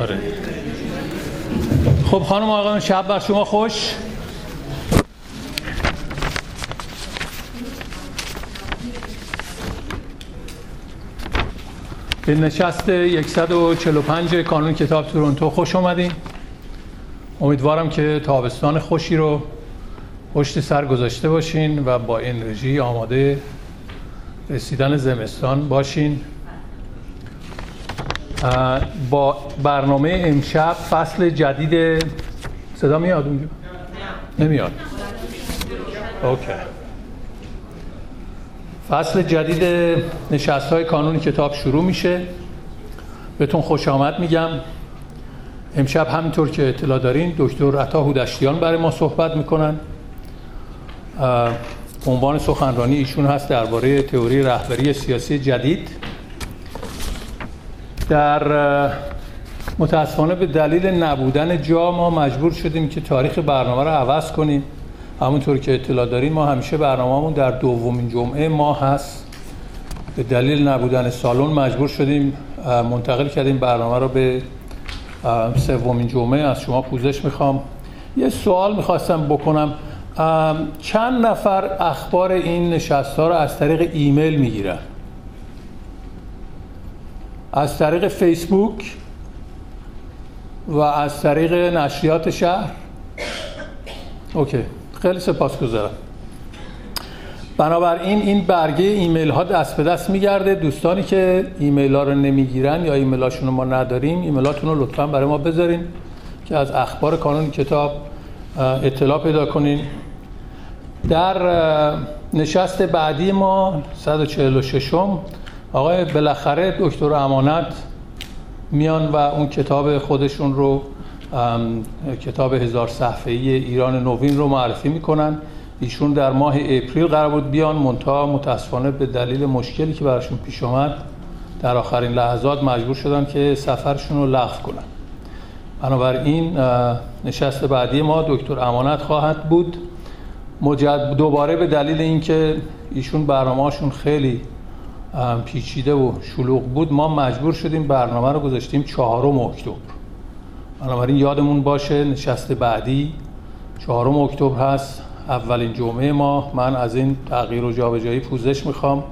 آره. خب خانم آقایان شب بر شما خوش. به نشست 145 کانون کتاب تورنتو خوش اومدین. امیدوارم که تابستان خوشی رو پشت سر گذاشته باشین و با انرژی آماده رسیدن زمستان باشین. با برنامه امشب فصل جدید صدا میاد؟ اونجا؟ نمیاد. اوکی. فصل جدید نشست های کانون کتاب شروع میشه. بهتون خوش آمد میگم. امشب همینطور که اطلاع دارین دکتر عطا هودشتیان برای ما صحبت می‌کنن. عنوان سخنرانی ایشون هست درباره تئوری رهبری سیاسی جدید. در متاسفانه به دلیل نبودن جا ما مجبور شدیم که تاریخ برنامه رو عوض کنیم. همونطور که اطلاع داریم ما همیشه برنامهمون در دومین جمعه ما هست. به دلیل نبودن سالن مجبور شدیم منتقل کردیم برنامه رو به سومین جمعه. از شما پوزش می‌خوام. یه سوال می‌خواستم بکنم. چند نفر اخبار این نشست ها رو از طریق ایمیل می‌گیرن؟ از طریق فیسبوک و از طریق نشریات شهر. okay خیلی سپاسگزارم. بنابراین این برگه ایمیل ها دست به دست میگرده. دوستانی که ایمیل ها رو نمی‌گیرن یا ایمیل هاشون رو ما نداریم ایمیل هاتون رو لطفا برای ما بذارین که از اخبار کانون کتاب اطلاع پیدا کنین. در نشست بعدی ما 146 م آقای بالاخره دکتر امانت میان و اون کتاب خودشون رو کتاب هزار صفحه‌ای ایران نوین رو معرفی می‌کنن. ایشون در ماه اپریل قرار بود بیان. منتها متاسفانه به دلیل مشکلی که براشون پیش آمد در آخرین لحظات مجبور شدن که سفرشون رو لغو کنن. بنابراین نشست بعدی ما دکتر امانت خواهد بود. مجد دوباره به دلیل اینکه ایشون برنامه‌هاشون خیلی پیچیده و شلوغ بود. ما مجبور شدیم برنامه رو گذاشتیم چهارم اکتبر. بنابراین یادمون باشه نشست بعدی چهارم اکتبر هست. اولین جمعه ما. من از این تغییر و جابجایی پوزش می‌خوام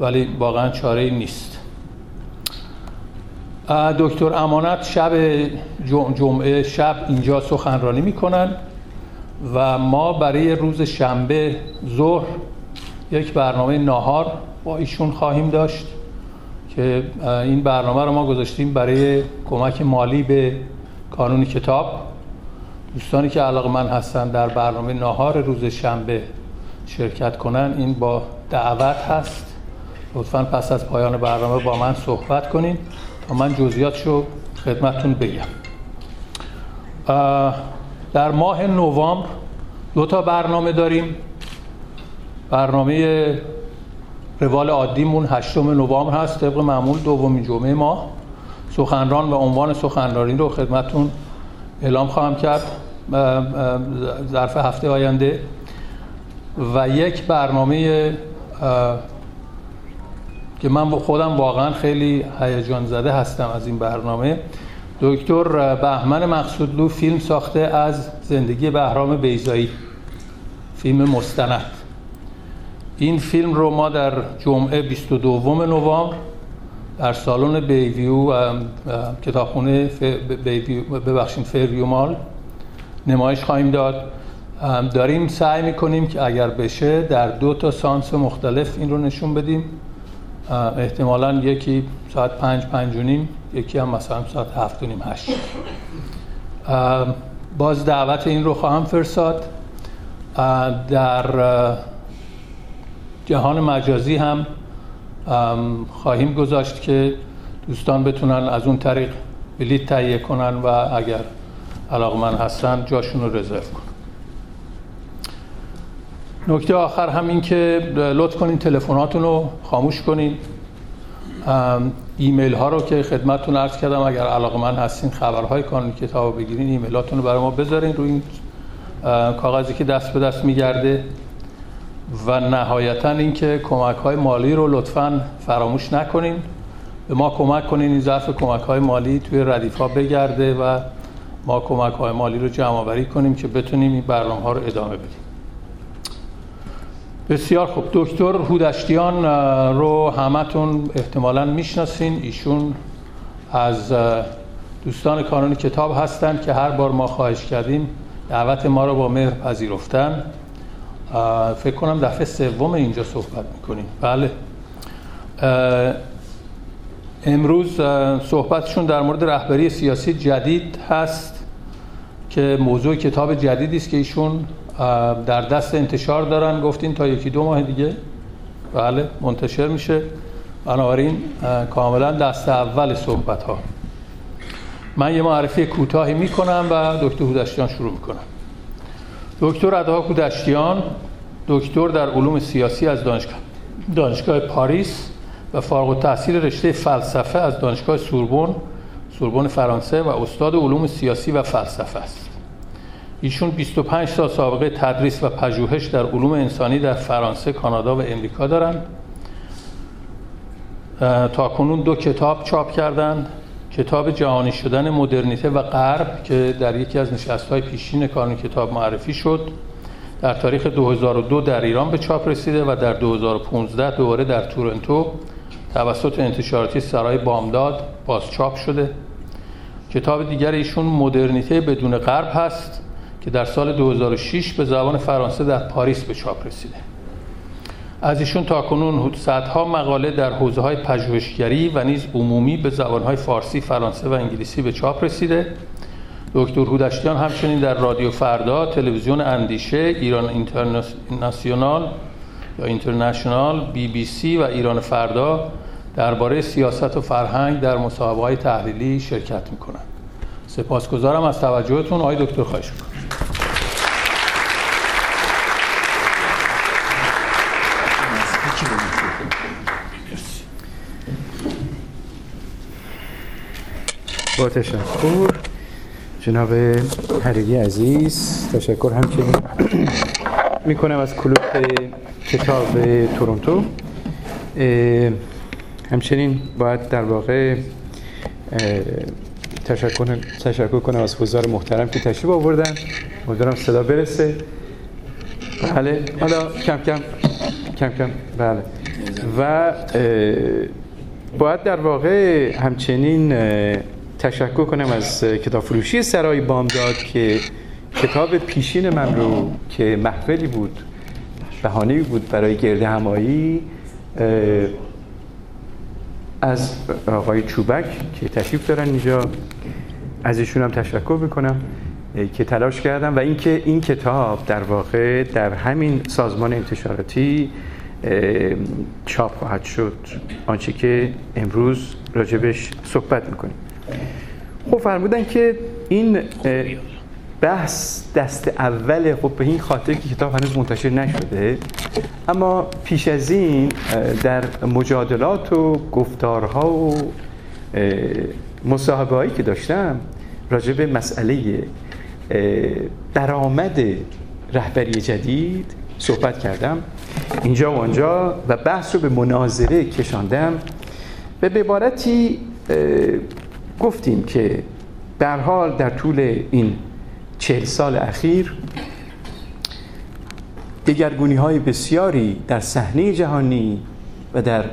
ولی واقعا چاره ای نیست. دکتر امانت شب جمعه شب اینجا سخنرانی می‌کنن و ما برای روز شنبه ظهر یک برنامه ناهار با ایشون خواهیم داشت که این برنامه رو ما گذاشتیم برای کمک مالی به کانون کتاب. دوستانی که علاقه من هستن در برنامه ناهار روز شنبه شرکت کنن این با دعوت هست. لطفا پس از پایان برنامه با من صحبت کنین تا من جزئیاتشو خدمتتون بگم. در ماه نوامبر دو تا برنامه داریم. برنامه روال عادیمون هشتم نوامبر هست طبق معمول دومین جمعه ما سخنران و عنوان سخنرانی رو خدمتون اعلام خواهم کرد ظرف هفته آینده. و یک برنامه که من خودم واقعا خیلی هیجان زده هستم از این برنامه. دکتر بهمن مقصودلو فیلم ساخته از زندگی بهرام بیزایی فیلم مستند. این فیلم رو ما در جمعه 22 نوامبر در سالن بیویو کتابخونه ببخشید فیرویو مال نمایش خواهیم داد. داریم سعی می‌کنیم که اگر بشه در دو تا سانس مختلف این رو نشون بدیم. احتمالا یکی ساعت پنج پنج و نیم یکی هم مثلا ساعت هفت و نیم هشت. باز دعوت این رو خواهم فرستاد. در جهان مجازی هم خواهیم گذاشت که دوستان بتونن از اون طریق بلیت تهیه کنن و اگر علاقمند هستن جاشون رو رزرو کنن. نکته آخر هم این که لطف کنین تلفناتون رو خاموش کنین. ایمیل ها رو که خدمتتون عرض کردم اگر علاقمند هستین خبرهای کانون کتاب بگیرین ایمیلاتون رو برای ما بذارین روی این کاغذی که دست به دست میگرده. و نهایتا اینکه کمک های مالی رو لطفا فراموش نکنین. به ما کمک کنین این ظرف کمک های مالی توی ردیف ها بگرده و ما کمک های مالی رو جمع آوری کنیم که بتونیم این برنامه ها رو ادامه بدیم. بسیار خوب. دکتر هودشتیان رو همتون احتمالا می‌شناسین. ایشون از دوستان کانون کتاب هستند که هر بار ما خواهش کردیم دعوت ما رو با مهر پذیرفتن. فکر کنم دفعه سوم اینجا صحبت می‌کنیم. بله. امروز صحبتشون در مورد رهبری سیاسی جدید هست که موضوع کتاب جدیدی است که ایشون در دست انتشار دارن. گفتین تا یکی دو ماه دیگه. بله منتشر میشه. بنابراین کاملا دست اول صحبت ها من یه معرفی کوتاهی می‌کنم و دکتر هودشتیان شروع می‌کنم دکتر ادها هودشتیان دکتر در علوم سیاسی از دانشگاه دانشگاه پاریس و فارغ التحصیل رشته فلسفه از دانشگاه سوربن سوربن فرانسه و استاد علوم سیاسی و فلسفه است ایشون 25 سال سابقه تدریس و پژوهش در علوم انسانی در فرانسه، کانادا و امریکا دارند. تا کنون دو کتاب چاپ کردند. کتاب جهانی شدن مدرنیته و غرب که در یکی از نشست‌های پیشین کانون کتاب معرفی شد. در تاریخ 2002 در ایران به چاپ رسیده و در 2015 دوباره در تورنتو توسط انتشاراتی سرای بامداد باز چاپ شده. کتاب دیگر ایشون مدرنیته بدون غرب هست که در سال 2006 به زبان فرانسه در پاریس به چاپ رسیده از ایشون تا کنون صدها مقاله در حوزه های پژوهشگری و نیز عمومی به زبان های فارسی، فرانسه و انگلیسی به چاپ رسیده دکتر هودشتیان همچنین در رادیو فردا، تلویزیون اندیشه، ایران اینترنشنال یا اینترنشنال، بی بی سی و ایران فردا درباره سیاست و فرهنگ در مصاحبه های تحلیلی شرکت می‌کنند. سپاسگزارم از توجهتون آقای دکتر خواهش می‌کنم با تشکر جناب حریری عزیز تشکر همچنین می‌کنم از کلوب کتاب تورنتو. همچنین باید در واقع تشکر, تشکر کنم از حضار محترم که تشریف آوردن. امیدوارم صدا برسه. بله حالا کم کم کم کم بله. و باید در واقع همچنین تشکر کنم از کتاب فروشی سرای بامداد که کتاب پیشین من رو که محفلی بود بهانه بود برای گرده همایی از آقای چوبک که تشریف دارن اینجا. از ایشون هم تشکر بکنم که تلاش کردم و اینکه این کتاب در واقع در همین سازمان انتشاراتی چاپ خواهد شد. آنچه که امروز راجبش صحبت می‌کنیم. خب فرمودن که این بحث دست اول خب به این خاطر که کتاب هنوز منتشر نشده اما پیش از این در مجادلات و گفتارها و مصاحبه هایی که داشتم راجع به مسئله درآمد رهبری جدید صحبت کردم اینجا و آنجا و بحث رو به مناظره کشاندم به عبارتی گفتیم که در حال در طول این چهل سال اخیر دگرگونی های بسیاری در صحنه جهانی و در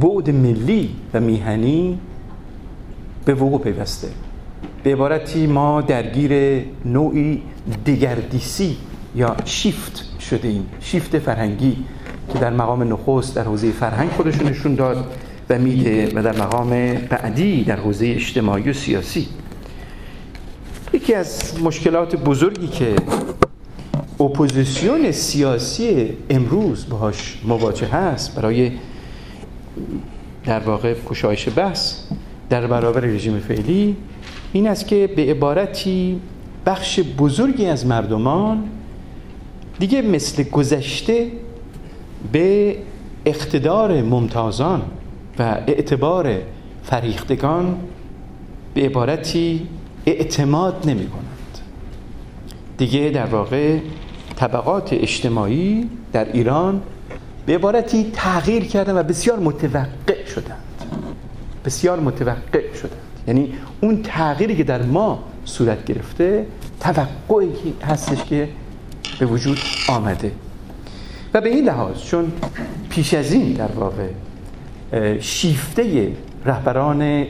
بعد ملی و میهنی به وقوع پیوسته. به عبارتی ما درگیر نوعی دگردیسی یا شیفت شده ایم شیفت فرهنگی که در مقام نخست در حوزه فرهنگ خودشون نشون داد. و میده و در مقام بعدی در حوزه اجتماعی و سیاسی. یکی از مشکلات بزرگی که اپوزیسیون سیاسی امروز باهاش مواجه هست برای در واقع کشایش بحث در برابر رژیم فعلی این است که به عبارتی بخش بزرگی از مردمان دیگه مثل گذشته به اقتدار ممتازان و اعتبار فریختگان به عبارتی اعتماد نمی کنند دیگه در واقع طبقات اجتماعی در ایران به عبارتی تغییر کردن و بسیار متوقع شدند. بسیار متوقع شدند. یعنی اون تغییری که در ما صورت گرفته توقعی هستش که به وجود آمده. و به این لحاظ چون پیش از این در واقع شیفته رهبران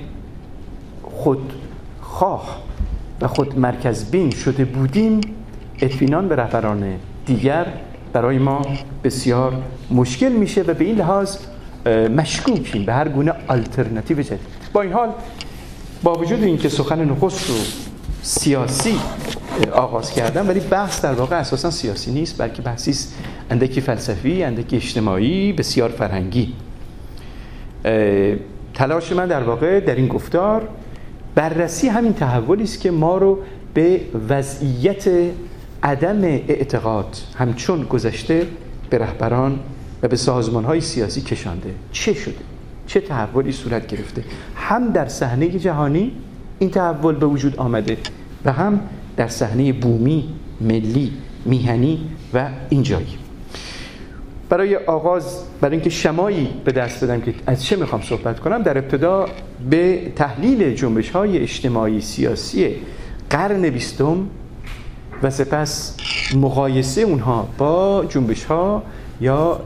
خودخواه و خود مرکز بین شده بودیم اطمینان به رهبران دیگر برای ما بسیار مشکل میشه و به این لحاظ مشکوکیم به هر گونه آلترناتیو جدید. با این حال با وجود اینکه سخن نخست رو سیاسی آغاز کردم ولی بحث در واقع اساسا سیاسی نیست بلکه بحثی است. اندکی فلسفی اندکی اجتماعی بسیار فرهنگی. تلاش من در واقع در این گفتار بررسی همین تحولی است که ما رو به وضعیت عدم اعتقاد همچون گذشته به رهبران و به سازمان های سیاسی کشانده. چه شده؟ چه تحولی صورت گرفته؟ هم در صحنه جهانی این تحول به وجود آمده و هم در صحنه بومی ملی میهنی و اینجایی. برای آغاز برای اینکه شمایی به دست بدم که از چه می‌خوام صحبت کنم در ابتدا به تحلیل جنبش های اجتماعی سیاسی قرن بیستم و سپس مقایسه اونها با جنبش ها یا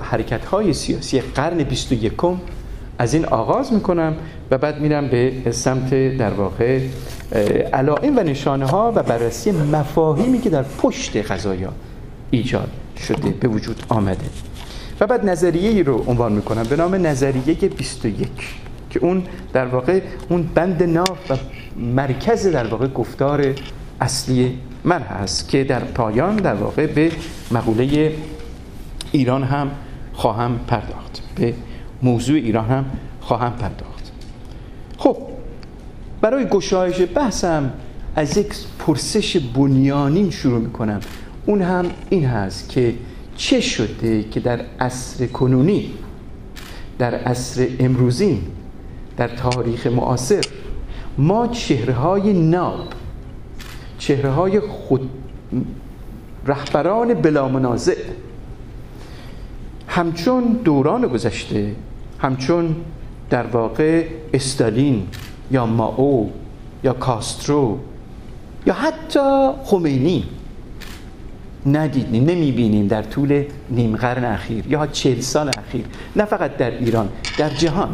حرکت های سیاسی قرن بیست و یکم از این آغاز می‌کنم و بعد میرم به سمت در واقع علائم و نشانه ها و بررسی مفاهیمی که در پشت غذایا ایجاد شده به وجود آمده. و بعد نظریه ای رو عنوان می‌کنم به نام نظریه 21 که اون در واقع اون بند ناف و مرکز در واقع گفتار اصلی من هست که در پایان در واقع به مقوله ایران هم خواهم پرداخت به موضوع ایران هم خواهم پرداخت. خب برای گشایش بحثم از یک پرسش بنیانین شروع می‌کنم. اون هم این هست که چه شده که در عصر کنونی در عصر امروزین در تاریخ معاصر ما چهره های ناب چهره های خود رهبران بلا منازع همچون دوران گذشته همچون در واقع استالین یا ماو یا کاسترو یا حتی خمینی. ندیدیم نمی‌بینیم در طول نیم قرن اخیر یا چهل سال اخیر نه فقط در ایران در جهان.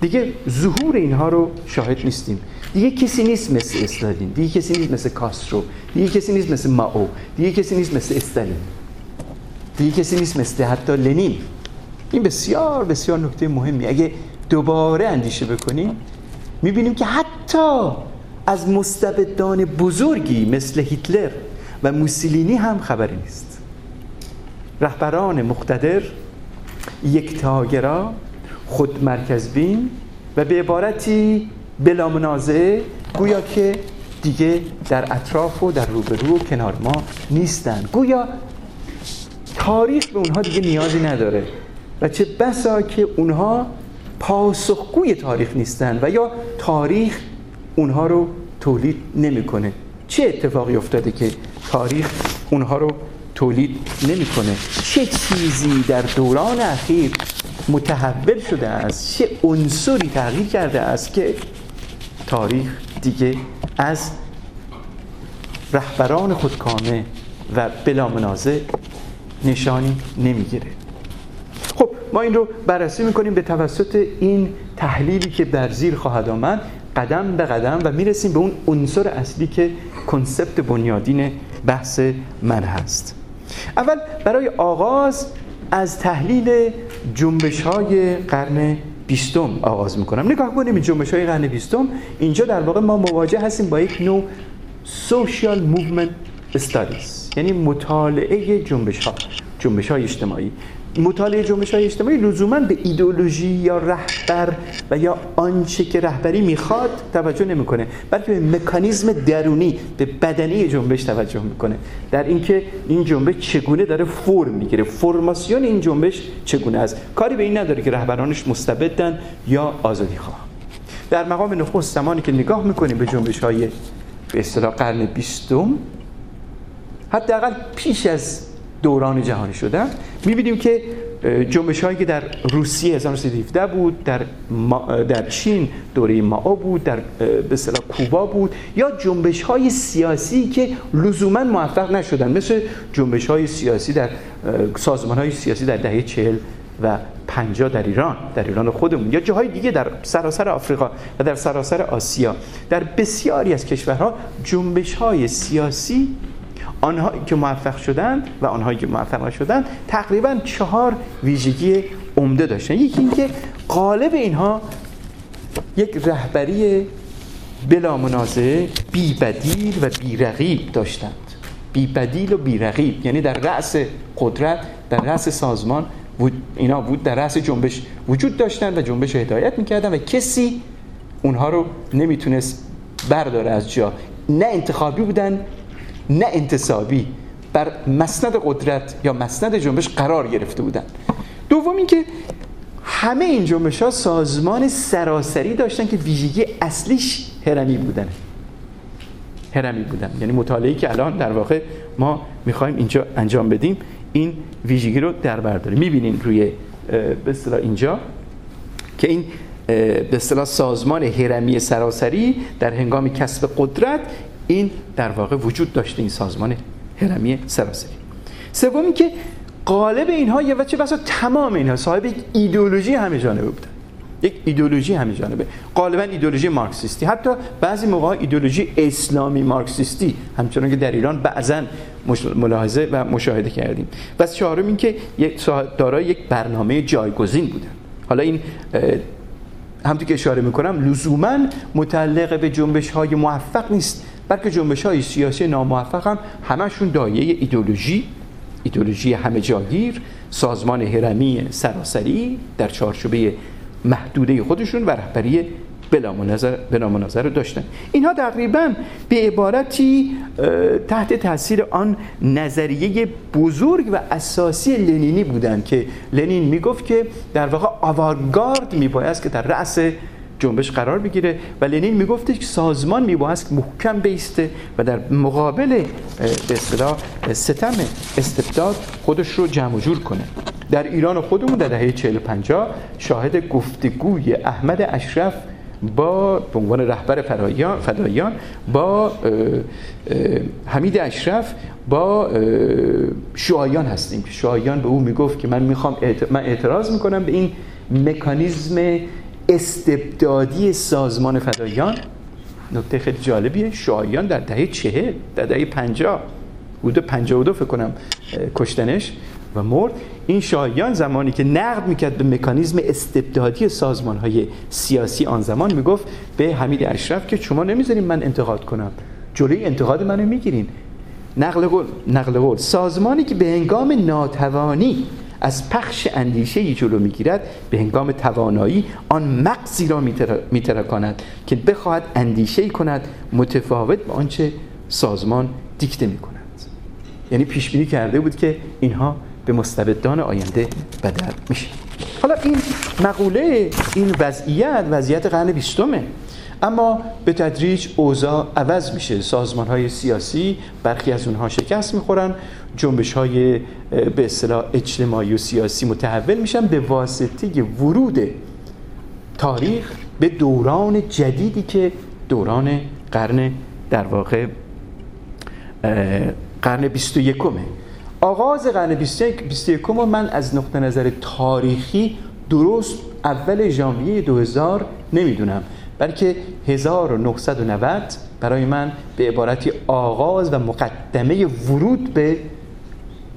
دیگه ظهور اینها رو شاهد نیستیم. دیگه کسی نیست مثل استالین دیگه کسی نیست مثل کاسترو دیگه کسی نیست مثل ماو دیگه کسی نیست مثل استالین دیگه کسی نیست مثل حتی لنین. این بسیار بسیار نکته مهمی. اگه دوباره اندیشه بکنیم می‌بینیم که حتی از مستبدان بزرگی مثل هیتلر و موسولینی هم خبری نیست. رهبران مقتدر یکتاگرا خود مرکز بین و به عبارتی بلا منازعه گویا که دیگه در اطراف و در روبرو و کنار ما نیستن. گویا تاریخ به اونها دیگه نیازی نداره و چه بسا که اونها پاسخگوی تاریخ نیستن و یا تاریخ اونها رو تولید نمی‌کنه. چه اتفاقی افتاده که تاریخ اونها رو تولید نمی‌کنه. چه چیزی در دوران اخیر متحول شده است چه عنصری تغییر کرده است که تاریخ دیگه از رهبران خودکامه و بلا منازع نشانی نمی‌گیره؟ خب ما این رو بررسی می‌کنیم به توسط این تحلیلی که در زیر خواهد آمد. قدم به قدم و می‌رسیم به اون عنصر اصلی که کنسپت بنیادین بحث من هست. اول برای آغاز از تحلیل جنبش های قرن بیستم آغاز می‌کنم. نگاه کنیم این جنبش های قرن بیستم. اینجا در واقع ما مواجه هستیم با یک نوع social movement studies یعنی مطالعه جنبش ها جنبش های اجتماعی. مطالعه جنبش های اجتماعی لزوما به ایدولوژی یا رهبر و یا آنچه که رهبری می‌خواد توجه نمی‌کنه بلکه به مکانیزم درونی به بدنی جنبش توجه می‌کنه. در اینکه این جنبش چگونه داره فرم می‌گیره فرماسیون این جنبش چگونه است؟ کاری به این نداره که رهبرانش مستبدن یا آزادی خواه در مقام نخست زمانی که نگاه می‌کنیم به جنبش های به اصطلاح قرن بیستم حداقل پیش از دوران جهانی شدن. می‌بینیم که جنبش هایی که در روسیه 1917 بود در, در چین دوره ماو بود در به کوبا بود یا جنبش های سیاسی که لزوما موفق نشدن. مثل جنبش های سیاسی در سازمان های سیاسی در دهه چهل و 50 در ایران در ایران خودمون یا جاهای دیگه در سراسر آفریقا و در سراسر آسیا. در بسیاری از کشورها جنبش های سیاسی آنهایی که موفق شدند و آنهایی که موفق نشدند تقریبا چهار ویژگی عمده داشتن. یکی اینکه قالب اینها یک رهبری بلا منازعه بی بدیل و بی رقیب داشتند. بی بدیل و بی رقیب یعنی در رأس قدرت در رأس سازمان اینا بود در رأس جنبش وجود داشتند و جنبش هدایت می‌کردن و کسی اونها رو نمی‌تونست برداره از جا. نه انتخابی بودن نه انتصابی بر مسند قدرت یا مسند جنبش قرار گرفته بودن. دوم اینکه همه این جنبش ها سازمان سراسری داشتن که ویژگی اصلیش هرمی بودن. هرمی بودن. یعنی مطالعه که الان در واقع ما می‌خوایم اینجا انجام بدیم این ویژگی رو در بر داره می‌بینین روی به اصطلاح اینجا که این به اصطلاح سازمان هرمی سراسری در هنگام کسب قدرت این در واقع وجود داشته این سازمان هرمی سراسری. سوم که قالب اینها یه وچه بسا تمام اینها صاحب یک ایدئولوژی همه جانبه بودن. یک ایدئولوژی همه جانبه. غالبا ایدئولوژی مارکسیستی. حتی بعضی موقع ایدئولوژی اسلامی مارکسیستی همچنان که در ایران بعضا ملاحظه و مشاهده کردیم. و چهارم این که دارای یک برنامه جایگزین بودن. حالا این همونطور که اشاره می‌کنم لزوما متعلق به جنبش های موفق نیست. بلکه جنبش های سیاسی ناموفق هم همشون دایه ایدولوژی ایدولوژی همه جاگیر سازمان هرمی سراسری در چارچوبه محدوده خودشون و رهبری بلا مناظر رو داشتن. اینها تقریبا به عبارتی تحت تاثیر آن نظریه بزرگ و اساسی لنینی بودند که لنین می‌گفت که در واقع آوارگارد میبایست که در رأس جنبش قرار بگیره و لنین میگفتش که سازمان میبایست محکم بیسته و در مقابل به اصطلاح ستم استبداد خودش رو جمع جور کنه. در ایران خودمون در دهه 40 50 شاهد گفتگوی احمد اشرف با به عنوان رهبر فدایان با حمید اشرف با شوایان هستیم. شوایان به او می‌گفت که من می‌خوام من اعتراض می‌کنم به این مکانیزم استبدادی سازمان فدایان نکته خیلی جالبیه. شایان در دهه چهه در دهه پنجاه حدود پنجاه و دو فکر کنم کشتنش و مرد. این شایان زمانی که نقد می‌کرد به مکانیزم استبدادی سازمان های سیاسی آن زمان می‌گفت به حمید اشرف که شما نمی‌ذارین من انتقاد کنم. جلوی انتقاد منو می‌گیرین. نقل قول نقل قول. سازمانی که به هنگام ناتوانی از پخش اندیشه جلو می‌گیرد به هنگام توانایی آن مغزی را میترکاند که بخواهد اندیشه کند متفاوت به آنچه سازمان دیکته می‌کند. یعنی پیش بینی کرده بود که اینها به مستبدان آینده بدل میشه حالا این مقوله این وضعیت وضعیت قرن بیستمه. اما به تدریج اوضاع عوض میشه. سازمان های سیاسی برخی از اونها شکست می‌خورن. جنبش های به اصطلاح اجتماعی و سیاسی متحول میشن به واسطه ورود تاریخ به دوران جدیدی که دوران قرن در واقع قرن 21 آغاز قرن 21 رو من از نقطه نظر تاریخی درست اول ژانویه 2000 نمی‌دونم. بلکه 1990 برای من به عبارتی آغاز و مقدمه ورود به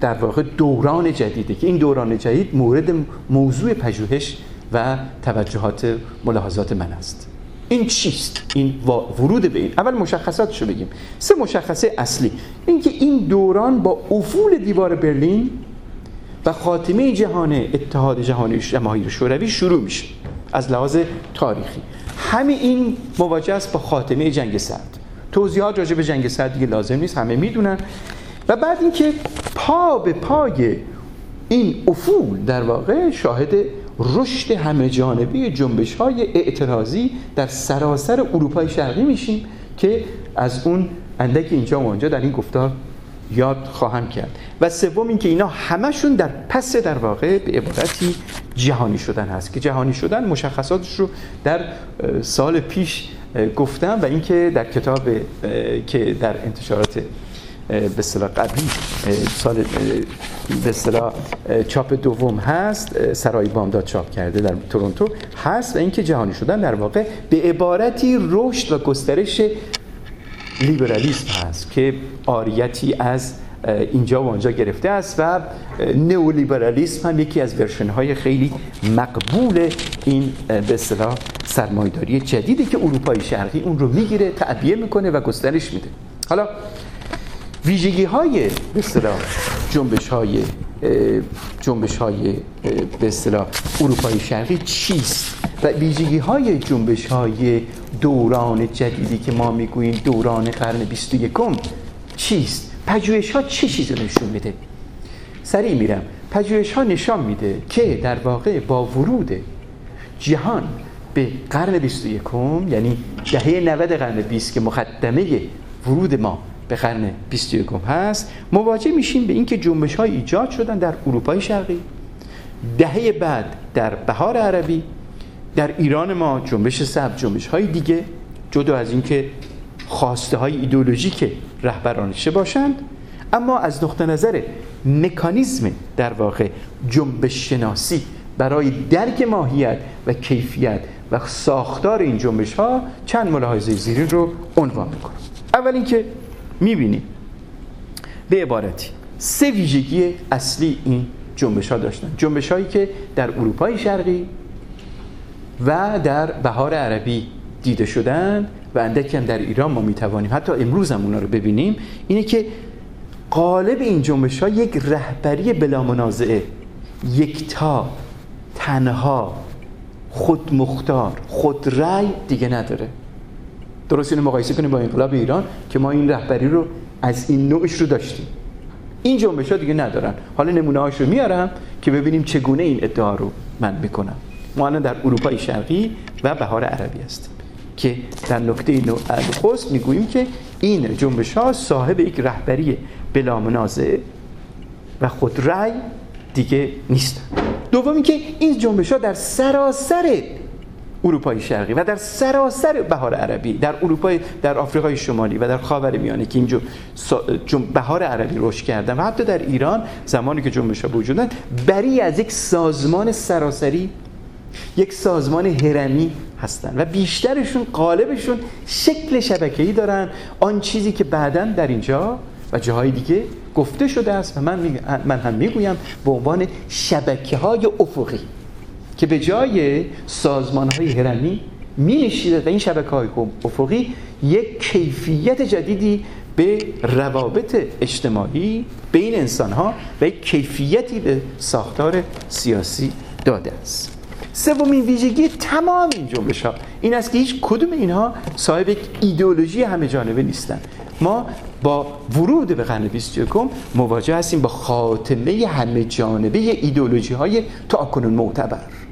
در واقع دوران جدیده که این دوران جدید مورد موضوع پژوهش و توجهات ملاحظات من است. این چیست؟ این ورود به این. اول مشخصاتشو بگیم. سه مشخصه اصلی. اینکه این دوران با افول دیوار برلین و خاتمه جهان اتحاد جهانی جماهیر شوروی شروع میشه. از لحاظ تاریخی. همه این مواجه است با خاتمه جنگ سرد. توضیحات راجع به جنگ سرد دیگه لازم نیست همه می‌دونن. و بعد اینکه پا به پای این افول در واقع شاهد رشد همه جانبه جنبش های اعتراضی در سراسر اروپای شرقی میشیم که از اون اندک اینجا و اونجا در این گفتار یاد خواهم کرد. و سوم اینکه اینا همشون در پس در واقع به عبارتی جهانی شدن هست که جهانی شدن مشخصاتش رو در سال پیش گفتم و اینکه در کتاب که در انتشارات به اصطلاح قبلی سال به اصطلاح چاپ دوم هست سرای بامداد چاپ کرده در تورنتو هست و اینکه جهانی شدن در واقع به عبارتی رشد و گسترش لیبرالیسم هست که آریتی از اینجا و آنجا گرفته است و نئولیبرالیسم هم یکی از ورشن های خیلی مقبول این به اصطلاح سرمایداری جدیدی که اروپای شرقی اون رو می‌گیره تعبیه می‌کنه و گسترش میده. حالا ویژگی های به اصطلاح جنبش های جنبش های به اصطلاح اروپای شرقی چیست؟ و ویژگی های جنبش های دوران جدیدی که ما می‌گوییم دوران قرن 21 چیست؟ پژوهش ها چه چیزی نشون میده؟ سریع میرم. پژوهش ها نشان میده که در واقع با ورود جهان به قرن 21 یعنی دهه 90 قرن 20 که مقدمه ورود ما به قرن 21 هست مواجه میشیم به اینکه جنبش های ایجاد شدن در اروپای شرقی. دهه بعد در بهار عربی در ایران ما جنبش سبز جنبش های دیگه جدا از اینکه خواسته های ایدولوژیک رهبرانشه باشند اما از نقطه نظر مکانیزم در واقع جنبش شناسی برای درک ماهیت و کیفیت و ساختار این جنبش ها چند ملاحظه زیرین رو عنوان می‌کنم. اول اینکه می‌بینیم به عبارتی. سه ویژگی اصلی این جنبش ها داشتن. جنبش هایی که در اروپای شرقی و در بهار عربی دیده شدند و اندکی هم در ایران ما می‌توانیم حتی امروز هم اونا رو ببینیم اینه که قالب این جنبش ها یک رهبری بلا منازعه یکتا تنها خود مختار خود رأی دیگه نداره. درست اینو مقایسه کنیم با انقلاب ایران که ما این رهبری رو از این نوعش رو داشتیم. این جنبش ها دیگه ندارن. حالا نمونه هاش رو میارم که ببینیم چگونه این ادعا رو من می‌کنم. ما الان در اروپای شرقی و بهار عربی هستیم که در نکته نخست می‌گوییم که این جنبش ها صاحب یک رهبری بلا منازع و خود رأی دیگه نیست. دومی که این جنبش ها در سراسر اروپای شرقی و در سراسر بهار عربی در اروپای در آفریقای شمالی و در خاور میانه که اینجا بهار عربی رشد کردن و حتی در ایران زمانی که جنبش ها وجودن بری از یک سازمان سراسری یک سازمان هرمی هستن و بیشترشون قالبشون شکل شبکه‌ای دارن. آن چیزی که بعدا در اینجا و جاهای دیگه گفته شده است و من, من هم می‌گویم به عنوان شبکه های افقی. که به جای سازمان های هرمی می و این شبکه های افقی یک کیفیت جدیدی به روابط اجتماعی بین انسان ها و یک کیفیتی به ساختار سیاسی داده است. سومین ویژگی تمام این جنبش ها این است که هیچ کدوم اینها صاحب یک ایدئولوژی همه جانبه نیستن ما با ورود به قرن 21 مواجه هستیم با خاتمه همه جانبه ایدئولوژی های تا معتبر.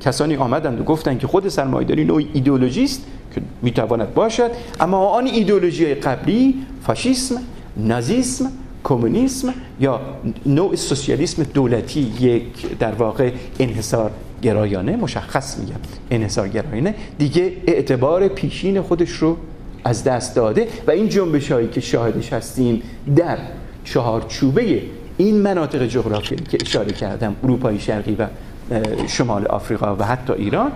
کسانی آمدند و گفتند که خود سرمایه‌داری نوع ایدئولوژی است که می‌تواند باشد اما آن ایدئولوژی قبلی فاشیسم نازیسم کمونیسم یا نوع سوسیالیسم دولتی یک در واقع انحصار گرایانه مشخص میگم انحصار گرایانه دیگه اعتبار پیشین خودش رو از دست داده و این جنبش هایی که شاهدش هستیم در چهارچوبه این مناطق جغرافیایی که اشاره کردم اروپای شرقی و شمال آفریقا و حتی ایران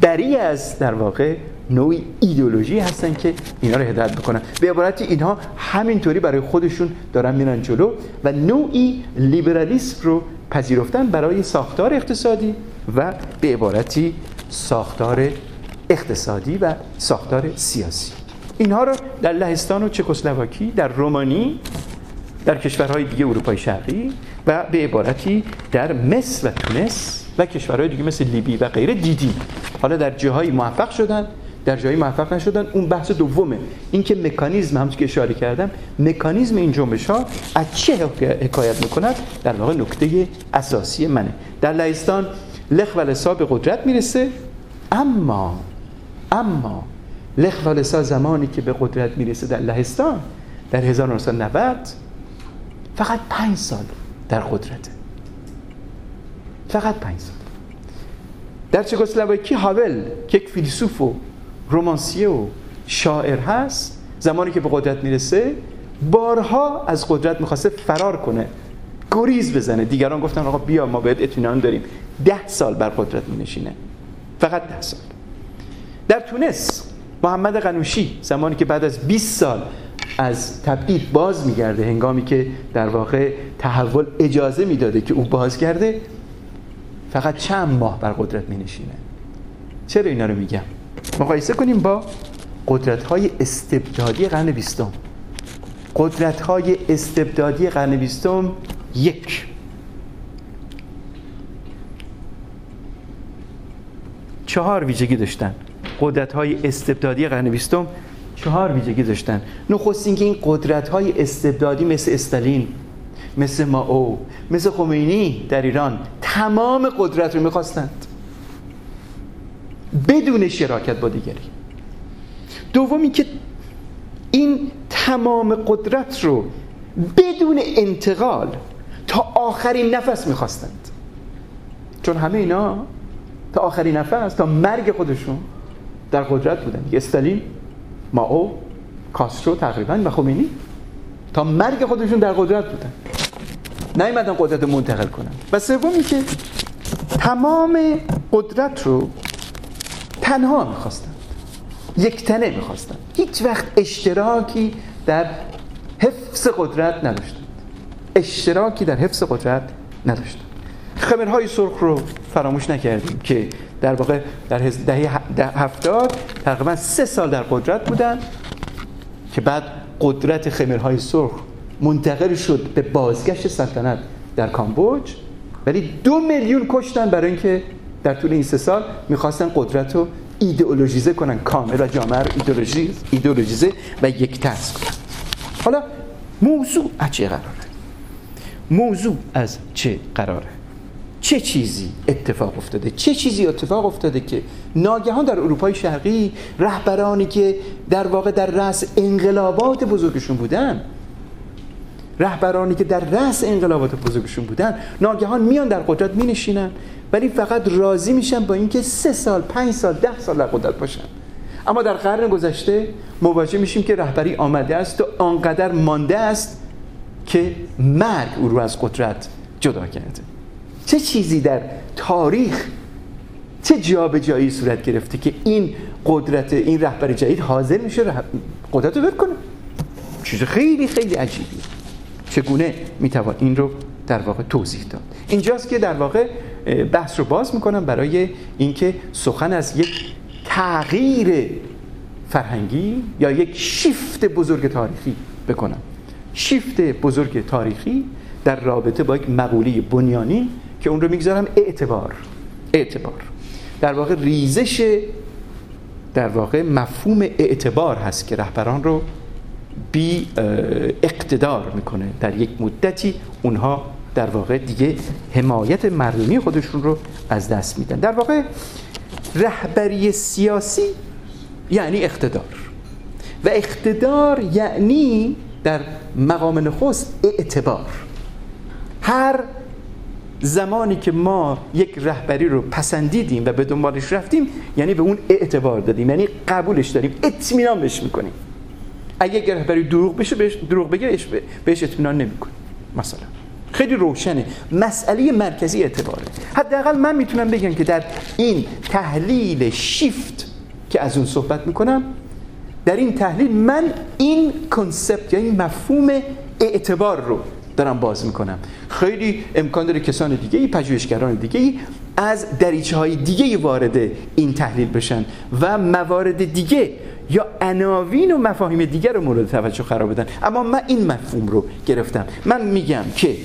بری از در واقع نوعی ایدئولوژی هستن که اینا رو هدایت بکنن به عبارتی اینها همینطوری برای خودشون دارن میرن جلو و نوعی لیبرالیسم رو پذیرفتن برای ساختار اقتصادی و به عبارتی ساختار اقتصادی و ساختار سیاسی. اینها رو در لهستان و چکسلواکی در رومانی در کشورهای دیگه اروپای شرقی و به عبارتی در مصر و تونس و کشورهای دیگه مثل لیبی و غیره دیدیم حالا در جاهایی موفق شدن در جایی موفق نشدن. اون بحث دومه. اینکه مکانیزم همونطور که اشاره کردم مکانیزم این جنبش ها از چه حکایت می‌کند؟ در واقع نکته اساسی منه. در لهستان لخ و لسا به قدرت می‌رسه اما اما لخ و لسا زمانی که به قدرت می‌رسه در لهستان در 1990 فقط پنج سال در قدرته. فقط پنج سال. در چکسلواکی هاول که یک فیلسوف و رومانسیه و شاعر هست زمانی که به قدرت می‌رسه بارها از قدرت می‌خواسته فرار کنه گریز بزنه. دیگران گفتن آقا بیا ما باید اطمینان داریم. ده سال بر قدرت مینشینه. فقط ده سال. در تونس محمد قنوشی زمانی که بعد از 20 سال از تبعید باز میگرده هنگامی که در واقع تحول اجازه می‌داده که او بازگرده فقط چند ماه بر قدرت می نشینه چرا اینا رو میگم؟ مقایسه کنیم با قدرت های استبدادی قرن بیستم. قدرت های استبدادی قرن بیستم یک. چهار ویژگی داشتن. قدرت های استبدادی قرن بیستم چهار ویژگی داشتن. نخست اینکه این قدرت های استبدادی مثل استالین مثل ماو مثل خمینی در ایران تمام قدرت رو می‌خواستند. بدون شراکت با دیگری. دومی که این تمام قدرت رو بدون انتقال تا آخرین نفس می‌خواستند. چون همه اینا تا آخرین نفس تا مرگ خودشون در قدرت بودن. استالین ماو کاسترو تقریبا و خمینی تا مرگ خودشون در قدرت بودن. نیومدن قدرت منتقل کنن. و سومی که تمام قدرت رو تنها می‌خواستن. یک تنه می‌خواستن. هیچ وقت اشتراکی در حفظ قدرت نداشتند. اشتراکی در حفظ قدرت نداشتند. خمرهای سرخ رو فراموش نکردیم که در واقع در دهه هفتاد تقریبا سه سال در قدرت بودن که بعد قدرت خمرهای سرخ منتقل شد به بازگشت سلطنت در کامبوج ولی دو میلیون کشتن برای اینکه در طول این سه سال می‌خواستن قدرت رو ایدئولوژیزه کنن. کامل و جامعه رو ایدئولوژیزه و یک تست کنن. حالا موضوع از چه قراره؟ موضوع از چه قراره؟ چه چیزی اتفاق افتاده؟ چه چیزی اتفاق افتاده که ناگهان در اروپای شرقی رهبرانی که در واقع در رأس انقلابات بزرگشون بودن رهبرانی که در رأس انقلابات بزرگشون بودن ناگهان میان در قدرت می نشینن ولی فقط راضی میشن با اینکه سه سال پنج سال ده سال در قدرت باشن. اما در قرن گذشته مواجه میشیم که رهبری آمده است و آنقدر مانده است که مرگ او رو از قدرت جدا کرده. چه چیزی در تاریخ چه جایی صورت گرفته که این قدرت این رهبر جدید حاضر میشه قدرت رو کنه؟ چیز خیلی خیلی عجیبی چگونه می‌توان این رو در واقع توضیح داد. اینجاست که در واقع بحث رو باز می‌کنم برای اینکه سخن از یک تغییر فرهنگی یا یک شیفت بزرگ تاریخی بکنم. شیفت بزرگ تاریخی در رابطه با یک مقوله بنیانی که اون رو می‌گذارم اعتبار. اعتبار. در واقع ریزش در واقع مفهوم اعتبار هست که رهبران رو بی اقتدار می‌کنه. در یک مدتی اونها در واقع دیگه حمایت مردمی خودشون رو از دست میدن. در واقع رهبری سیاسی یعنی اقتدار. و اقتدار یعنی در مقام نخست اعتبار. هر زمانی که ما یک رهبری رو پسندیدیم و به دنبالش رفتیم یعنی به اون اعتبار دادیم یعنی قبولش داریم اطمینان بهش می‌کنیم. اگه یک رهبری دروغ بشه بهش دروغ بگه بهش اطمینان نمی‌کنیم مثلا. خیلی روشنه. مسئله مرکزی اعتباره. حداقل من می‌تونم بگم که در این تحلیل شیفت که از اون صحبت می‌کنم در این تحلیل من این کنسپت یا این مفهوم اعتبار رو دارم باز می‌کنم. خیلی امکان داره کسان دیگه ای پژوهشگران دیگه ای از دریچه های دیگه وارد این تحلیل بشن و موارد دیگه یا عناوین و مفاهیم دیگر رو مورد توجه قرار بدن. اما من این مفهوم رو گرفتم. من میگم که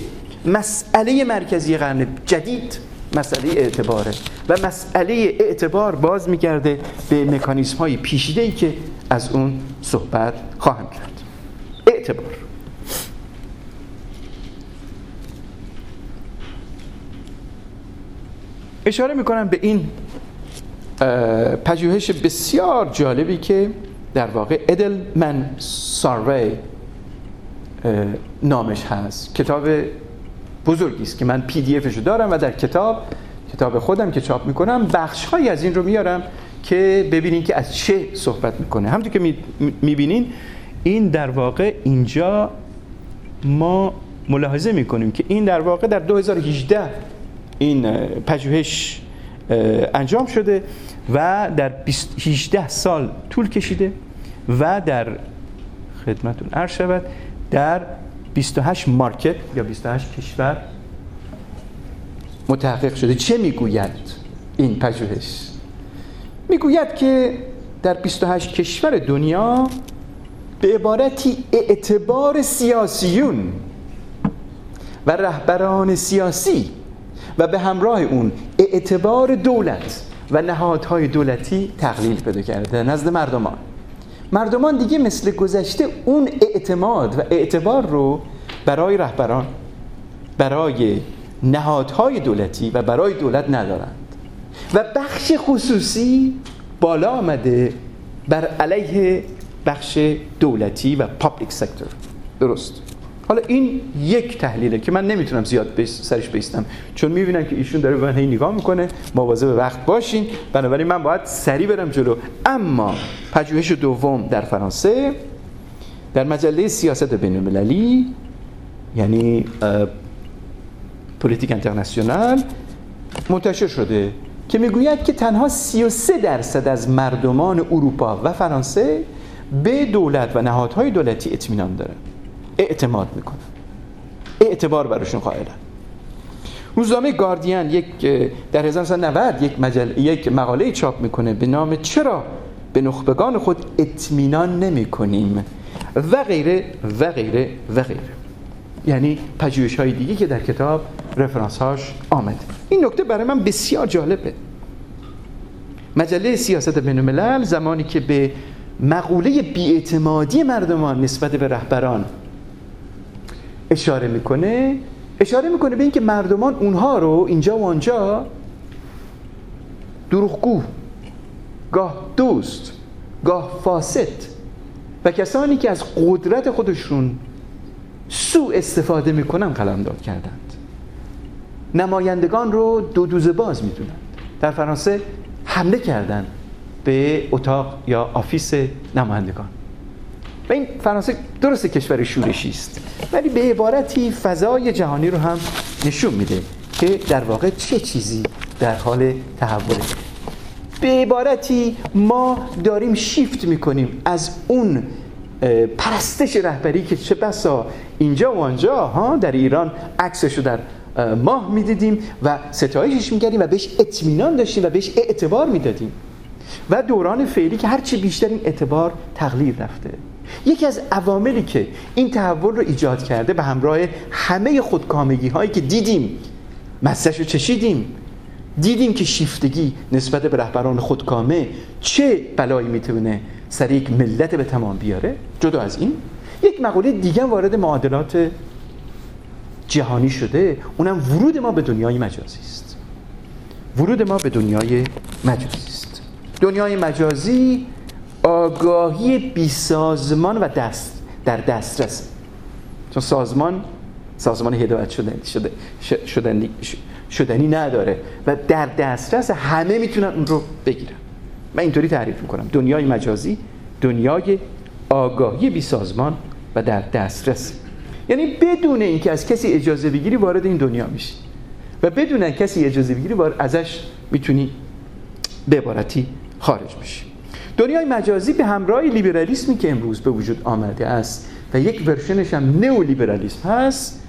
مسئله مرکزی قرن جدید مسئله اعتباره و مسئله اعتبار باز میگرده به مکانیسم های پیشیده ای که از اون صحبت خواهم کرد. اعتبار. اشاره می‌کنم به این پژوهش بسیار جالبی که در واقع ادلمن ساروی نامش هست. کتاب بزرگی است که من پی دی افشو دارم و در کتاب کتاب خودم که چاپ می‌کنم بخش های از این رو میارم که ببینین که از چه صحبت می‌کنه. همونطور که می‌بینین این در واقع اینجا ما ملاحظه می‌کنیم که این در واقع در 2018 این پژوهش انجام شده و در 18 سال طول کشیده و در خدمتون عرض شود در 28 مارکت یا 28 کشور متحقق شده. چه می‌گوید این پژوهش؟ می‌گوید که در 28 کشور دنیا به عبارتی اعتبار سیاسیون و رهبران سیاسی و به همراه اون اعتبار دولت و نهادهای دولتی تقلیل پیدا کرده نزد مردمان. مردمان دیگه مثل گذشته اون اعتماد و اعتبار رو برای رهبران برای نهادهای دولتی و برای دولت ندارند. و بخش خصوصی بالا آمده بر علیه بخش دولتی و پابلیک سکتور درست. حالا این یک تحلیله که من نمی‌تونم زیاد سرش بیستم. چون می‌بینم که ایشون داره به من نگاه می‌کنه مواظب وقت باشین. بنابراین من باید سریع برم جلو. اما پژوهش دوم در فرانسه در مجله سیاست بین المللی یعنی پلیتیک انترناسیونال منتشر شده که می‌گوید که تنها 33 درصد از مردمان اروپا و فرانسه به دولت و نهادهای دولتی اطمینان داره اعتماد می‌کنن. اعتبار براشون قائلن. روزنامه گاردین یک در 1990 یک مجل یک مقاله چاپ می‌کنه به نام چرا به نخبگان خود اطمینان نمی کنیم و غیره و غیره و غیره. یعنی پژوهش های دیگه که در کتاب رفرانس هاش آمده. این نکته برای من بسیار جالبه. مجله سیاست بین زمانی که به مقوله بیاعتمادی مردمان نسبت به رهبران اشاره می‌کنه اشاره می‌کنه به اینکه مردمان اونها رو اینجا و آنجا دروغگو گاه دوست گاه فاسد و کسانی که از قدرت خودشون سوء استفاده می‌کنن قلمداد کردند. نمایندگان رو دو دوزه باز می‌دونند. در فرانسه حمله کردند به اتاق یا آفیس نمایندگان. و این فرانسه درست کشور شورشی است. ولی به عبارتی فضای جهانی رو هم نشون میده که در واقع چه چیزی در حال تحوله. به عبارتی ما داریم شیفت می‌کنیم از اون پرستش رهبری که چه بسا اینجا و آنجا ها در ایران عکسش رو در ماه می‌دیدیم و ستایشش می‌کردیم و بهش اطمینان داشتیم و بهش اعتبار می‌دادیم. و دوران فعلی که هرچی بیشتر این اعتبار تغییر رفته. یکی از عواملی که این تحول رو ایجاد کرده به همراه همه خودکامگی هایی که دیدیم مزهش رو چشیدیم دیدیم که شیفتگی نسبت به رهبران خودکامه چه بلایی می‌تونه سر یک ملت به تمام بیاره؟ جدا از این یک مقوله دیگه وارد معادلات جهانی شده اونم ورود ما به دنیای مجازی است. ورود ما به دنیای مجازی است. دنیای مجازی آگاهی بی سازمان و دست در دسترس. چون سازمان سازمان هدایت شدنی, شده شدنی, شدنی نداره و در دسترس همه می‌تونن اون رو بگیرن. من اینطوری تعریف می‌کنم. دنیای مجازی دنیای آگاهی بی سازمان و در دسترس. یعنی بدون اینکه از کسی اجازه بگیری وارد این دنیا میشی. و بدون کسی اجازه بگیری ازش می‌تونی به عبارتی خارج بشی. دنیای مجازی به همراه لیبرالیسمی که امروز به وجود آمده است و یک ورشنش هم نئولیبرالیسم هست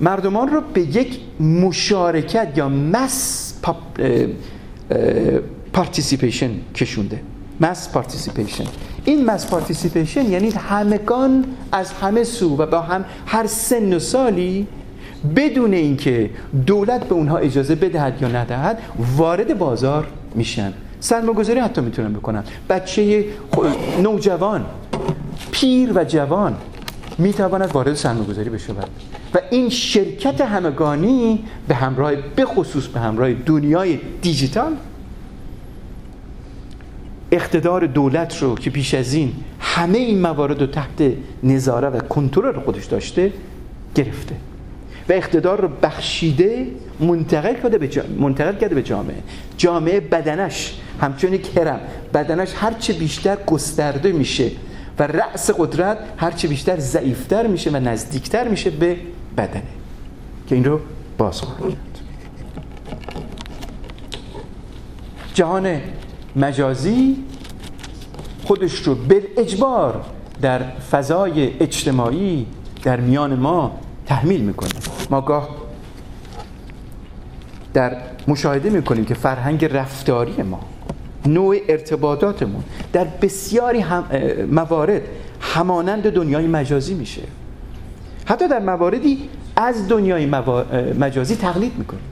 مردمان رو به یک مشارکت یا mass participation کشونده. mass participation این mass participation یعنی همگان از همه سو و با هم هر سن و سالی بدون اینکه دولت به اونها اجازه بدهد یا ندهد وارد بازار میشن. سرمایه‌گذاری حتی می‌تونن بکنن. بچه نوجوان پیر و جوان می‌تواند وارد سرمایه‌گذاری بشود و این شرکت همگانی به همراه به خصوص به همراه دنیای دیجیتال اقتدار دولت رو که پیش از این همه این موارد رو تحت نظاره و کنترل خودش داشته گرفته. و اقتدار رو بخشیده منتقل کرده به جامعه. جامعه بدنش همچون یک هرم بدنش هرچه بیشتر گسترده میشه و رأس قدرت هرچه بیشتر ضعیفتر میشه و نزدیکتر میشه به بدنه. که این رو باز کرد. جهان مجازی خودش رو به اجبار در فضای اجتماعی در میان ما تحمیل می‌کنه. ما گاه در مشاهده می‌کنیم که فرهنگ رفتاری ما نوع ارتباطاتمون. در بسیاری هم موارد همانند دنیای مجازی میشه. حتی در مواردی از دنیای مجازی تقلید می‌کنیم.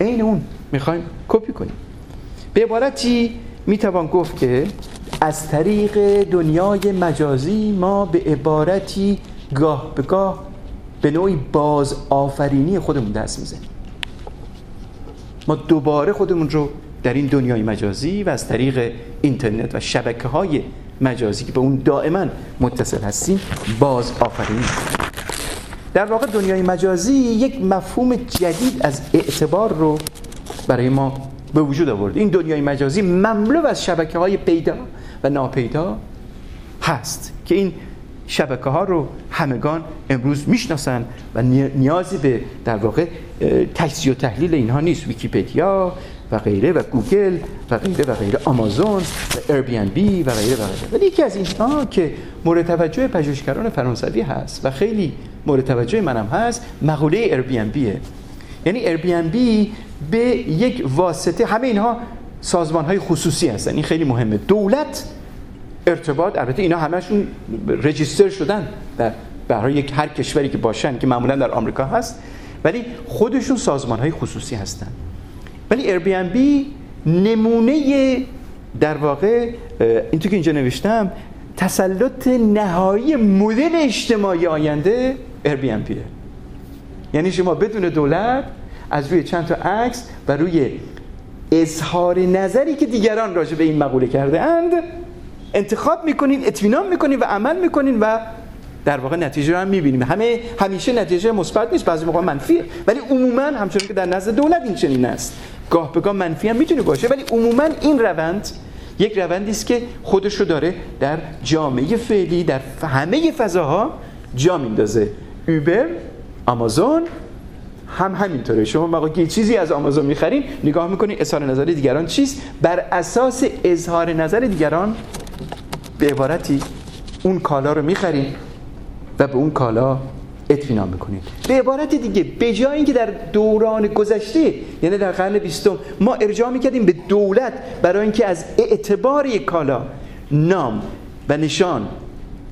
این اون می‌خوایم کپی کنیم. به عبارتی می‌توان گفت که از طریق دنیای مجازی ما به عبارتی گاه به گاه به نوعی باز آفرینی خودمون دست می‌زنیم. ما دوباره خودمون رو در این دنیای مجازی و از طریق اینترنت و شبکه های مجازی که به اون دائما متصل هستیم باز آفرینی در واقع دنیای مجازی یک مفهوم جدید از اعتبار رو برای ما به وجود آورد. این دنیای مجازی مملو از شبکه های پیدا و ناپیدا هست که این شبکه ها رو همگان امروز می‌شناسن و نیازی به در واقع تجزیه و تحلیل اینها نیست. ویکیپدیا و غیره و گوگل و غیره و غیره آمازون و Airbnb و غیره و غیره ولی یکی از اینها که مورد توجه پژوهشگران فرانسوی هست و خیلی مورد توجه منم هست مقوله Airbnb ه یعنی Airbnb به یک واسطه همه اینها سازمان های خصوصی هستن این خیلی مهمه دولت ارتباط البته اینا همشون register شدن در برای یک هر کشوری که باشن که معمولا در آمریکا هست ولی خودشون سازمان های خصوصی هستن ولی بی نمونه در واقع اینطور که اینجا نوشتم تسلط نهایی مدل اجتماعی آینده بیه یعنی شما بدون دولت از روی چند تا عکس و روی اظهار نظری که دیگران راجع به این مقوله کرده اند انتخاب می‌کنین اطمینان می‌کنین و عمل می‌کنین و در واقع نتیجه رو هم می‌بینیم. همه همیشه نتیجه مثبت نیست بعضی موقع منفیه. ولی عموما همچنین که در نزد دولت این چنین است. گاه به گاه منفی هم می‌تونه باشه ولی عموما این روند یک روندی است که خودش داره در جامعه فعلی در همه فضاها جا میندازه. اوبر آمازون هم همینطوره. شما موقعی چیزی از آمازون می‌خرین نگاه می‌کنین اظهار نظر دیگران چیست؟ بر اساس اظهار نظر دیگران به عبارتی اون کالا رو می‌خرین و به اون کالا اطمینان می‌کنید به عبارت دیگه به جای اینکه در دوران گذشته یعنی در قرن بیستم ما ارجاع می‌کردیم به دولت برای اینکه از اعتبار یک کالا نام و نشان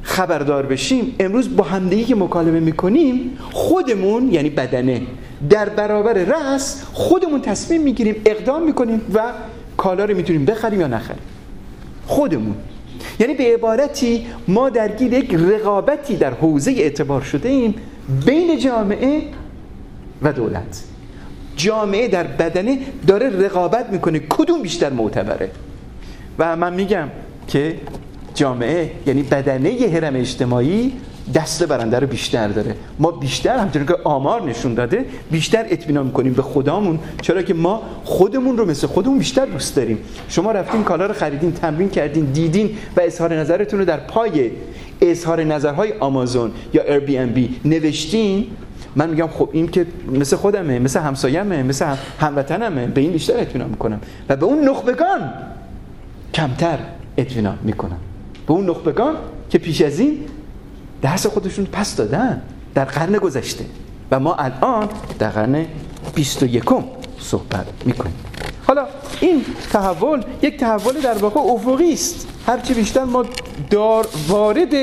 خبردار بشیم امروز با همدیگه که مکالمه می‌کنیم خودمون یعنی بدنه در برابر رأس خودمون تصمیم می‌گیریم اقدام می‌کنیم و کالا رو می‌تونیم بخریم یا نخریم. خودمون. یعنی به عبارتی ما درگیر یک رقابتی در حوزه اعتبار شده ایم بین جامعه و دولت. جامعه در بدنه داره رقابت می‌کنه. کدوم بیشتر معتبره؟ و من میگم که جامعه یعنی بدنه هرم اجتماعی دست برنده رو بیشتر داره. ما بیشتر همچنین که آمار نشون داده بیشتر اطمینان می‌کنیم به خدامون چرا که ما خودمون رو مثل خودمون بیشتر دوست داریم. شما رفتین کالا رو خریدین تمرین کردین دیدین و اظهار نظرتون رو در پای اظهار نظرهای آمازون یا ایر بی ام بی نوشتین. من میگم خب این که مثل خودمه مثل همسایمه مثل هموطنمه. به این بیشتر اطمینان می‌کنم. و به اون نخبگان کمتر اطمینان می‌کنم. به اون نخبگان که پیش از این درس خودشون پس دادن در قرن گذشته. و ما الان در قرن 21 صحبت می‌کنیم. حالا این تحول یک تحول در واقع افقی است. هرچی بیشتر ما دار وارد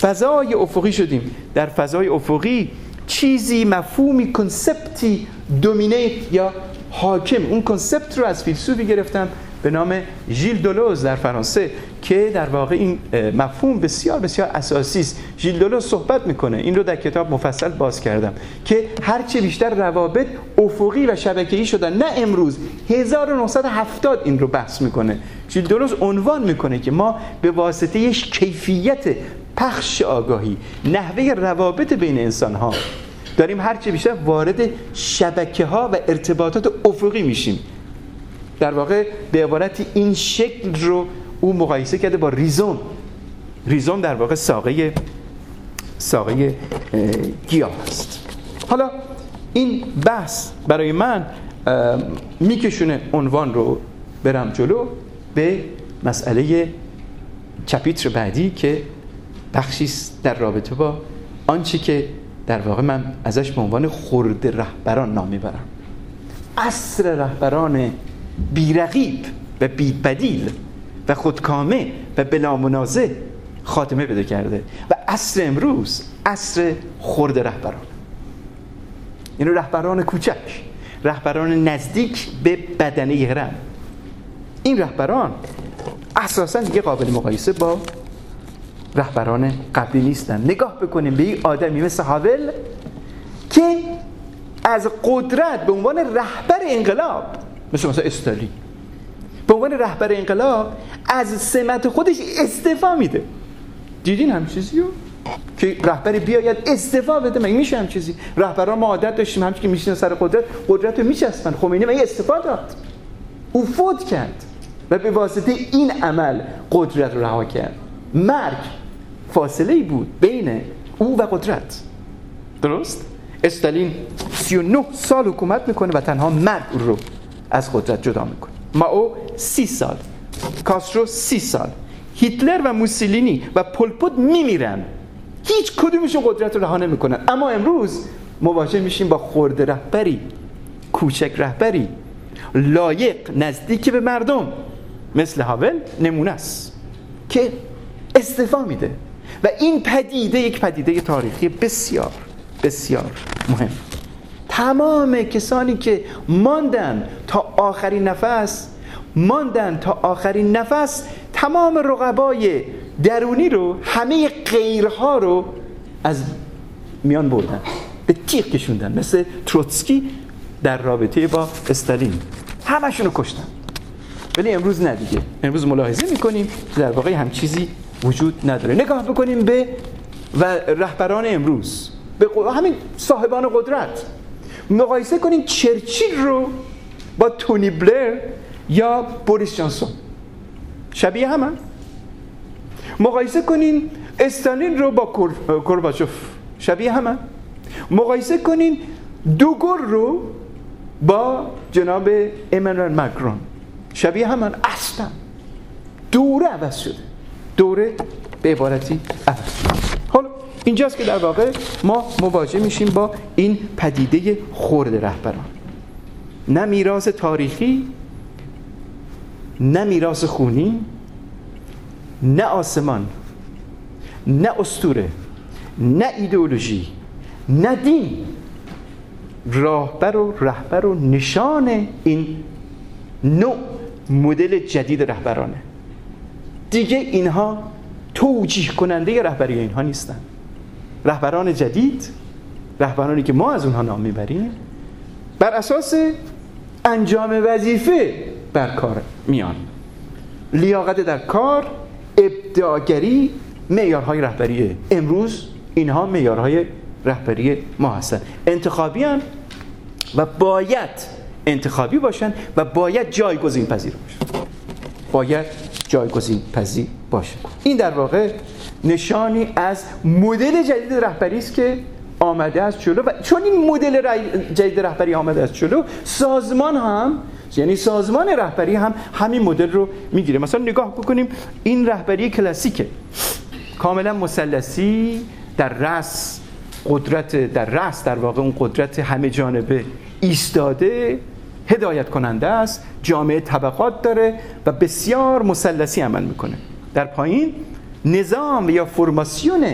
فضای افقی شدیم. در فضای افقی چیزی مفهومی کنسپتی دومینیت یا حاکم. اون کنسپت رو از فیلسوفی گرفتم به نام ژیل دولوز در فرانسه. که در واقع این مفهوم بسیار بسیار اساسی است. ژیل صحبت می‌کنه. این رو در کتاب مفصل باز کردم که هرچه بیشتر روابط افقی و شبکه‌ای شدن نه امروز 1970 این رو بحث می‌کنه. ژیل دولوز عنوان می‌کنه که ما به واسطه یک کیفیت پخش آگاهی نحوه روابط بین انسان ها داریم هرچه بیشتر وارد شبکه ها و ارتباطات افقی میشیم. در واقع به عبارت این شکل رو او مقایسه کرده با ریزوم ریزوم در واقع ساقه ساقه گیاه است. حالا این بحث برای من میکشونه عنوان رو برم جلو به مسئله چپیتر بعدی که بخشی در رابطه با آنچه که در واقع من ازش به عنوان خورد رهبران نام می‌برم. اصر رهبران بیرقیب و بیبدیل و خودکامه و بلا منازع خاتمه بده کرده. و عصر امروز عصر خورد رهبران. این رهبران کوچک رهبران نزدیک به بدنه هرم این رهبران اساسا دیگه قابل مقایسه با رهبران قبلی نیستن. نگاه بکنیم به این آدمی مثل هاول که از قدرت به عنوان رهبر انقلاب مثل مثلا استالی به عنوان رهبر انقلاب از سمت خودش استفا میده. دیدین هم چیزی رو؟ که رهبر بیاید استفا بده مگه میشه هم چیزی رهبران ما عادت داشتیم همچون که میشین سر قدرت قدرت رو میچستن خمینی مگه استفا داد؟ او فوت کرد و به واسطه این عمل قدرت رو رها کرد. مرگ فاصله ای بود بین او و قدرت. درست؟ استالین 39 سال حکومت می‌کنه و تنها مرگ رو از قدرت جدا می‌کنه. او سی سال کاسترو سی سال هیتلر و موسولینی و پلپوت میمیرن. هیچ کدومشون قدرت رو رها نمی‌کنن. اما امروز مواجه میشیم با خورده رهبری کوچک رهبری لایق نزدیک به مردم. مثل هاول نمونه است که استفا میده. و این پدیده یک پدیده تاریخی بسیار بسیار مهم. تمام کسانی که ماندن تا آخرین نفس ماندن تا آخرین نفس تمام رقبای درونی رو همه غیرها رو از میان بردن به تیغ کشوندن مثل تروتسکی در رابطه با استالین. همشون رو کشتن. ولی امروز نه دیگه. امروز ملاحظه می‌کنیم در واقع هم چیزی وجود نداره. نگاه بکنیم به و رهبران امروز به همین صاحبان قدرت. مقایسه کنیم چرچیل رو با تونی بلر یا بوریس جانسون. شبیه همه. مقایسه کنین استالین رو با کورباچوف. شبیه همه. مقایسه کنین دوگور رو با جناب امانوئل مکرون شبیه همان اصلا. دوره عوض شده. دوره به عبارتی عوض. اینجاست که در واقع ما مواجه میشیم با این پدیده خورد رهبران. نه میراث تاریخی نه میراث خونی نه آسمان نه استوره نه ایدئولوژی نه دین. راهبر و رهبر و نشان این نوع مدل جدید رهبرانه. دیگه اینها توجیه کننده رهبری اینها نیستن. رهبران جدید رهبرانی که ما از اونها نام می‌بریم بر اساس انجام وظیفه بر کار میان. لیاقت در کار ابداگری معیارهای رهبریه امروز اینها معیارهای رهبری ما هستن. انتخابی و باید انتخابی باشن و باید جایگزین پذیر باشن. باید جایگزین پذیر باشه. این در واقع نشانی از مدل جدید رهبری است که آمده از جلو و چون این مدل جدید رهبری آمده از جلو سازمان هم یعنی سازمان رهبری هم همین مدل رو می‌گیره. مثلا نگاه بکنیم این رهبری کلاسیکه. کاملا مثلثی در رأس قدرت در رأس در واقع اون قدرت همه جانبه ایستاده هدایت کننده است جامعه طبقات داره و بسیار مثلثی عمل می‌کنه. در پایین نظام یا فرماسیون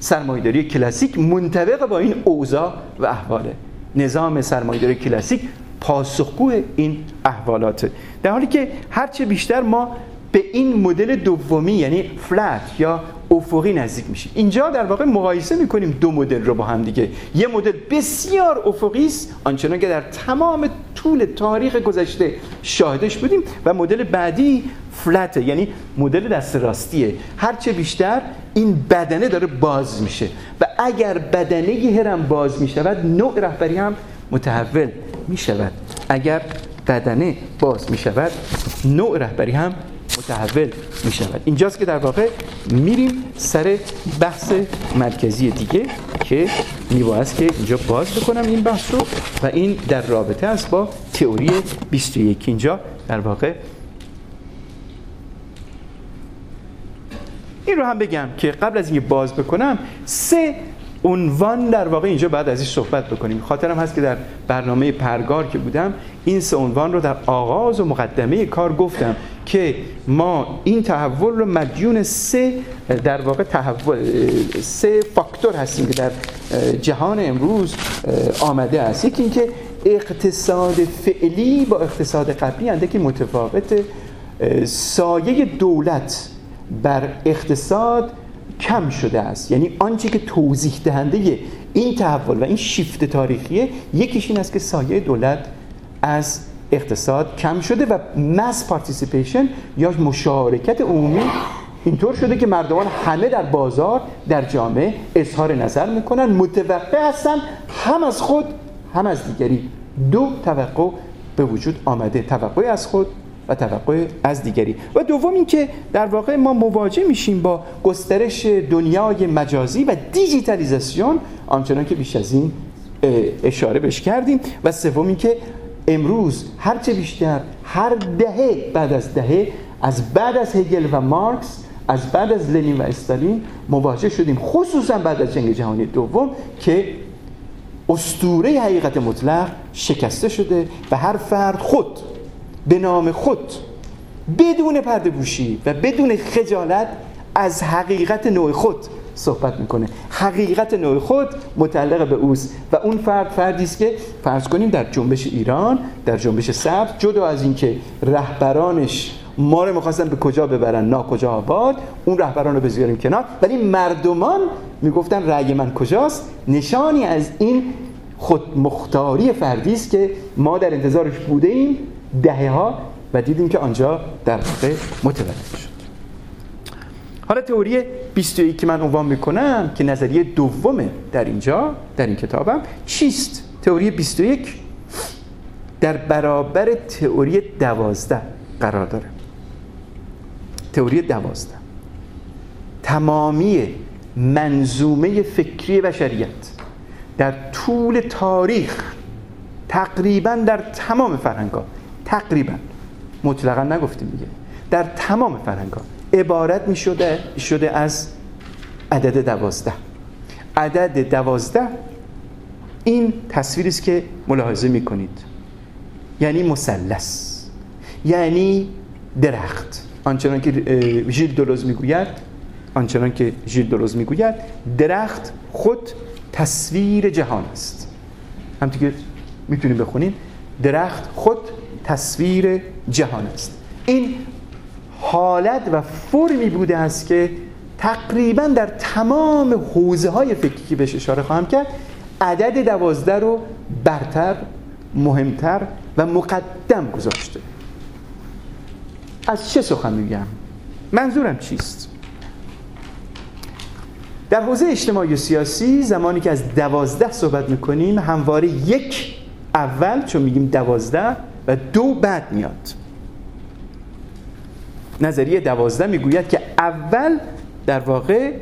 سرمایه‌داری کلاسیک منطبق با این اوضاع و احواله. نظام سرمایه‌داری کلاسیک پاسخگو این احوالاته. در حالی که هرچه بیشتر ما به این مدل دومی یعنی فلت یا افقی نزدیک میشیم. اینجا در واقع مقایسه می‌کنیم دو مدل رو با هم دیگه. یه مدل بسیار افقی است آنچنان که در تمام طول تاریخ گذشته شاهدش بودیم و مدل بعدی فلت یعنی مدل دست راستیه. هرچه بیشتر این بدنه داره باز میشه و اگر بدنه هرم باز می‌شود نوع رهبری هم متحول می‌شود. اگر بدنه باز می‌شود نوع رهبری هم متحول می شود اینجاست که در واقع میریم سر بحث مرکزی دیگه که میباید که اینجا باز بکنم این بحث رو و این در رابطه است با تئوری 21 اینجا در واقع این رو هم بگم که قبل از اینکه باز بکنم سه عنوان در واقع اینجا بعد از این صحبت بکنیم. خاطرم هست که در برنامه پرگار که بودم این سه عنوان رو در آغاز و مقدمه کار گفتم که ما این تحول رو مدیون سه در واقع تحول سه فاکتور هستیم که در جهان امروز آمده است. یکی اینکه اقتصاد فعلی با اقتصاد قبلی که متفاوت. سایه دولت بر اقتصاد کم شده است. یعنی آنچه که توضیح دهنده این تحول و این شیفت تاریخیه یکیش این است که سایه دولت از اقتصاد کم شده و mass participation یا مشارکت عمومی اینطور شده که مردمان همه در بازار در جامعه اظهار نظر می‌کنن متوقع هستن هم از خود هم از دیگری. دو توقع به وجود آمده. توقع از خود و توقع از دیگری. و دوم اینکه در واقع ما مواجه میشیم با گسترش دنیای مجازی و دیجیتالیزاسیون آنچنان که بیش از این اشاره بش کردیم. و سوم اینکه امروز هرچه بیشتر هر دهه بعد از دهه از بعد از هگل و مارکس از بعد از لنین و استالین مواجه شدیم. خصوصا بعد از جنگ جهانی دوم که استوره حقیقت مطلق شکسته شده و هر فرد خود به نام خود بدون پرده بوشی و بدون خجالت از حقیقت نوع خود صحبت می‌کنه. حقیقت نوع خود متعلق به اوست و اون فرد فردی است که فرض کنیم در جنبش ایران در جنبش سبز جدا از اینکه رهبرانش ما رو می‌خواستن به کجا ببرن نا کجا آباد اون رهبران رو بذاریم کنار. ولی مردمان می‌گفتن رأی من کجاست؟ نشانی از این خود مختاری فردی است که ما در انتظارش بوده ایم دهه ها و دیدیم که آنجا در واقع متولد شد. حالا تئوری 21 که من عنوان می‌کنم که نظریه دومه در اینجا در این کتابم چیست؟ تئوری 21 در برابر تئوری دوازده قرار داره. تئوری دوازده. تمامی منظومه فکری بشریت در طول تاریخ تقریبا در تمام فرهنگا تقریبا. مطلقا نگفتیم دیگه. در تمام فرهنگا عبارت می شده, شده از عدد دوازده. عدد دوازده این تصویری است که ملاحظه می کنید. یعنی مثلث. یعنی درخت. آنچنان که ژیل دولوز می‌گوید آنچنان که ژیل دولوز می‌گوید درخت خود تصویر جهان است. همونطور که می‌تونیم بخونیم درخت خود تصویر جهان است. این حالت و فرمی بوده است که تقریبا در تمام حوزه های فکری که بهش اشاره خواهم کرد عدد دوازده رو برتر مهمتر و مقدم گذاشته. از چه سخن میگم؟ منظورم چیست؟ در حوزه اجتماعی و سیاسی زمانی که از دوازده صحبت می‌کنیم همواره یک اول چون میگیم دوازده و دو بعد میاد. نظریه دوازده می‌گوید که اول در واقع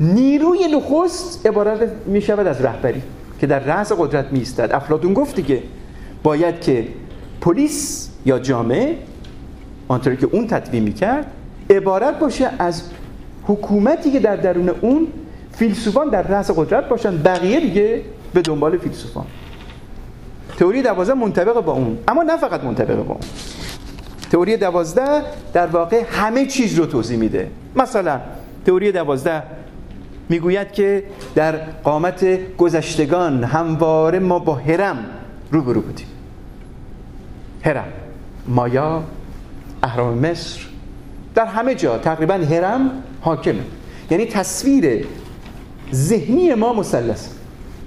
نیروی نخست عبارت می شود از رهبری که در رأس قدرت می ایستد افلاطون گفت دیگه باید که پلیس یا جامعه آنطوری که اون تطبیق می کرد عبارت باشه از حکومتی که در درون اون فیلسوفان در رأس قدرت باشن. بقیه دیگه به دنبال فیلسوفان. تئوری دوازده منطبق با اون. اما نه فقط منطبق با اون. تئوری دوازده در واقع همه چیز رو توضیح میده. مثلا تئوری دوازده می‌گوید که در قامت گذشتگان همواره ما با هرم روبرو بودیم. هرم مایا اهرام مصر. در همه جا تقریبا هرم حاکمه. یعنی تصویر ذهنی ما مثلث.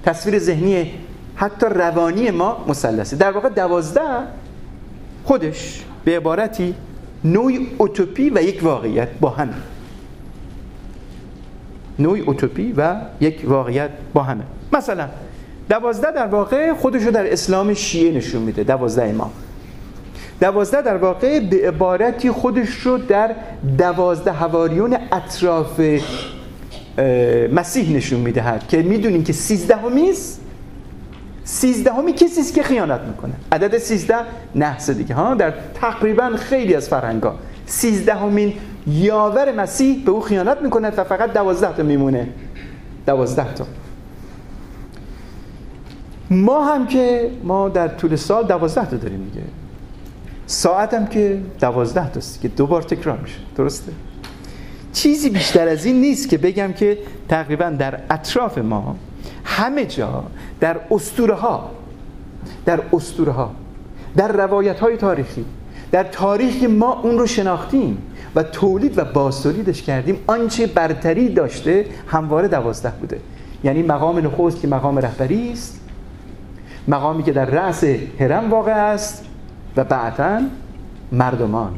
تصویر ذهنی حتی روانی ما مثلثه در واقع دوازده خودش به عبارتی نوعی اوتوپی و یک واقعیت با هم نوعی اوتوپی و یک واقعیت با همه. مثلا دوازده در واقع خودش رو در اسلام شیعه نشون میده دوازده امام. دوازده در واقع به عبارتی خودش رو در دوازده هواریون اطراف مسیح نشون می‌دهد که می‌دونین که سیزدهمیست سیزدهمی کسی است که خیانت می‌کنه. عدد سیزده نحس دیگه. ها در تقریبا خیلی از فرهنگا سیزدهمین یاور مسیح به او خیانت می‌کنه و فقط دوازده تا میمونه. دوازده تا. ما هم که ما در طول سال دوازده تا داریم دیگه. ساعت هم که دوازده تاست که دو بار تکرار میشه. درسته؟ چیزی بیشتر از این نیست که بگم که تقریبا در اطراف ما همه جا در اسطوره ها در اسطوره ها در روایت های تاریخی در تاریخی ما اون رو شناختیم و تولید و بازتولیدش کردیم. آنچه برتری داشته همواره دوازده بوده. یعنی مقام نخست که مقام رهبری است مقامی که در رأس هرم واقع است و بعدا مردمان.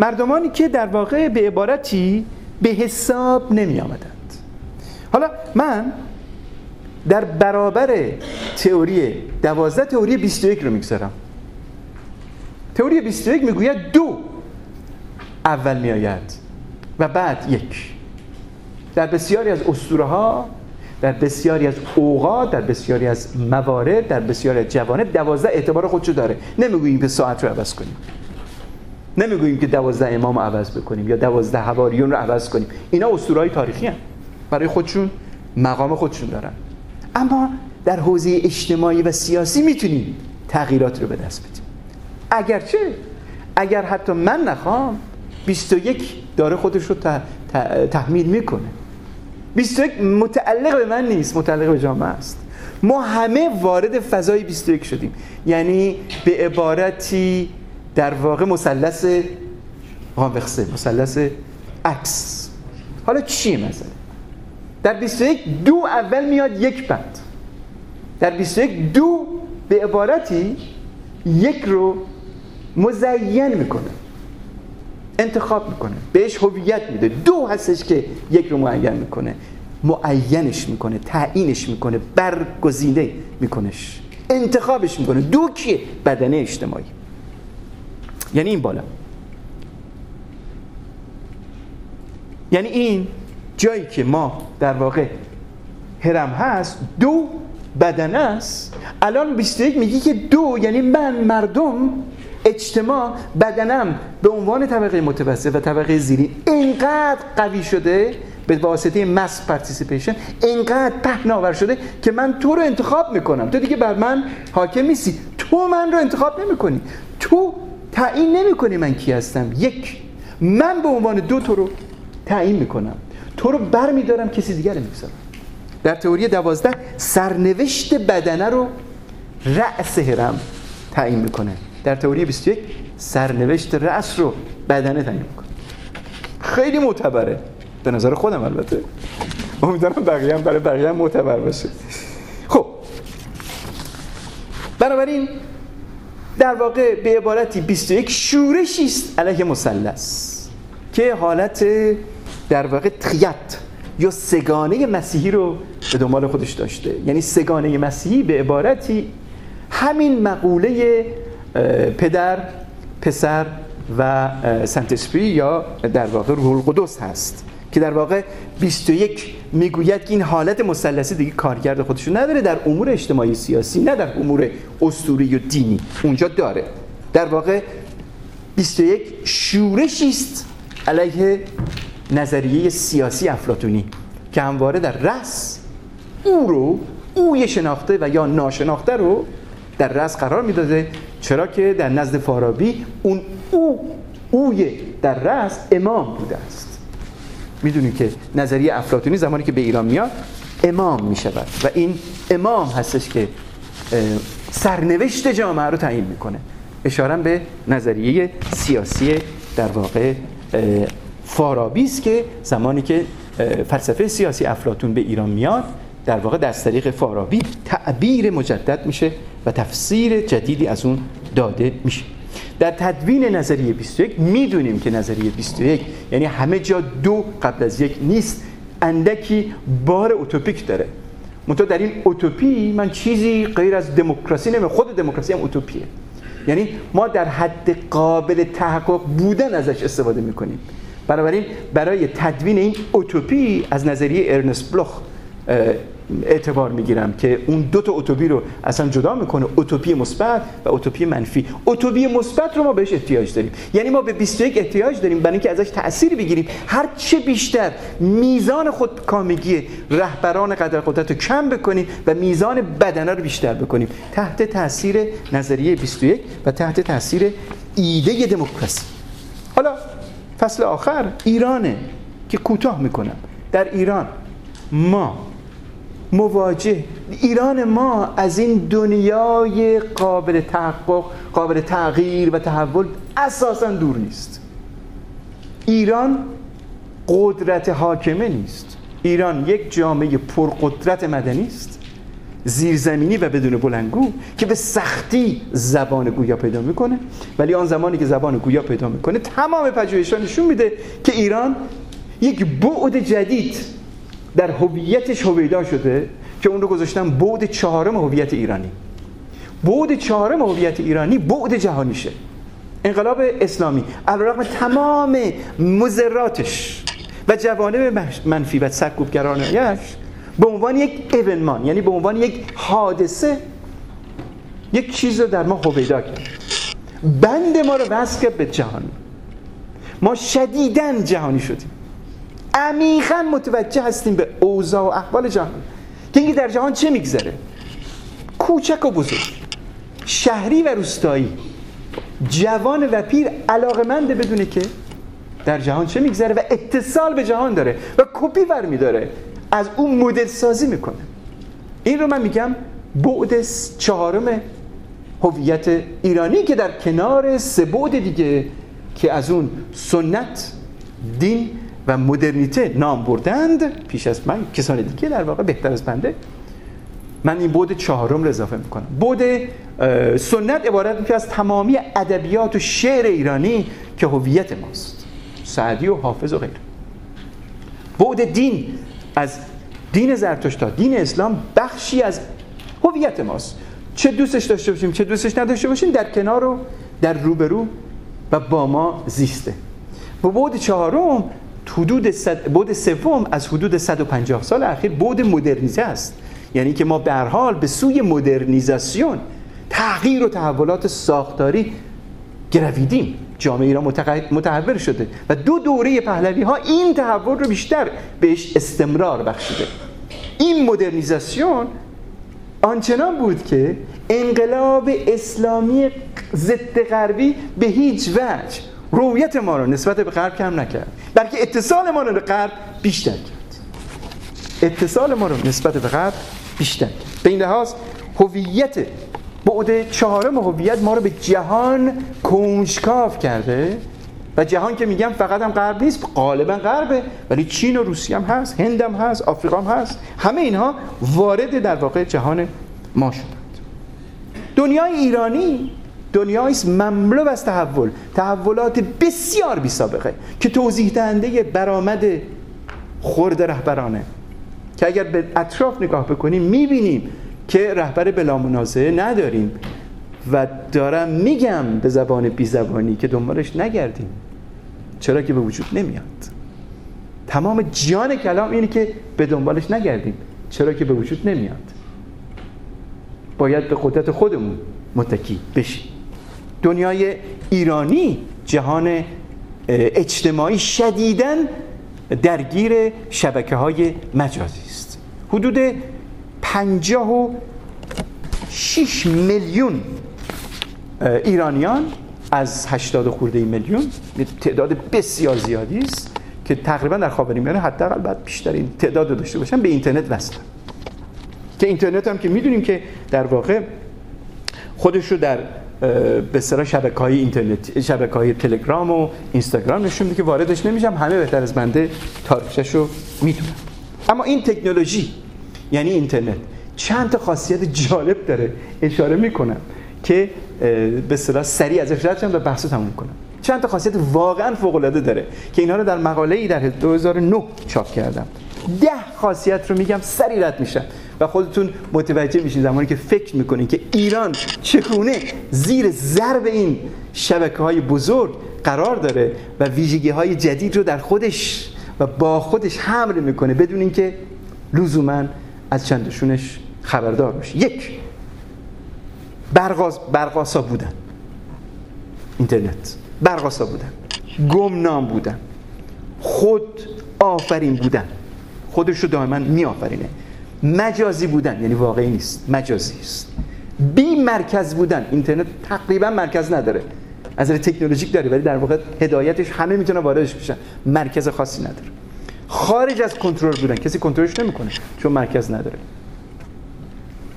مردمانی که در واقع به عبارتی به حساب نمی آمدند حالا من در برابر تئوری دوازده تئوری 21 رو می‌گذارم. تئوری 21 می‌گوید دو. اول میآید و بعد یک. در بسیاری از اسطوره ها در بسیاری از اوقات در بسیاری از موارد در بسیاری از جوانب دوازده اعتبار خودشو داره. نمی‌گوییم که ساعت رو عوض کنیم. نمی‌گوییم که دوازده امام رو عوض بکنیم یا دوازده حواریون رو عوض کنیم. اینا اسطورهای تاریخی هم. برای خودشون مقام خودشون دارن. اما در حوزه اجتماعی و سیاسی می‌تونیم تغییرات رو به دست بدیم. اگرچه اگر حتی من نخوام 21 داره خودش رو تحمیل می‌کنه. 21 متعلق به من نیست متعلق به جامعه است. ما همه وارد فضای 21 شدیم. یعنی به عبارتی در واقع مثلث رانوخسه مثلث عکس حالا چیه مثلا؟ در 21 دو اول میاد یک بعد در 21 دو به عبارتی یک رو مزین می‌کنه. انتخاب می‌کنه. بهش هویت میده. دو هستش که یک رو معین می‌کنه. معینش می‌کنه تعیینش می‌کنه برگزیده میکنش. انتخابش می‌کنه. دو کیه؟ بدنه اجتماعی. یعنی این بالا. یعنی این جایی که ما در واقع هرم هست دو بدن است. الان 21 میگی که دو یعنی من مردم اجتماع بدنم به عنوان طبقه متوسط و طبقه زیری اینقدر قوی شده به واسطه مس پارتیسیپیشن اینقدر پهناور شده که من تو رو انتخاب می‌کنم. تو دیگه بر من حاکم نیستی. تو من رو انتخاب نمی‌کنی. تو تعیین نمی‌کنی من کی هستم. یک من به عنوان دو تو رو تعیین می‌کنم. تو رو بر میدارم کسی دیگر می‌گذارم. در تئوری دوازده سرنوشت بدنه رو رأس هرم تعیین می‌کنه. در تئوری 21 سرنوشت رأس رو بدنه تعیین می‌کنه. خیلی معتبره. به نظر خودم البته. امیدوارم بقیه هم برای بقیه هم معتبر باشه. خب. بنابراین در واقع به عبارتی 21 شورشی است علیه مثلث که حالت در واقع تریت یا سگانه مسیحی رو به دنبال خودش داشته. یعنی سگانه مسیحی به عبارتی همین مقوله پدر پسر و سنت یا در واقع روح القدس هست که در واقع 21 می‌گوید که این حالت مثلثی دیگه کارکرد خودشون نداره در امور اجتماعی سیاسی نه در امور اسطوری و دینی. اونجا داره. در واقع 21 شورشی است علیه نظریه سیاسی افلاتونی که همواره در رأس او رو اوی شناخته و یا ناشناخته رو در رأس قرار می‌داده. چرا که در نزد فارابی اون او اوی در رأس امام بوده است. می‌دونید که نظریه افلاتونی زمانی که به ایران میاد امام می‌شود و این امام هستش که سرنوشت جامعه رو تعیین می‌کنه. اشاره به نظریه سیاسی در واقع فارابی است که زمانی که فلسفه سیاسی افلاتون به ایران میاد در واقع در طریق فارابی تعبیر مجدد میشه و تفسیر جدیدی از اون داده میشه. در تدوین نظریه 21 می‌دونیم که نظریه 21 یعنی همه جا دو قبل از یک نیست اندکی بار اوتوپیک داره. منتها در این اوتوپی من چیزی غیر از دموکراسی نمی خود دموکراسی هم اوتوپیه. یعنی ما در حد قابل تحقق بودن ازش استفاده می‌کنیم. بنابراین برای تدوین این اوتوپی از نظریه ارنست بلوخ اعتبار می‌گیرم که اون دو تا اتوبی رو اصلا جدا می‌کنه اتوپی مثبت و اتوپی منفی. اتوپی مثبت رو ما بهش احتیاج داریم. یعنی ما به 21 احتیاج داریم برای اینکه ازش تأثیر بگیریم. هر چه بیشتر میزان خودکامگی رهبران قدر قدرت رو کم بکنیم و میزان بدنه رو بیشتر بکنیم. تحت تاثیر نظریه 21 و تحت تاثیر ایده دموکراسی. حالا فصل آخر ایرانه که کوتاه می‌کنم. در ایران ما مواجه ایران ما از این دنیای قابل تحقق قابل تغییر و تحول اساسا دور نیست. ایران قدرت حاکمه نیست. ایران یک جامعه پرقدرت مدنی است. زیرزمینی و بدون بلنگو که به سختی زبان گویا پیدا می‌کنه. ولی آن زمانی که زبان گویا پیدا می‌کنه تمام پژوهش‌ها نشون میده که ایران یک بعد جدید در هویتش هویدا شده که اون رو گذاشتن بعد چهارم هویت ایرانی. بعد چهارم هویت ایرانی بعد جهانیشه. انقلاب اسلامی علیرغم تمام مزراتش و جوانب منفی و سرکوبگرانیش به عنوان یک ایونمان یعنی به عنوان یک حادثه یک چیز رو در ما هویدا کرد. بند ما رو وصل به جهان. ما شدیدن جهانی شدیم. عمیقا متوجه هستیم به اوضاع و احوال جهان. که اینکه در جهان چه میگذره؟ کوچک و بزرگ. شهری و روستایی. جوان و پیر علاقمنده بدونه که در جهان چه میگذره و اتصال به جهان داره و کپی برمیداره از اون مدل سازی می‌کنه. این رو من میگم بعد چهارم هویت ایرانی که در کنار سه بعد دیگه که از اون سنت دین و مدرنیته نام بردند پیش از من کسان دیگه در واقع بهتر از بنده من این بود چهارم رو اضافه می‌کنم. بود سنت عبارت میشه از تمامی ادبیات و شعر ایرانی که هویت ماست. سعدی و حافظ و غیره. بود دین از دین زرتشت دین اسلام بخشی از هویت ماست. چه دوستش داشته باشیم چه دوستش نداشته باشیم در کنار و در روبرو و با ما زیسته. و بود چهارم حدود بود سوم از حدود 150 سال اخیر بود مدرنیزه است. یعنی که ما به حال به سوی مدرنیزاسیون تغییر و تحولات ساختاری گرویدیم. جامعه ایران متحول شده و دو دوره پهلوی ها این تحول رو بیشتر بهش استمرار بخشیده. این مدرنیزاسیون آنچنان بود که انقلاب اسلامی ضد غربی به هیچ وجه رویت ما رو نسبت به غرب کم نکرد بلکه اتصال ما رو به غرب بیشتر کرد. اتصال ما رو نسبت به غرب بیشتر کرد. به این لحاظ هویت بعد چهارم هویت ما رو به جهان کنجکاو کرده. و جهان که میگم فقط هم غرب نیست غالبا غربه. ولی چین و روسیه هم هست هند هم هست آفریقا هم هست. همه اینها وارد در واقع جهان ما شدند. دنیای ایرانی دنیایی است مملو از تحول. تحولات بسیار بی سابقه که توضیح دهنده برآمد خرد رهبرانه. که اگر به اطراف نگاه بکنیم می‌بینیم که رهبر بلا منازعه نداریم و دارم میگم به زبان بی زبانی که دنبالش نگردیم. چرا که به وجود نمیاد. تمام جان کلام اینه که به دنبالش نگردیم. چرا که به وجود نمیاد. باید به قدرت خودمون متکی بشیم. دنیای ایرانی جهان اجتماعی شدیدن درگیر شبکه های مجازی است. حدود پنجاه و شیش میلیون ایرانیان از هشتاد خورده میلیون تعداد بسیار زیادی است که تقریبا در خاورمیانه حداقل بعد بیشتر این تعداد داشته باشن به اینترنت وصلن که اینترنت هم که می‌دونیم که در واقع خودش رو در به سرا شبکه های اینترنت شبکه های تلگرام و اینستاگرام نشون میده که واردش نمیشم همه بهتر از بنده تاریخش رو می‌دونم اما این تکنولوژی یعنی اینترنت. چند تا خاصیت جالب داره اشاره می‌کنم که به صلاح سریع ازش رد و بحث تموم کنم. چند تا خاصیت واقعا فوق العاده داره که اینها رو در مقاله ای در 2009 چاپ کردم. ده خاصیت رو میگم سریع رد میشن و خودتون متوجه میشین زمانی که فکر می‌کنین که ایران چگونه زیر ضرب این شبکه های بزرگ قرار داره و ویژگی های جدید رو در خودش و با خودش حمل می‌کنه بدون اینکه لزوما از چندشونش خبردار باشه یک برقاس برقاسا بودن. اینترنت. برقاسا بودن. گمنام بودن. خود آفرین بودن. خودش رو دائما می آفرینه مجازی بودن. یعنی واقعی نیست. مجازی است. بی مرکز بودن. اینترنت تقریبا مرکز نداره. از تکنولوژیک داره ولی در واقع هدایتش همه می‌تونه واردش بشن. مرکز خاصی نداره. خارج از کنترل بودن. کسی کنترلش نمی‌کنه چون مرکز نداره.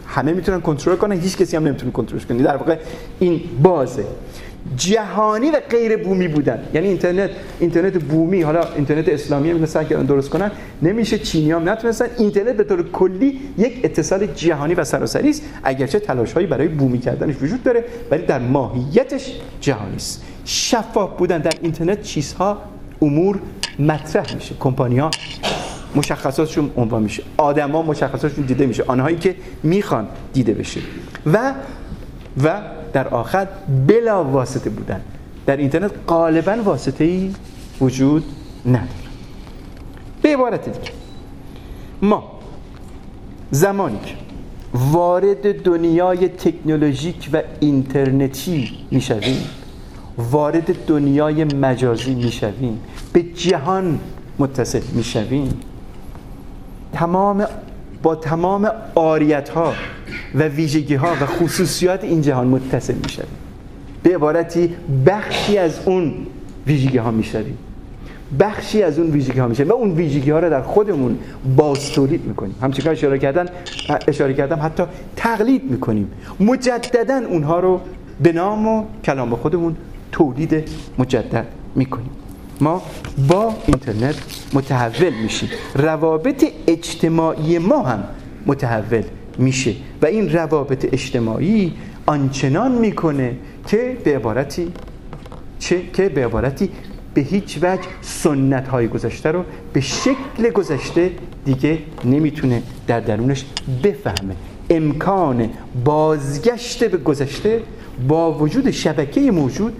همه می‌تونن کنترل کنن هیچ کسی هم نمی‌تونه کنترلش کنه. در واقع این بازه. جهانی و غیر بومی بودن. یعنی اینترنت اینترنت بومی حالا اینترنت اسلامی هم سعی کردن درست کنن نمیشه چینی هم نتونستن. اینترنت به طور کلی یک اتصال جهانی و سراسری است. اگرچه تلاش هایی برای بومی کردنش وجود داره ولی در ماهیتش جهانی است. شفاف بودن در اینترنت چیزها امور مطرح میشه کمپانی ها مشخصاتشون عنوان میشه آدما مشخصاتشون دیده میشه آنهایی که می‌خوان دیده بشه. و و در آخر بلا واسطه بودن. در اینترنت غالبا واسطه ای وجود نداره. به عبارت دیگه. ما زمانی که وارد دنیای تکنولوژیک و اینترنتی می‌شویم وارد دنیای مجازی می‌شویم. به جهان متصل می‌شویم. تمام با تمام آریت ها و ویژگی ها و خصوصیات این جهان متصل می‌شویم. به عبارتی بخشی از اون ویژگی ها می‌شویم. بخشی از اون ویژگی ها میشه و اون ویژگی ها رو در خودمون باز تولید می‌کنیم. همچنین اشاره کردن اشاره کردم حتی تقلید می‌کنیم. مجددا اونها رو به نام و کلام خودمون تولید مجدد می‌کنیم. ما با اینترنت متحول میشیم. روابط اجتماعی ما هم متحول میشه و این روابط اجتماعی آنچنان می‌کنه که به عبارتی چه که به عبارتی به هیچ وجه سنت های گذشته رو به شکل گذشته دیگه نمی‌تونه در درونش بفهمه. امکان بازگشت به گذشته با وجود شبکه موجود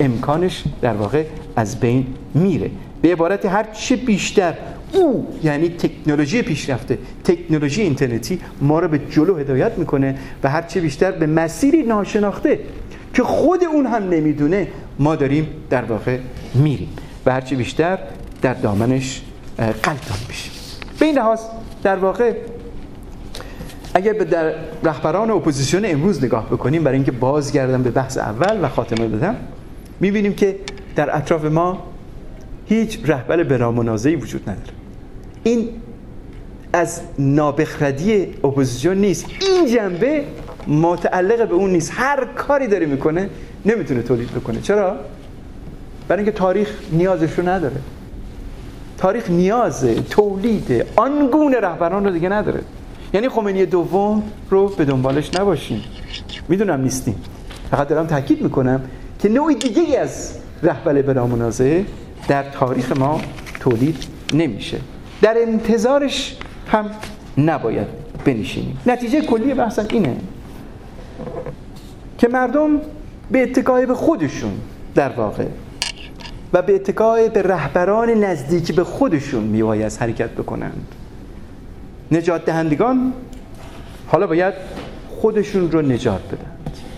امکانش در واقع از بین میره. به عبارت هر چه بیشتر او یعنی تکنولوژی پیشرفته تکنولوژی اینترنتی ما رو به جلو هدایت می‌کنه و هر چه بیشتر به مسیری ناشناخته که خود اون هم نمی‌دونه ما داریم در واقع میریم و هر چه بیشتر در دامنش قلطان میشیم. به این لحاظ در واقع اگر به در رهبران اپوزیسیون امروز نگاه بکنیم برای اینکه بازگردم به بحث اول و خاتمه بدم می‌بینیم که در اطراف ما هیچ رهبر برامنازعی وجود نداره. این از نابخردی اپوزیسیون نیست. این جنبه متعلق به اون نیست. هر کاری داره می‌کنه نمی‌تونه تولید بکنه. چرا؟ برای اینکه تاریخ نیازش رو نداره. تاریخ نیازه تولید آنگونه رهبران رو دیگه نداره. یعنی خمینی دوم رو به دنبالش نباشیم می‌دونم نیستیم. فقط دارم تاکید می‌کنم که نوع دیگه از رهبر بلا منازعه در تاریخ ما تولید نمیشه. در انتظارش هم نباید بنشینیم. نتیجه کلی بحثم اینه که مردم به اتکای به خودشون در واقع و به اتکای به رهبران نزدیکی به خودشون میباید حرکت بکنند. نجات دهندگان حالا باید خودشون رو نجات بدن.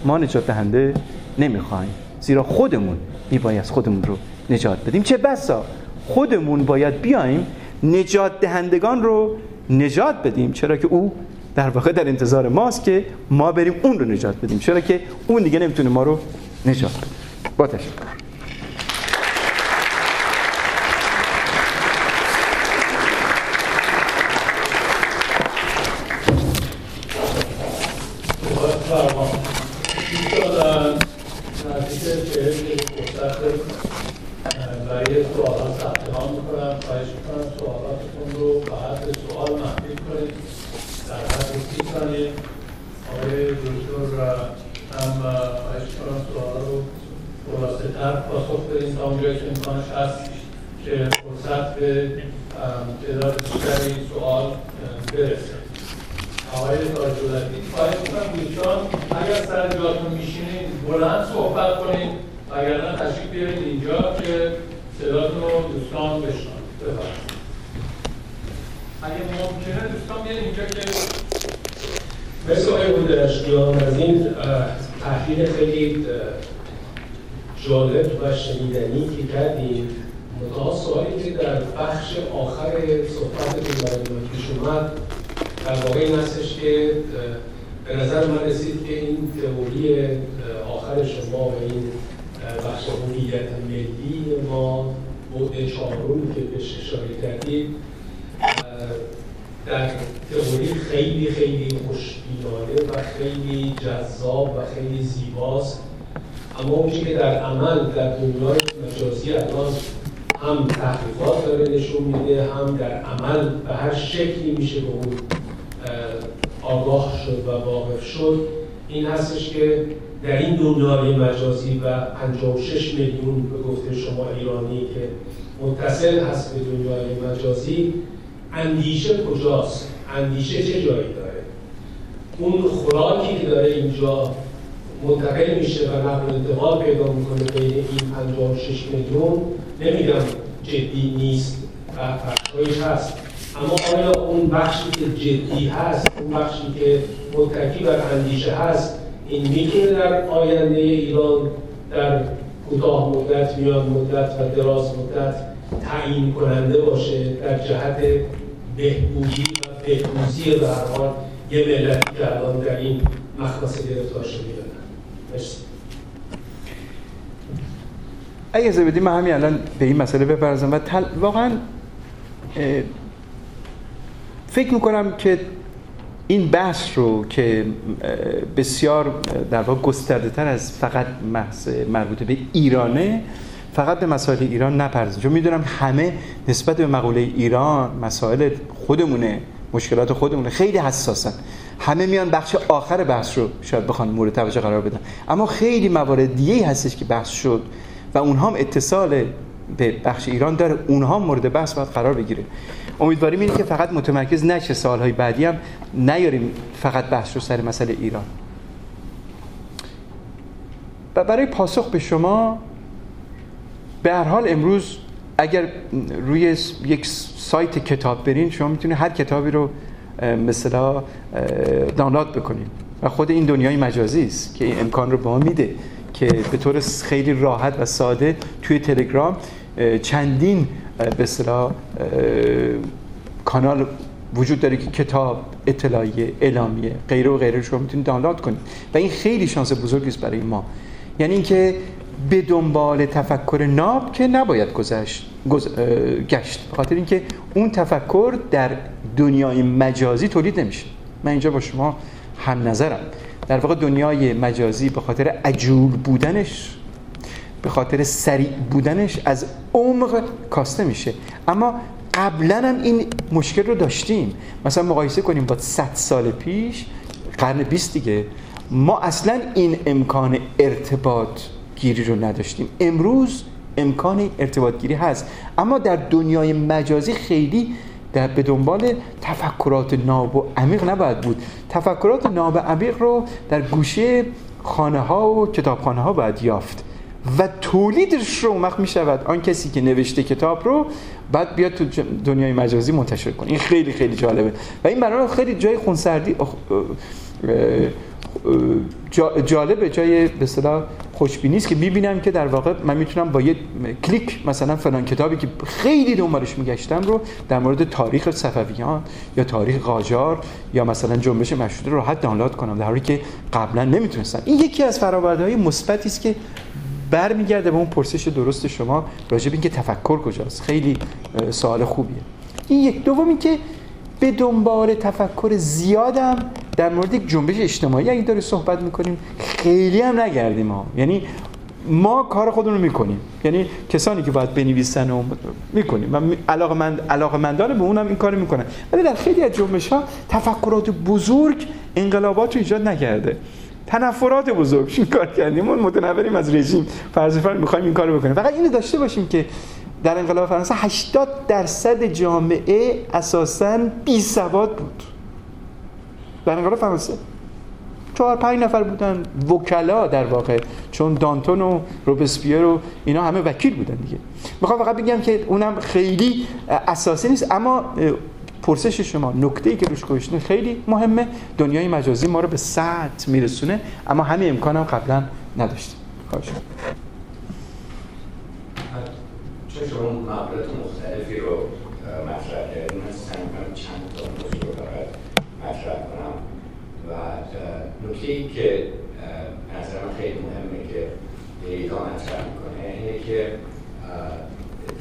ما نجات دهنده نمی‌خوایم. زیرا خودمون میباید خودمون رو نجات بدیم. چه بسا خودمون باید بیایم نجات دهندگان رو نجات بدیم. چرا که او در واقع در انتظار ماست که ما بریم اون رو نجات بدیم. چرا که اون دیگه نمی‌تونه ما رو نجات بده. با تشکر Uh, من خواهش می‌کنم سوالاتتون رو فقط به سوال محدود کنید در حد سی ثانیه آقای دکتر هم خواهش کنم سوال رو خلاصه تر پاسخ بدین تا اونجایی که امکانش هست که فرصت به تعداد بیشتری سوال برسه آقای تاجدولتی خواهش می‌کنم دوستان اگر سر جاتون میشینید بلند صحبت کنید اگر نه تشریف بیارید اینجا که صداتون رو دوستان بشنن بفرمایید اگه ممکنه دوستان بیارید اینجا که مثل آقای بودرشتیان از این تحلیل خیلی جالب و شنیدنی که کردیم متها سوالی که در بخش آخر صحبت که پیش اومد در واقع این هستش که به نظر من رسید که این تئوری آخر شما و این بخش هویت ملی ما بعد چهارمی که بهش اشاره کردید در تئوری خیلی خیلی خوشبینانه و خیلی جذاب و خیلی زیباست اما اون که در عمل در دنیای مجازی الان هم تحقیقات داره نشون میده هم در عمل به هر شکلی میشه به اون آگاه شد و واقف شد این هستش که در این دنیای مجازی و 56 میلیون به گفته شما ایرانی که متصل هست به دنیای مجازی اندیشه کجاست؟ اندیشه چه جایی داره؟ اون خوراکی که داره اینجا منتقل میشه و نقل انتقال پیدا می‌کنه بین این 56 میلیون نمیگم جدی نیست و فرقایش هست. اما آیا اون بخشی که جدی هست اون بخشی که متکی بر اندیشه هست این می‌تونه در آینده ایران در کوتاه مدت میان مدت و دراز مدت تعیین کننده باشه در جهت بهبودی و بهروزی به هر حال یه ملتی که الان در این مخمسه گرفتار شده. مرسی اگه از بدیم من همین الان به این مسئله بپرزم و تل... واقعا فکر می‌کنم که این بحث رو که بسیار در واقع گسترده تر از فقط محض مربوط به ایرانه فقط به مسائل ایران نپردازیم. چون می‌دونم همه نسبت به مقوله ایران مسائل خودمونه مشکلات خودمونه خیلی حساسن. همه میان بخش آخر بحث رو شاید بخوان مورد توجه قرار بدن. اما خیلی موارد دیگه هستش که بحث شد و اونها هم اتصال به بخش ایران داره. اونها مورد بحث باید قرار بگیره. امیدواریم اینه که فقط متمرکز نشه. سالهای بعدی هم نیاریم فقط بحث رو سر مسئله ایران. و برای پاسخ به شما به هر حال امروز اگر روی یک سایت کتاب برین شما می‌تونید هر کتابی رو مثلا دانلود بکنید و خود این دنیای مجازی است که این امکان رو به ما میده که به طور خیلی راحت و ساده توی تلگرام چندین به اصطلاح کانال وجود داره که کتاب اطلاعیه اعلامیه غیره و غیره شما می‌تونید دانلود کنید. و این خیلی شانس بزرگی است برای ما. یعنی اینکه به دنبال تفکر ناب که نباید گذشت گشت. خاطر اینکه اون تفکر در دنیای مجازی تولید نمیشه. من اینجا با شما هم نظرم. در واقع دنیای مجازی به خاطر عجول بودنش به خاطر سریع بودنش از عمق کاسته میشه. اما قبلا هم این مشکل رو داشتیم. مثلا مقایسه کنیم با 100 سال پیش قرن 20 دیگه ما اصلا این امکان ارتباط گیری رو نداشتیم. امروز امکان ارتباط گیری هست. اما در دنیای مجازی خیلی در به دنبال تفکرات ناب و عمیق نباید بود. تفکرات ناب عمیق رو در گوشه خانه ها و کتابخانه ها باید یافت و تولیدش رو وقت می شود آن کسی که نوشته کتاب رو بعد بیاد تو دنیای مجازی منتشر کنه. این خیلی خیلی جالبه. و این برای خیلی جای خونسردی جالب جای به خوشبینی است که می‌بینم که در واقع من می‌تونم با یه کلیک مثلا فلان کتابی که خیلی دنبالش میگشتم رو در مورد تاریخ صفویان یا تاریخ قاجار یا مثلا جنبش مشروطه راحت دانلود کنم در حالی که قبلا نمی‌تونستم. این یکی از فرآورده‌های مثبتی است که برمیگرده به اون پرسش درست شما راجع به اینکه تفکر کجاست. خیلی سوال خوبیه. این یک. دومی که به دنبال تفکر زیادم در مورد یک جنبش اجتماعی. اگه داره صحبت می‌کنیم خیلی هم نگردیم ها. یعنی ما کار خودمون رو می‌کنیم. یعنی کسانی که باید بنویسن و می‌کنیم. و علاقه مند علاقه مندان به اونم این کار می‌کنن. ولی در خیلی از جنبش ها تفکرات بزرگ انقلابات رو ایجاد نکرده. تنفرات بزرگ. این کار کردیم؟ ما متنفریم از رژیم. فرض می‌خوایم این کارو بکنیم. فقط اینو داشته باشیم که در انقلاب فرانسه 80 درصد جامعه اساسا بی سواد بود. در انقلاب فرانسه چهار پنج نفر بودن وکلا در واقع چون دانتون و روبسپیر و اینا همه وکیل بودن دیگه. می‌خوام فقط بگم که اونم خیلی اساسی نیست اما پرسش شما نکته ای که روش گوشتین خیلی مهمه. دنیای مجازی ما رو به سطح میرسونه اما همین امکان هم قبلا نداشتیم. خواهش چون شما موارد مختلفی رو مطرح کردیم من سعی چند تا موضوع رو مطرح کنم و نکته ای که نظر من خیلی مهمه که دیتا مطرح می‌کنه اینه که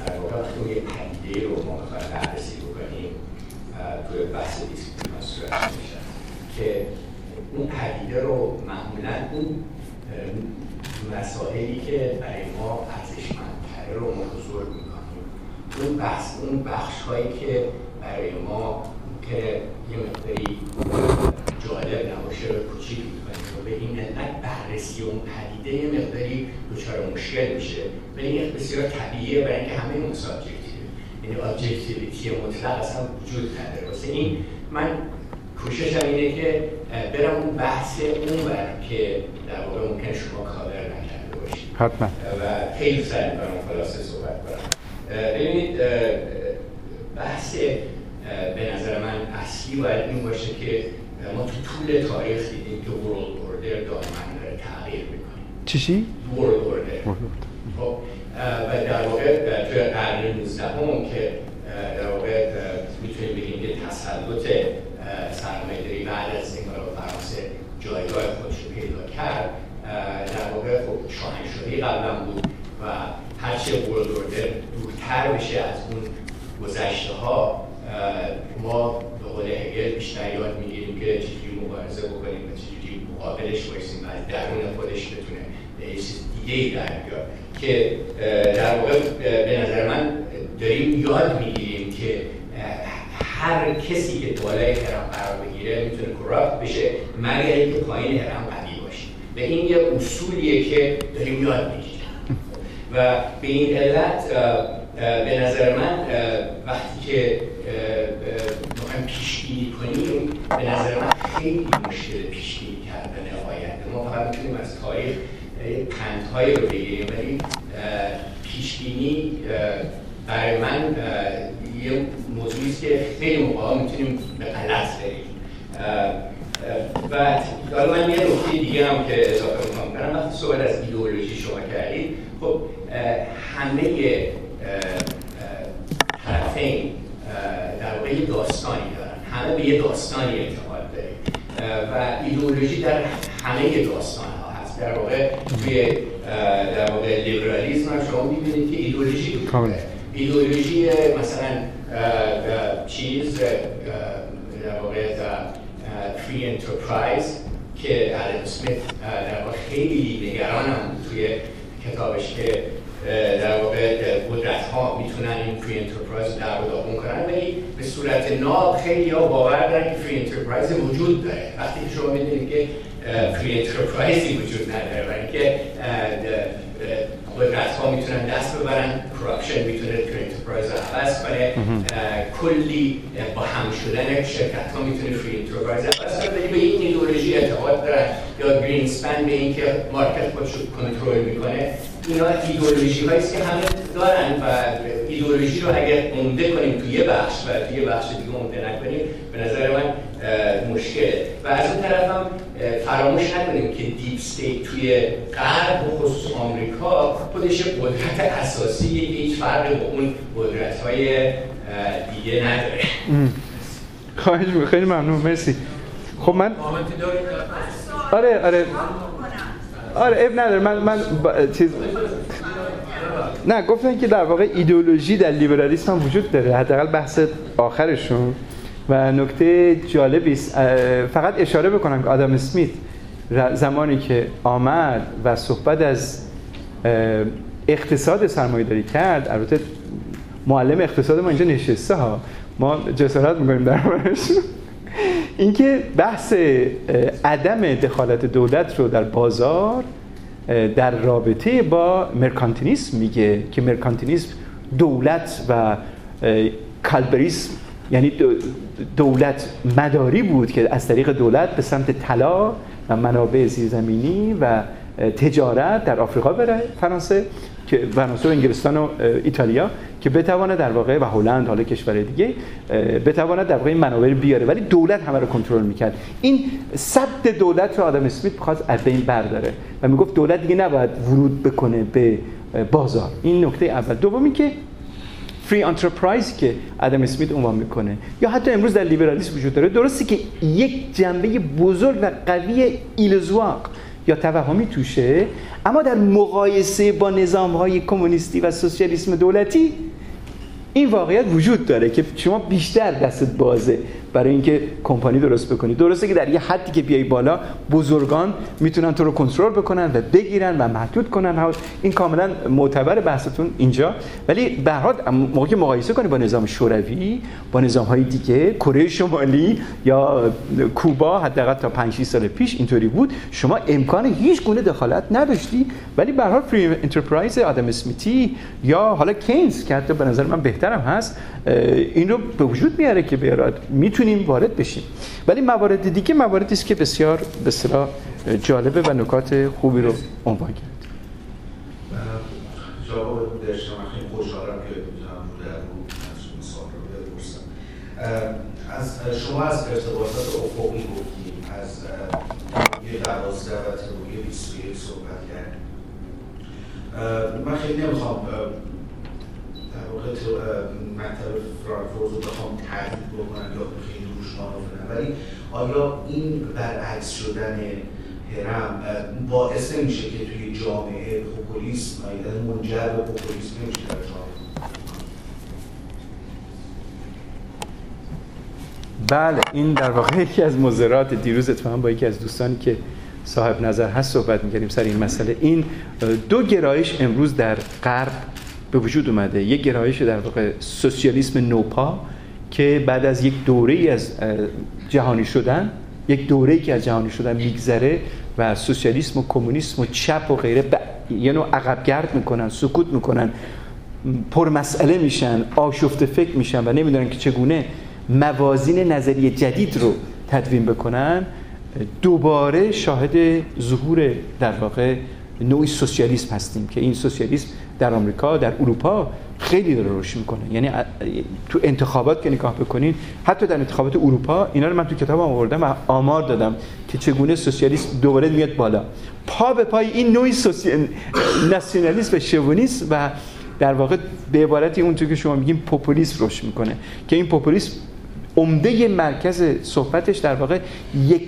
در واقع وقتی یه پدیده رو ما می‌خوایم بررسی بکنیم توی بحث دیسپلین صورت میشه که اون پدیده رو معمولا اون مسائلی که برای ما ارزشمندتره رو ما بزرگ می‌کنیم. اون بحث اون بخش هایی که برای ما که یه مقداری جالب نباشه رو کوچیک می‌کنیم و به این علت بررسی اون پدیده یه مقداری دچار مشکل میشه. ولی این بسیار طبیعیه برای اینکه همه اون subjective یعنی objectivity مطلق اصلا وجود نداره. واسه این من کوششم اینه که برم اون بحث اون بر که در واقع ممکن شما کاور نکرده باشید حتما. و خیلی سعی می‌کنم خلاصه صحبت کنم. ببینید بحث به نظر من اصلی باید این باشه که ما تو طول تاریخ دیدیم که world order دائما داره تغییر می‌کنه. چی چی؟ ورلد اوردر خب و در واقع توی قرن 19 هم که در واقع می‌تونیم بگیم که تسلط سرمایه‌داری بعد از انقلاب فرانسه جایگاه خودش رو پیدا کرد در واقع خب شاهنشاهی قبلا بود و هرچه ورلد اوردر دورتر بشه از اون گذشته ها ما به قول هگل بیشتر یاد می‌گیریم که چجوری مبارزه بکنیم و چجوری مقابلش بایستیم و از درون خودش بتونه به چیز دیگه در بیاد. که در واقع به نظر من داریم یاد می‌گیریم که هر کسی که بالای هرم قرار بگیره می‌تونه کراپت بشه مگر اینکه پایین هرم قوی باشه. و این یه اصولیه که داریم یاد می‌گیریم. و به این علت به نظر من وقتی که می‌خوایم پیش بینی کنیم به نظر من خیلی مشکل پیش بینی کردن آینده ما فقط می‌تونیم از تاریخ پندهایی رو بگیریم ولی پیش برای من یه موضوعی که خیلی موقع می‌تونیم به غلط بریم. و حالا من یه نکته دیگه هم که اضافه می‌کنم کنم وقتی صحبت از ایدئولوژی شما کردید خب همه طرفین در واقع یه داستانی دارن همه به یه داستانی اعتقاد داریم و ایدئولوژی در همه داستان ها هست در واقع توی در واقع لیبرالیسم هم شما می‌بینید که ایدئولوژی ایدئولوژی مثلا چیز در واقع free enterprise که آدم اسمیت در واقع خیلی نگرانه توی کتابش که در واقع قدرت ها می‌تونن این free enterprise رو داغون کنن. ولی به صورت ناب خیلی ها باور دارن که free enterprise وجود داره. وقتی که شما می‌دونید که free enterprise ی وجود نداره برای که قدرت ها می‌تونن دست ببرن corruption می‌تونه free enterprise رو عوض کنه. کلی با هم شدن شرکت ها می‌تونه free enterprise عوض کنه. به این ایدئولوژی اعتقاد دارن. یا گرینسپن به اینکه market خودش رو کنترل می‌کنه. اینا ایدئولوژی هایی که همه دارن و ایدئولوژی رو اگر عمده کنیم توی یه بخش و توی یه بخش دیگه عمده نکنیم به نظر من مشکله. و از اون طرف هم فراموش نکنیم که deep state توی غرب و خصوص آمریکا خودش قدرت اساسی که هیچ فرقی با اون قدرت های دیگه نداره. خواهش خیلی ممنون. مرسی. خب من آره آره. آره اب نداره. من من چیز نه گفتن که در واقع ایدئولوژی در لیبرالیسم هم وجود داره حداقل بحث آخرشون. و نکته جالبی است فقط اشاره بکنم که آدم اسمیت زمانی که آمد و صحبت از اقتصاد سرمایه داری کرد البته معلم اقتصاد ما اینجا نشسته ها. ما جسارت می‌کنیم در اینکه بحث عدم دخالت دولت رو در بازار در رابطه با مرکانتینیسم میگه که مرکانتینیسم دولت و کالبریسم یعنی دولت مداری بود که از طریق دولت به سمت طلا و منابع زیرزمینی و تجارت در آفریقا بره فرانسه که فرانسه و انگلستان و ایتالیا که بتواند در واقع و هلند حالا کشور دیگه بتواند در واقع این بیاره. ولی دولت همه رو کنترل می‌کرد. این صد دولت رو آدم اسمیت می‌خواست از بین برداره. و می‌گفت دولت دیگه نباید ورود بکنه به بازار. این نکته اول. دومی که فری انترپرایز که ادم اسمیت عنوان می‌کنه. یا حتی امروز در لیبرالیسم وجود داره. درسته که یک جنبه بزرگ و قوی ایلزواق یا توهمی توشه اما در مقایسه با نظام های کمونیستی و سوسیالیسم دولتی این واقعیت وجود داره که شما بیشتر دستت بازه. برای اینکه کمپانی درست بکنی. درسته که در یه حدی که بیای بالا بزرگان می‌تونن تو رو کنترل بکنن و بگیرن و محدود کنن. این کاملا معتبر بحثتون اینجا. ولی به هر که مقایسه کنی با نظام شوروی با نظام های دیگه کره شمالی یا کوبا حداقل تا 5 سال پیش اینطوری بود شما امکان هیچ گونه دخالت نداشتی. ولی به هر فری انترپرایز آدم اسمیتی یا حالا کینز که حتی به نظر من بهترم هست این رو به وجود میاره که بیارد می‌تونیم وارد بشیم. ولی موارد دیگه مواردی است که بسیار به جالبه و نکات خوبی رو عنوان کرد. از شما از ارتباطات افقی گفتیم از یه دوازده و تئوری 21 صحبت کردیم. من خیلی نمی‌خوام در واقع مکتب فرانکفورت رو بخوام تحلیل بکنم یا خیلی روش کنم ولی آیا این برعکس شدن هرم باعث نمیشه که توی جامعه پوپولیسم منجر به پوپولیسم نمیشه در جامعه؟ بله این در واقع یکی از مزرات دیروز اتفاقا با یکی از دوستانی که صاحب نظر هست صحبت می‌کردیم سر این مسئله. این دو گرایش امروز در غرب به وجود اومده. یک گرایش در واقع سوسیالیسم نوپا که بعد از یک دوره از جهانی شدن یک دوره که از جهانی شدن میگذره و سوسیالیسم و کمونیسم و چپ و غیره ب... یه نوع عقب گرد می‌کنن سکوت می‌کنن پر مسئله میشن آشفت فکر میشن و نمی‌دونن که چگونه موازین نظری جدید رو تدوین بکنن دوباره شاهد ظهور در واقع نوعی سوسیالیسم هستیم که این سوسیالیسم در آمریکا در اروپا خیلی داره رشد می‌کنه. یعنی تو انتخابات که نگاه بکنین حتی در انتخابات اروپا اینا رو من تو کتابم آوردم و آمار دادم که چگونه سوسیالیسم دوباره میاد بالا. پا به پای این نوعی سوسی... ناسیونالیسم و شوونیسم و در واقع به عبارتی اون که شما میگیم پوپولیسم رشد می‌کنه. که این پوپولیسم عمده مرکز صحبتش در واقع یک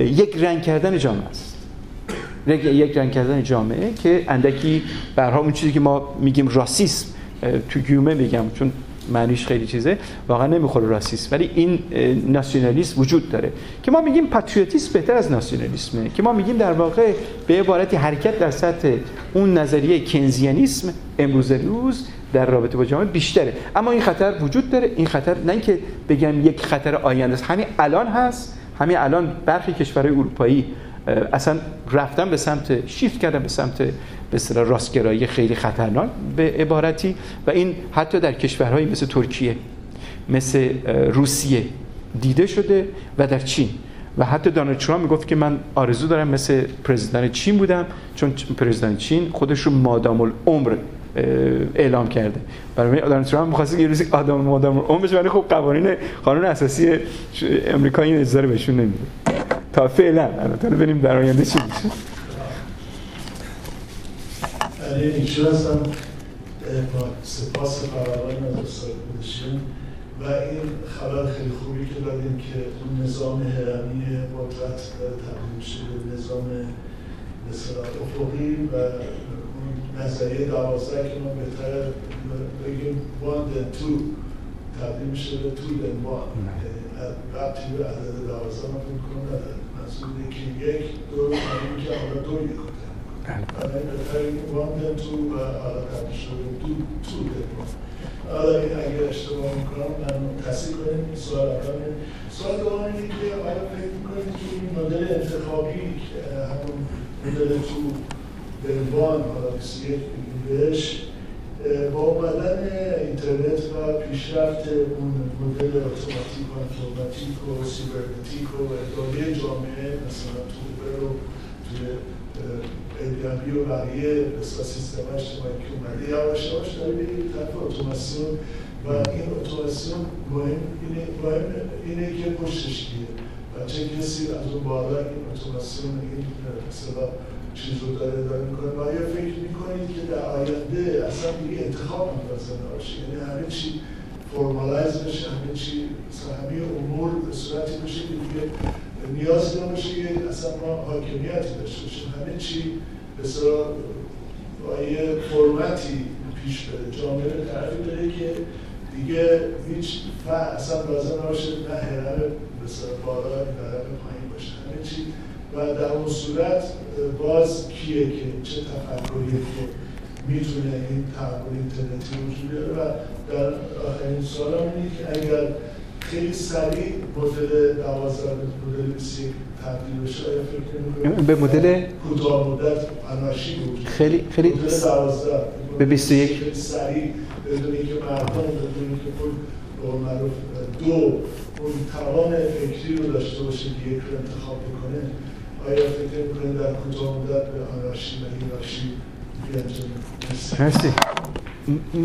یک رنگ کردن جامعه است. یک رنگ کردن جامعه که اندکی برها اون چیزی که ما میگیم راسیسم تو گیومه میگم چون معنیش خیلی چیزه واقعا نمی‌خوره راسیسم. ولی این ناسیونالیسم وجود داره که ما میگیم پاتریوتیسم بهتر از ناسیونالیسمه که ما میگیم در واقع به عبارتی حرکت در سطح اون نظریه کنزیانیسم امروز روز در رابطه با جامعه بیشتره. اما این خطر وجود داره. این خطر نه اینکه بگم یک خطر آینده است. همین الان هست. همین الان برخی کشورهای اروپایی اصلا رفتن به سمت شیفت کردن به سمت به اصطلاح راستگرایی خیلی خطرناک به عبارتی و این حتی در کشورهایی مثل ترکیه مثل روسیه دیده شده و در چین. و حتی دانالد ترامپ می‌گفت که من آرزو دارم مثل پرزیدنت چین بودم چون پرزیدنت چین خودش رو مادام العمر اعلام کرده. برای دانالد ترامپ می‌خواسته یه روزی آدم مادام بشه ولی خب قوانین قانون اساسی امریکا این اجازه بهشون نمیده. تا فعلا. البته ببینیم در آینده چی میشه. سپاس فراوان از استاد بودشین و این خبر خیلی خوبی که دادیم که اون نظام هرمی قدرت تبدیل میشه به نظام مثلا افقی و اون نظریه دوازده که ما بهتر بگیم then two تبدیل میشه به one ربطی به عدد دوازده من فکر کنم نداره منظور یکی یک دو که حالا دو یک and I want them to حالا قبل شده دو تو حالا این اگر اشتباه می‌کنم من تصحیح کنیم این سوال اول سوال دوم اینه که آیا فکر می‌کنید که این مدل انتخابی که همون مدل تو بلوان حالا 21 بهش با اومدن اینترنت و پیشرفت اون مدل اتوماتیک و اتوماتیک و سیبرنتیک و اداره جامعه مثلا تو رو توی ایربی و بقیه بسیار سیستم اجتماعی که اومده یواش یواش داره به طرف اتوماسیون و این اتوماسیون مهم اینه, مهم اینه که پشتش کیه. و چه کسی از اون بالا این اتوماسیون این مثلا چیز رو داره داره می‌کنه. و آیا فکر می‌کنید که در آینده اصلا دیگه انتخاب لازم نباشه یعنی همه چی فرمالایز بشه همه چی همه امور به صورتی بشه که دیگه نیاز نباشه که اصلا ما حاکمیتی داشته باشیم. همه چی بسیار با یه فرمتی پیش بره. جامعه به طرفی بره که دیگه هیچ اصلا لازم نباشه نه هرم بسیار بالا نه پایین باشه. همه چی و در اون صورت باز کیه که چه تفکریه که می‌تونه این تحول اینترنتی وجود بیاره؟ و در آخرین سال اینه که اگر خیلی سریع مدل 12 مدل 21 تبدیل بشه آیا فکر به مدل کوتاه مدت اناشی بود؟ خیلی خیلی مدل 12 به 21 خیلی سریع بدون اینکه مردم بدون اینکه اون به معروف دو اون توان فکری رو داشته باشه که یک رو انتخاب بکنه. آیا فکر می‌کنید در مدت به و مرسی.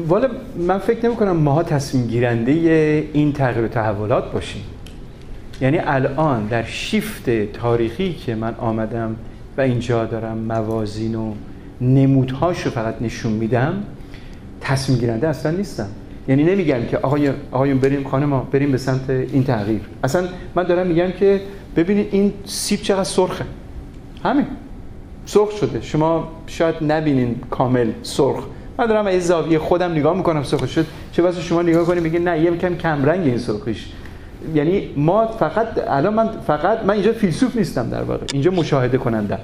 والا من فکر نمی کنم ماها تصمیم گیرنده این تغییر و تحولات باشیم. یعنی الان در شیفت تاریخی که من آمدم و اینجا دارم موازین و نمودهاش رو فقط نشون میدم تصمیم گیرنده اصلا نیستم. یعنی نمیگم که آقای آقایون بریم خانم ما بریم به سمت این تغییر. اصلا من دارم میگم که ببینید این سیب چقدر سرخه. همین. سرخ شده. شما شاید نبینین کامل سرخ. من دارم از زاویه خودم نگاه می‌کنم سرخ شد. چه واسه شما نگاه کنید میگه نه یه کم کم رنگ این سرخیش. یعنی ما فقط الان من فقط من اینجا فیلسوف نیستم در واقع. اینجا مشاهده کنندم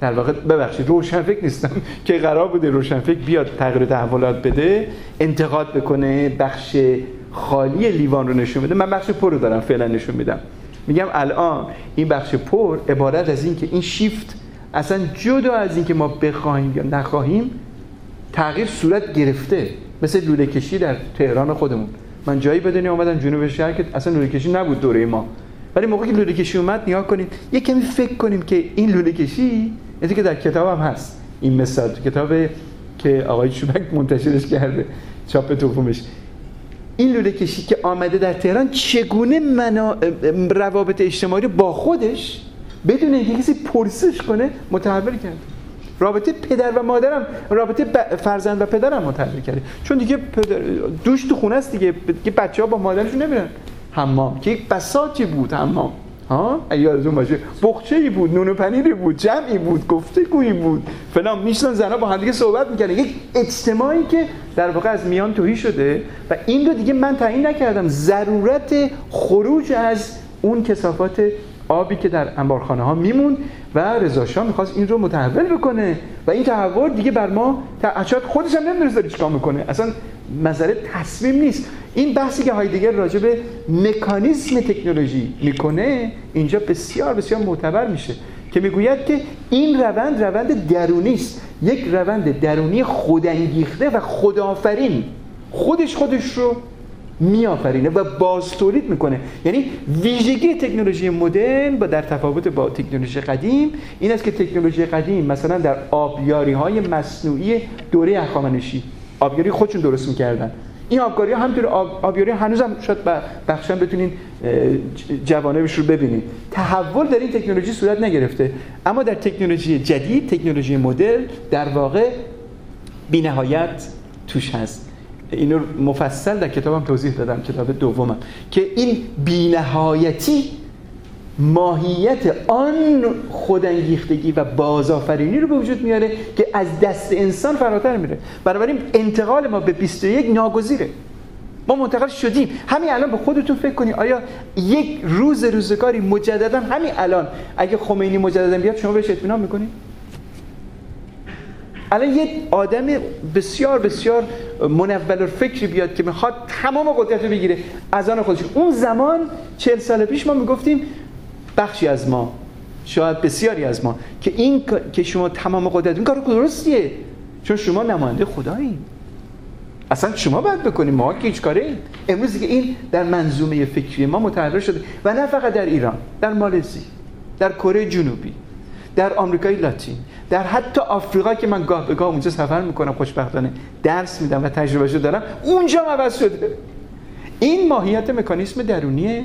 در واقع ببخشید روشن فکر نیستم. که قرار بوده روشن فکر بیاد تغییر تحولات بده انتقاد بکنه بخش خالی لیوان رو نشون بده. من بخش پر رو دارم فعلا نشون میدم. میگم الان این بخش پر عبارت از این که این شیفت اصلا جدا از اینکه ما بخواهیم یا نخواهیم تغییر صورت گرفته. مثل لوله کشی در تهران خودمون. من جایی بدونی اومدم جنوب شهر که اصلا لوله کشی نبود دوره ما. ولی موقعی که لوله کشی اومد نگاه کنید یه کمی فکر کنیم که این لوله کشی یعنی که در کتاب هم هست. این مثال کتاب که آقای چوبک منتشرش کرده چاپ دومش این لوله کشی که آمده در تهران چگونه منا... روابط اجتماعی با خودش بدون اینکه کسی پرسش کنه متحول کرد رابطه پدر و مادرم رابطه فرزند و پدرم متحول کرده. چون دیگه پدر دوش تو خونه است دیگه. که بچه ها با مادرشون نمیرن. حمام. که یک بساطی بود؟ حمام. ها؟ یادتون باشه. بخچه ای بود نون و پنیری بود جمعی بود گفتگویی بود. فلان میشتن زنها با هم دیگه صحبت می‌کردن. یک اجتماعی که در واقع از میان توهی شده و این رو دیگه من تعیین نکردم. ضرورت خروج از اون کسافات آبی که در انبارخانه ها میمون و رضا شاه می‌خواست این رو متحول بکنه و این تحول دیگه بر ما شاید خودش هم نمی‌دونه داره چیکار می‌کنه. اصلا مسئله تصمیم نیست. این بحثی که هایدگر راجع به مکانیزم تکنولوژی می‌کنه اینجا بسیار بسیار معتبر میشه. که می‌گوید که این روند روند درونی است. یک روند درونی خودانگیخته و خدافرین خودش خودش رو میآفرینه و باز تولید می‌کنه. یعنی ویژگی تکنولوژی مدرن با در تفاوت با تکنولوژی قدیم این است که تکنولوژی قدیم مثلا در آبیاری های مصنوعی دوره هخامنشی. آبیاری خودشون درست می‌کردن. این آبیاری همینطور آب، آبیاری هنوز هم شاید بخشن بتونین جوانبش رو ببینید تحول در این تکنولوژی صورت نگرفته. اما در تکنولوژی جدید تکنولوژی مدل در واقع بینهایت توش هست. اینو مفصل در کتابم توضیح دادم کتاب دومم. که این بینهایتی ماهیت آن خودانگیختگی و بازآفرینی رو به وجود میاره که از دست انسان فراتر میره. بنابراین انتقال ما به 21 ناگزیره. ما منتقل شدیم. همین الان به خودتون فکر کنید آیا یک روز روزگاری مجددا همین الان اگه خمینی مجددا بیاد شما بهش اطمینان می‌کنید الان یه آدم بسیار بسیار منول فکری بیاد که می‌خواد تمام قدرت رو بگیره. از آن خودش. اون زمان چهل سال پیش ما می‌گفتیم بخشی از ما شاید بسیاری از ما که این که شما تمام قدرت این کار درستیه. چون شما نماینده خدایی اصلا شما باید بکنیم. ما که هیچ کاره امروز که این در منظومه فکری ما متحرر شده و نه فقط در ایران در مالزی در کره جنوبی در آمریکای لاتین در حتی آفریقا که من گاه به گاه اونجا سفر می‌کنم خوشبختانه درس میدم و تجربه دارم اونجا عوض شده. این ماهیت مکانیسم درونی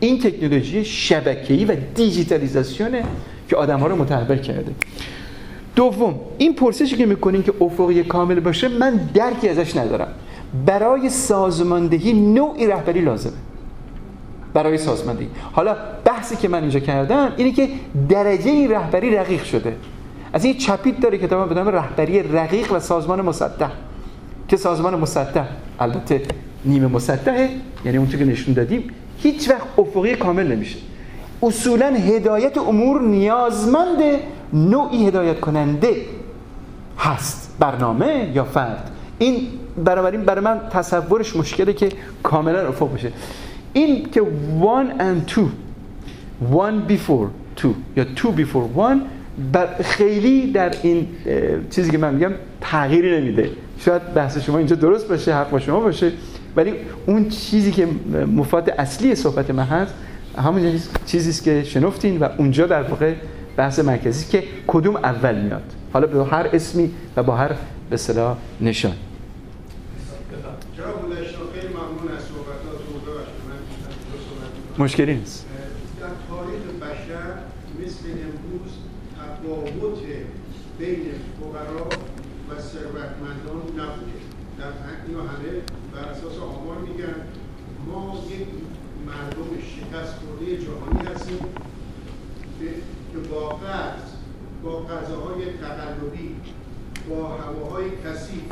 این تکنولوژی شبکه‌ای و دیجیتالیزاسیونه که آدم ها رو متحول کرده. دوم این پرسشی که می‌کنین که افقی کامل باشه من درکی ازش ندارم. برای سازماندهی نوعی رهبری لازمه. برای سازماندهی. حالا بحثی که من اینجا کردم اینه که درجه این رهبری رقیق شده. از این چپیت داره کتاب به نام رهبری رقیق و سازمان مسطح. که سازمان مسطح البته نیمه مسطحه یعنی اون که نشون دادیم هیچ وقت افقی کامل نمیشه. اصولا هدایت امور نیازمند نوعی هدایت کننده هست. برنامه یا فرد. این بنابراین برای من تصورش مشکله که کاملا افق بشه این که one and two one before two یا two before one بر خیلی در این چیزی که من میگم تغییری نمیده. شاید بحث شما اینجا درست باشه حرف شما باشه. ولی اون چیزی که مفاد اصلی صحبت من هست همون چیزی است که شنفتین و اونجا در واقع بحث مرکزی که کدوم اول میاد. حالا به هر اسمی و با هر به اصطلاح نشان. مشکلی نیست در تاریخ بشر مثل امروز تفاوت بین فقرا و ثروتمندان نبوده در اینو همه بر اساس آمار میگن ما یک مردم شکست خورده جهانی هستیم که قرض با غذاهای تقلبی با هواهای کثیف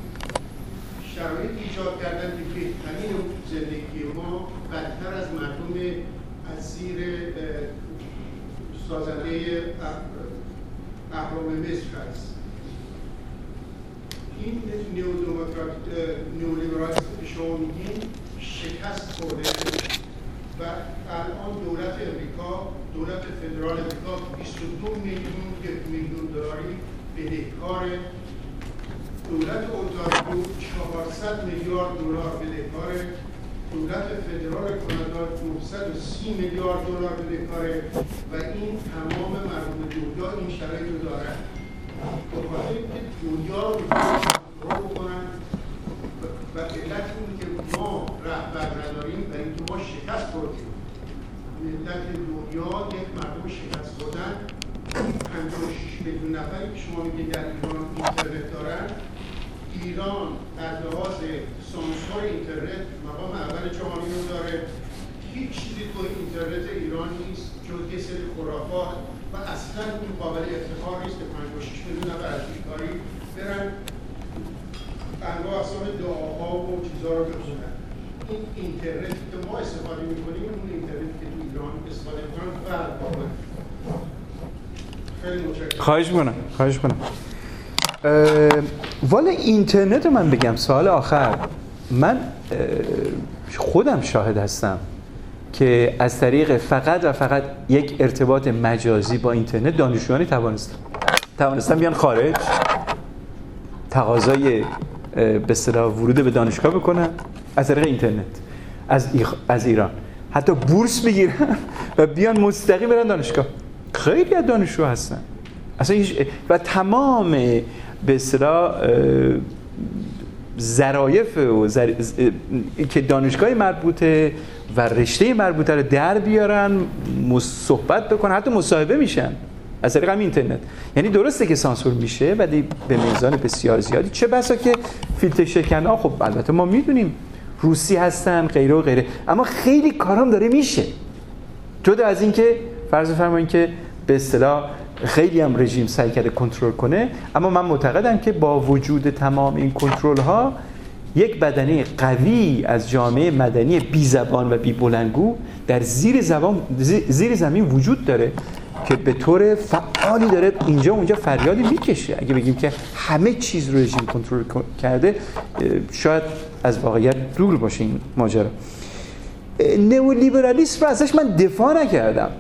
شرایط ایجاد کردن که بهترین زندگی ما بدتر از مردم از زیر سازنده اهرام مصر است. این نیولیبرالیسم که شما میگین شکست خورده. و الان دولت امریکا دولت فدرال امریکا 22 میلیون میلیون دلاری بدهکار دولت اونتاریو 400 میلیارد دلار بدهکار دولت فدرال کانادا 930 میلیارد دلار بدهکاره و این تمام مردم دنیا این شرایط رو دارن. به که دنیا رو بکنن و علت اون که ما رهبر نداریم و اینکه ما شکست خوردیم ملت دنیا یک مردم شکست خوردن. 56 میلیون نفری که شما میگید در ایران اینترنت دارن. ایران در لحاظ سانسور اینترنت مقام اول جهانی رو داره. هیچ چیزی تو اینترنت ایران نیست جز یه سری خرافات و اصلا این قابل افتخار نیست که 56 میلیون نفر از بیکاری برن. انواع اصلا دعاها و چیزها رو بخونن. این اینترنتی که ما استفاده می‌کنیم اون اینترنتی که تو ایران استفاده می‌کنن فرق خیلی متشکرم. خواهش می‌کنم خواهش می‌کنم. والا اینترنت رو من بگم سال آخر. من خودم شاهد هستم که از طریق فقط و فقط یک ارتباط مجازی با اینترنت دانشجویانی توانستم. توانستم بیان خارج. تقاضای به ورود به دانشگاه بکنن از طریق اینترنت از, از ایران. حتی بورس بگیرن و بیان مستقیم برن دانشگاه. خیلی از دانشجو هستن. اصلا و تمام به اصطلاح ظرایف و که دانشگاه مربوطه و رشته مربوطه رو در بیارن صحبت بکنن حتی مصاحبه میشن. از طریق هم اینترنت. یعنی درسته که سانسور میشه ولی به میزان بسیار زیادی. چه بسا که فیلتر شکن ها خب البته ما می‌دونیم روسی هستن غیره و غیره. اما خیلی کارام داره میشه. جدا از اینکه فرض فرمایید که به اصطلاح خیلی هم رژیم سعی کرده کنترل کنه اما من معتقدم که با وجود تمام این کنترل ها یک بدنه قوی از جامعه مدنی بی زبان و بی بلنگو در زیر, زبان زیر زمین وجود داره. که به طور فعالی داره اینجا اونجا فریادی می‌کشه. اگه بگیم که همه چیز رو رژیم کنترل کرده شاید از واقعیت دور باشه این ماجرا. نئولیبرالیسم رو ازش من دفاع نکردم.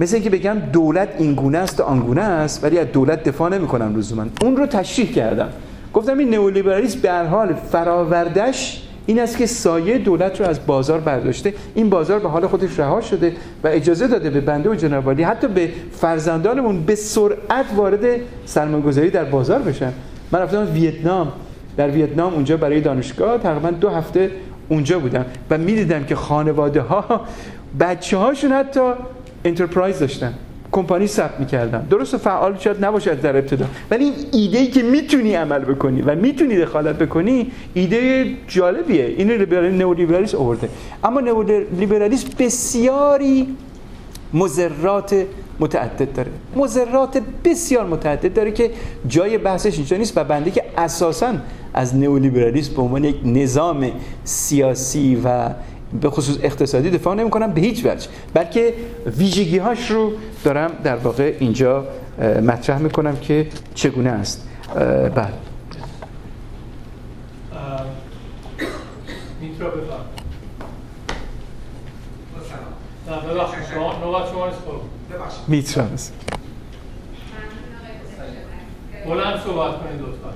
مثل اینکه بگم دولت این گونه است و آنگونه است ولی از دولت دفاع نمی‌کنم من اون رو تشریح کردم. گفتم این نئولیبرالیسم به هر حال فراوردش این است که سایه دولت رو از بازار برداشته. این بازار به حال خودش رها شده و اجازه داده به بنده و جنابالی حتی به فرزندانمون به سرعت وارد سرمایه‌گذاری در بازار بشن. من رفتم ویتنام. در ویتنام اونجا برای دانشگاه تقریبا دو هفته اونجا بودم و می‌دیدم که خانواده ها حتی انترپرایز داشتن. کمپانی ثبت می‌کردن درست فعال شاید نباشد در ابتدا. ولی این ایده ای که می‌تونی عمل بکنی و می‌تونی دخالت بکنی ایده جالبیه. این نئولیبرالیسم آورده. اما نئولیبرالیسم بسیاری مزرات متعدد داره. مزرات بسیار متعدد داره که جای بحثش اینجا نیست و بنده که اساسا از نئولیبرالیسم به عنوان یک نظام سیاسی و به خصوص اقتصادی دفاع نمی کنم به هیچ وجه. بلکه ویژگی هاش رو دارم در واقع اینجا مطرح می‌کنم که چگونه است. بله. میترا بفرم میترا بلند صحبت کنید لطفا.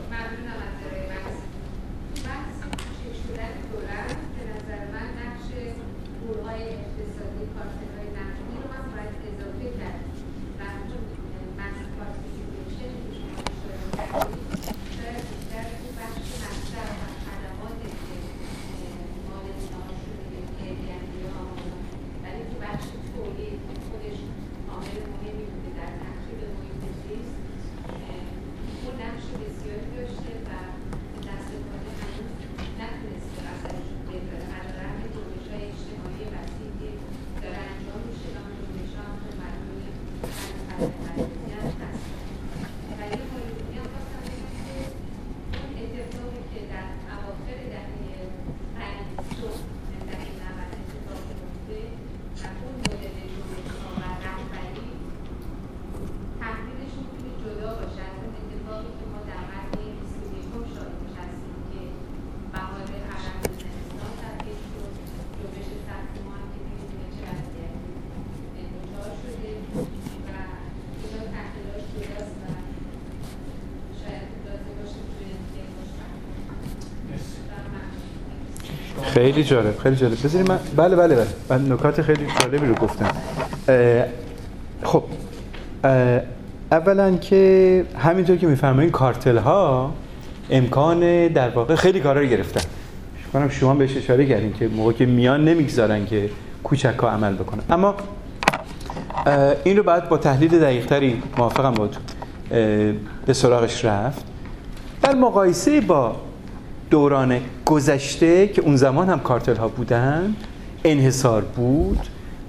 خیلی جالب خیلی جالب. بذارید من بله بله بله. من نکات خیلی جالبی رو گفتم. خب اولا که همینطور که میفرمایید کارتل ها امکان در واقع خیلی کارا رو گرفتن. کنم شما بهش اشاره کردین که موقع که میان نمی‌گذارن که کوچک ها عمل بکنن. اما این رو بعد با تحلیل دقیقتری موافقم بود به سراغش رفت. در مقایسه با دوران گذشته که اون زمان هم کارتل ها بودن انحصار بود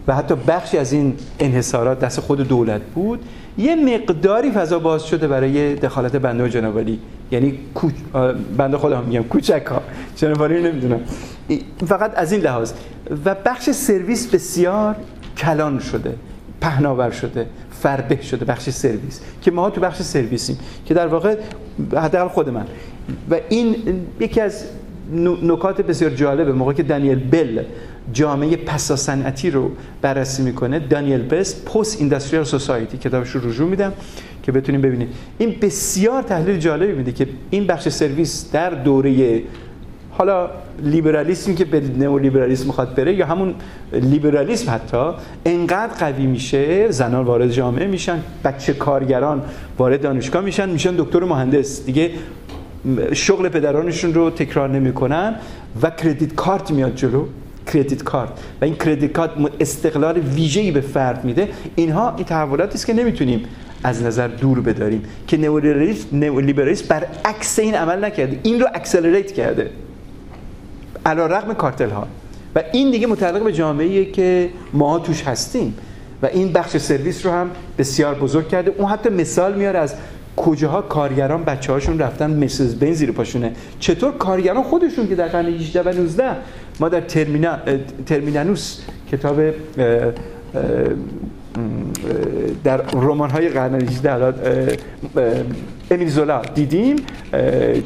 و حتی بخشی از این انحصارات دست خود دولت بود. یه مقداری فضا باز شده برای دخالت بنده و جنابالی یعنی. بنده خودم میگم کوچک ها جنابالی نمی‌دونم. فقط از این لحاظ. و بخش سرویس بسیار کلان شده پهناور شده. فربه شده بخش سرویس که ما تو بخش سرویسیم که در واقع حداقل خود من. و این یکی از نکات بسیار جالبه موقع که دانیل بل جامعه پسا صنعتی رو بررسی می‌کنه دانیل بست پست اینداستریال سوسایتی کتابش رو رجوع میدم که بتونیم ببینیم. این بسیار تحلیل جالبی میده که این بخش سرویس در دوره حالا لیبرالیسم که به نئولیبرالیسم می‌خواد بره یا همون لیبرالیسم حتی انقدر قوی میشه زنان وارد جامعه میشن بچه کارگران وارد دانشگاه میشن میشن دکتر مهندس. دیگه شغل پدرانشون رو تکرار نمی‌کنن و credit card میاد جلو credit card. و این credit card استقلال ویژه‌ای به فرد میده. اینها این تحولاتی است که نمی‌تونیم از نظر دور بداریم که نئولیبرالیسم برعکس این عمل نکرده. این رو accelerate کرده. علی رغم کارتل ها و این دیگه متعلق به جامعه که ما توش هستیم. و این بخش سرویس رو هم بسیار بزرگ کرده. اون حتی مثال میاره از کجاها کارگران بچه هاشون رفتن مسز بین زیر پاشونه. چطور کارگران خودشون که در قرن 18 و 19 ما در ترمینا، ترمینانوس کتاب در رمان های قرن 18 امیل دیدیم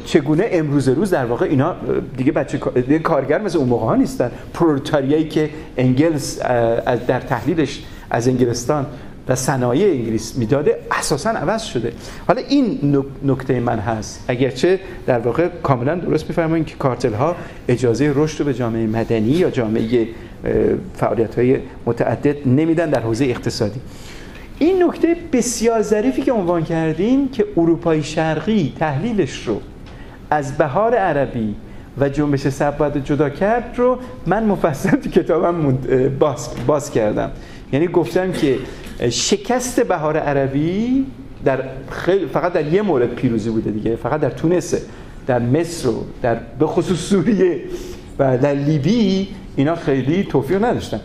چگونه امروز روز در واقع اینا دیگه بچه کارگر مثل اون موقع ها نیستن. پرولتاریایی که انگلس در تحلیلش از انگلستان و صنایع انگلیس می‌داده اساسا عوض شده. حالا این نکته من هست. اگرچه در واقع کاملا درست میفرمایید که کارتل ها اجازه رشد رو به جامعه مدنی یا جامعه فعالیت های متعدد نمیدن در حوزه اقتصادی. این نکته بسیار ظریفی که عنوان کردین که اروپای شرقی تحلیلش رو از بهار عربی و جنبش سب جدا کرد رو من مفصل تو کتابم باز, باز کردم. یعنی گفتم که شکست بهار عربی در خیلی فقط در یه مورد پیروزی بوده دیگه فقط در تونس در مصر و در به خصوص سوریه و در لیبی اینا خیلی توفیق نداشتن.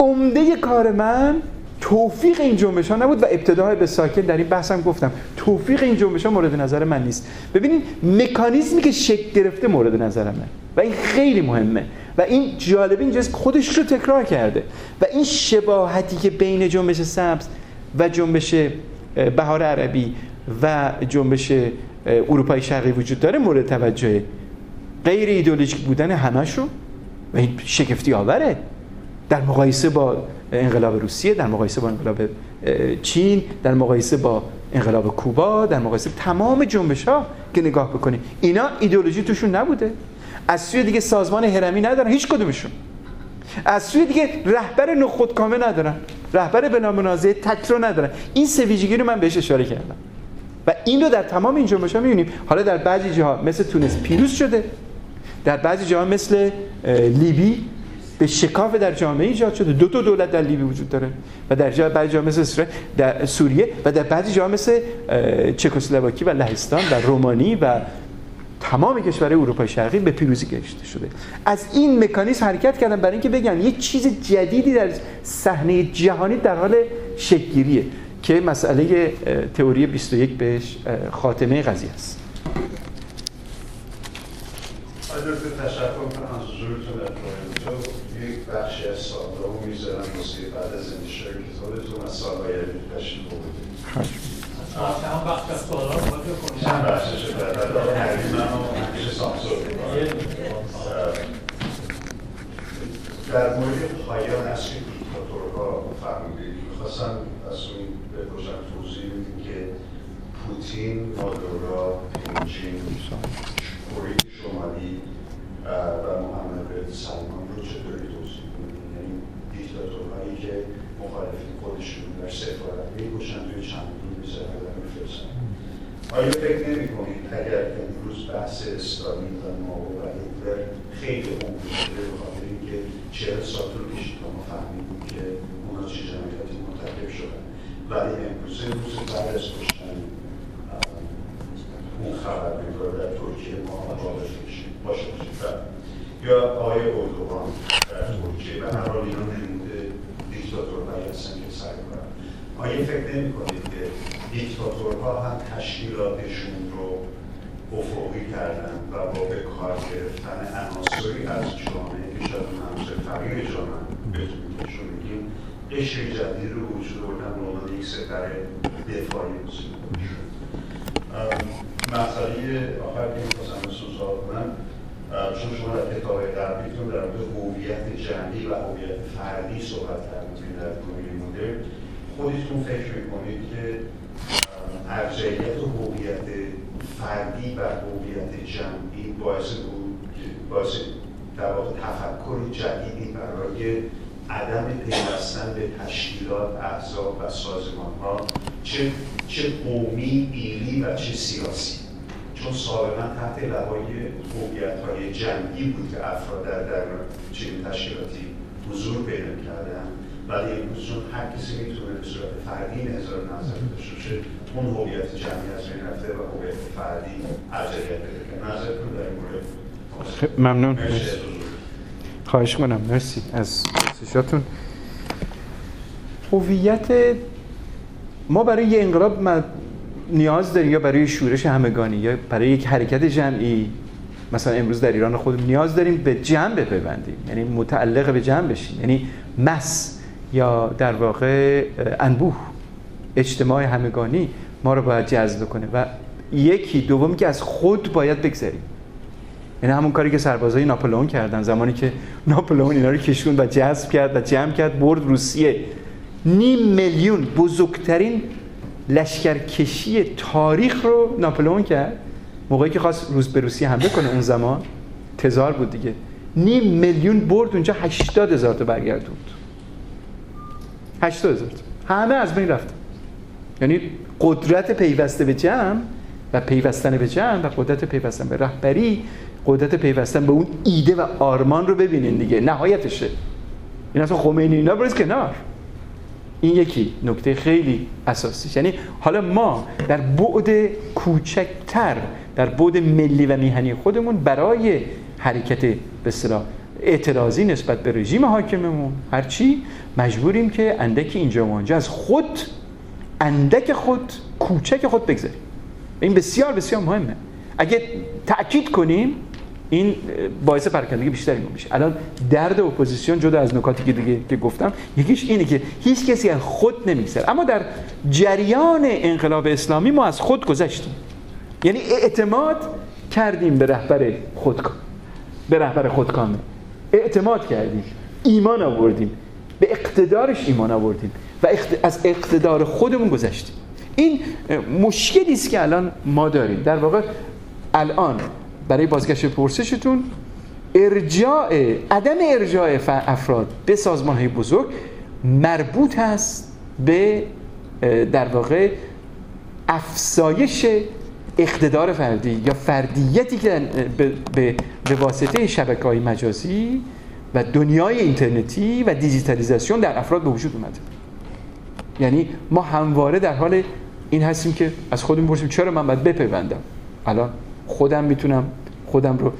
عمده کار من توفیق این جنبش ها نبود و ابتدای به ساکن در این بحثم گفتم. توفیق این جنبش ها مورد نظر من نیست. ببینید مکانیزمی که شکل گرفته مورد نظر من. و این خیلی مهمه. و این جالبه اینجاست خودش رو تکرار کرده. و این شباهتی که بین جنبش سبز و جنبش بهار عربی و جنبش اروپای شرقی وجود داره مورد توجه غیر ایدئولوژیک بودن همشون و این شگفتی آوره. در مقایسه با انقلاب روسیه در مقایسه با انقلاب چین در مقایسه با انقلاب کوبا در مقایسه تمام جنبش ها که نگاه بکنید اینا ایدئولوژی توشون نبوده. از سوی دیگه سازمان هرمی ندارن هیچ کدومشون. از سوی دیگه رهبر نخودکامه ندارن. رهبر به نام نازه تک رو ندارن. این سه ویژگی رو من بهش اشاره کردم. و این رو در تمام این جنبش ها می‌بینیم. حالا در بعضی جاها مثل تونس پیروز شده. در بعضی جاها مثل لیبی به شکاف در جامعه ایجاد شده. دو تا دولت در لیبی وجود داره و در جای بعضی جا مثل در سوریه و در بعضی جا مثل چکسلواکی و لهستان و رومانی و تمام کشورهای اروپای شرقی به پیروزی کشیده شده. از این مکانیزم حرکت کردن برای اینکه بگن یه چیز جدیدی در صحنه جهانی در حال شکلگیریه که مسئله تئوری 21 بهش خاتمه قضیه است. تشکر کنم از حضورتون در تورنتو یک بخشی از سالها رو می‌ذارم واسه بعد از انتشار کتابتون از سالهای تشریف بودید هم بخش از سوالا رو باید بکنیم چند بخشش بعد من رو همیشه سانسور در مورد پایان اصلی دیکتاتورها فرمودید. می‌خواستم از اون بپرسم توضیح بدیم که پوتین، مادورا، پینچین، کره شمالی و محمد بن سلمان رو چطوری توضیح می‌دید یعنی دیکتاتورهایی که مخالفین خودشون در سفارت میگوشن توی چند می‌زنن و میفرستن. آیا فکر نمی کنید اگر امروز بحث استالین و ماو و هیتلر خیلی عمق شده چهل سال طول کشید ما فهمیدیم که اونا چه جمعیتی مرتکب شدن. ولی امروز روز بعد از کشتن اون خبرنگار در ترکیه ما واقع باشه باشیم یا آقای اردوغان در ترکیه. به هر حال اینا دیکتاتور هستن که سعی کنن آیا فکر نمی کنید که دیکتاتورها هم تشکیلاتشون رو افقی کردن و با به کار گرفتن عناصری از جامعه عناصر فقیر جامعه بتونیم بهشون بگیم قشر جدید رو وجود بردن به عنوان یک سپر دفاعی مسلم مسئله آخر که می‌خواستم به سوزار کنم چون شما در کتاب قبلیتون در مورد هویت جمعی و هویت فردی صحبت کردید در دنیای مدرن خودتون فکر می‌کنید که ارجعیت و هویت فردی و هویت جمعی باعث بود باعث در واقع تفکر جدیدی برای عدم پیوستن به تشکیلات احزاب و سازمان ها چه چه قومی ایلی و چه سیاسی. چون سابقا تحت لوای هویت های جمعی بود که افراد در در چنین تشکیلاتی حضور پیدا کردن. ولی امروز چون هر کسی می‌تونه به صورت فردی نظر نظر داشته باشه. اون هویت جمعی از بین رفته و هویت فردی ارجحیت پیدا نظرتون در مورد ممنون. خواهش کنم مرسی از پرسشاتون. هویت ما برای یه انقلاب نیاز داریم یا برای شورش همگانی یا برای یک حرکت جمعی مثلا امروز در ایران خود نیاز داریم به جمع بپیوندیم. یعنی متعلق به جمع بشیم. یعنی مس یا در واقع انبوه اجتماع همگانی ما رو باید جذب کنه. و یکی دومی که از خود باید بگذریم. یعنی همون کاری که سربازای ناپلئون کردن. زمانی که ناپلئون اینا رو کشون و جذب کرد و جمع کرد برد روسیه. نیم میلیون بزرگترین لشکرکشی تاریخ رو ناپلئون کرد. موقعی که خواست روز به روسیه حمله کنه اون زمان تزار بود دیگه. نیم میلیون برد اونجا 80 هزار تا برگردوند. 80 هزار همه از بین رفت یعنی قدرت پیوسته به جمع و پیوستن به جمع و قدرت پیوستن به رهبری قدرت پیوستن به اون ایده و آرمان رو ببینین دیگه. نهایتشه. این اصلا خمینی اینا بریز کنار. این یکی نکته خیلی اساسی یعنی حالا ما در بعد کوچکتر در بعد ملی و میهنی خودمون برای حرکت به اصطلاح اعتراضی نسبت به رژیم حاکممون هرچی مجبوریم که اندک اینجا و آنجا از خود اندک خود کوچک خود بگذاریم. این بسیار بسیار مهمه. اگه تاکید کنیم این باعث پراکندگی بیشتری میشه. الان درد اپوزیسیون جدا از نکاتی که دیگه که گفتم یکیش اینه که هیچ کسی از خود نمیگذره. اما در جریان انقلاب اسلامی ما از خود گذشتیم. یعنی اعتماد کردیم به رهبر خود به رهبر خودکامه اعتماد کردیم. ایمان آوردیم. به اقتدارش ایمان آوردیم. و از اقتدار خودمون گذشتیم. این مشکلی است که الان ما داریم. در واقع الان برای بازگشت پرسشتون ارجاع عدم ارجاع افراد به سازمان های بزرگ مربوط هست به در واقع افسایش اقتدار فردی یا فردیتی که به, به, به واسطه شبکه های مجازی و دنیای اینترنتی و دیجیتالیزاسیون در افراد به وجود اومده. یعنی ما همواره در حال این هستیم که از خودمون پرسیم چرا من باید بپیوندم؟ الان خودم می‌تونم خودم رو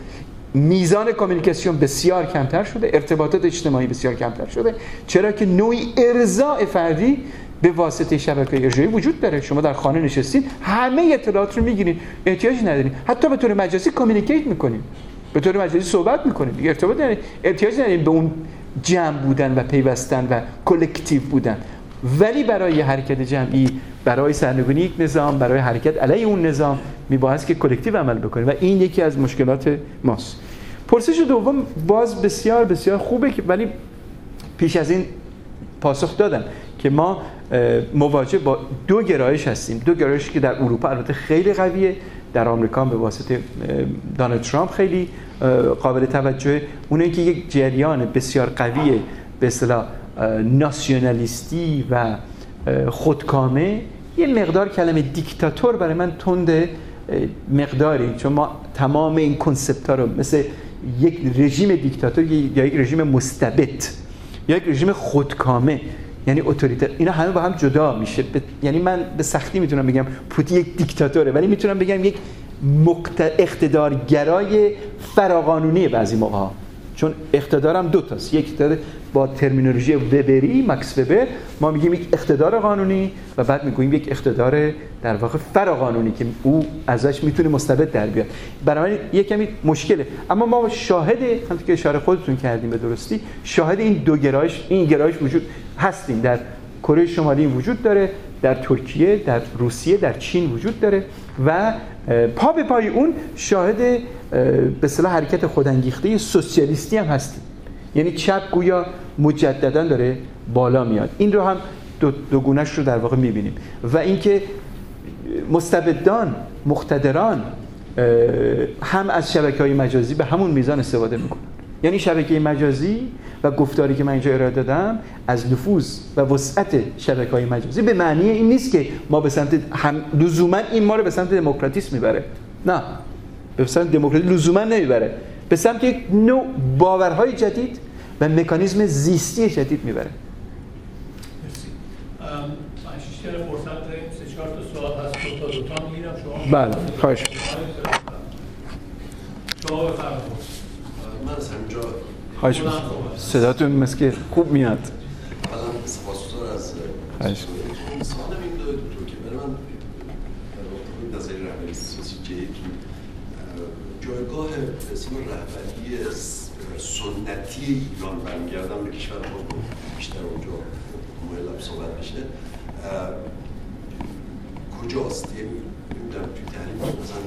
میزان کامیکاسیون بسیار کمتر شده ارتباطات اجتماعی بسیار کمتر شده. چرا که نوعی ارضاء فردی به واسطه شبکه وجود داره. شما در خانه نشستین همه اطلاعات رو می‌گیرین احتیاجی ندارین. حتی به طور مجازی communicate می‌کنین. به طور مجازی صحبت می‌کنین. دیگه ارتباط ندارین. احتیاج ندارین به اون جمع بودن و پیوستن و collective بودن. ولی برای حرکت جمعی برای سرنگونی یک نظام برای حرکت علیه اون نظام میباید که collective عمل بکنیم و این یکی از مشکلات ماست. پرسش دوم باز بسیار بسیار خوبه که ولی پیش از این پاسخ دادم که ما مواجه با دو گرایش هستیم. دو گرایشی که در اروپا البته خیلی قویه. در آمریکا به واسطه دانالد ترامپ خیلی قابل توجه اونه که یک جریان بسیار قوی به اصطلاح ناسیونالیستی و خودکامه یه مقدار کلمه دیکتاتور برای من تند مقداری. چون ما تمام این کنسپت ها رو مثل یک رژیم دیکتاتور یا یک رژیم مستبد یا یک رژیم خودکامه یعنی اتوریتر. اینا همه با هم جدا میشه. یعنی من به سختی می‌تونم بگم پوتی یک دیکتاتوره ولی می‌تونم بگم یک مقت... اقتدارگرای فراقانونی بعضی موقع چون اقتدارم دو تاست. یک اقتدار با ترمینولوژی وبری مکس وبر. ما میگیم یک اقتدار قانونی و بعد می‌گوییم یک اقتدار در واقع فراقانونی که او ازش می‌تونه مستبد در بیاد. برای من کمی مشکله. اما ما شاهد همونطور که اشاره خودتون کردیم به درستی شاهد این دو گرایش این گرایش وجود هستیم. در کره شمالی وجود داره در ترکیه در روسیه در چین وجود داره و پا به پای اون شاهد به صلاح حرکت خودانگیخته سوسیالیستی هم هستیم یعنی چپ گویا مجددا داره بالا میاد. این رو هم دو, دو گونش رو در واقع می‌بینیم. و اینکه مستبدان مقتدران هم از شبکه های مجازی به همون میزان استفاده می‌کنن. یعنی شبکه مجازی و گفتاری که من اینجا ارائه دادم از نفوذ و وسعت شبکه های مجازی. به معنی این نیست که ما به سمت هم لزوما این ما رو به سمت دموکراتیسم می‌بره. نه. به سمت دموکراسی لزوما نمی‌بره. به سمت یک نوع باورهای جدید و مکانیزم زیستی جدید می‌بره. بله. خواهش. شما بفرمایید. خواهش صداتون مثل که خوب میاد. خواهش. جایگاه اسم رهبری سنتی ایران برمیگردم به کشور خود بیشتر اونجا مهلم صحبت بشه کجاست نمی‌دونم توی مثلا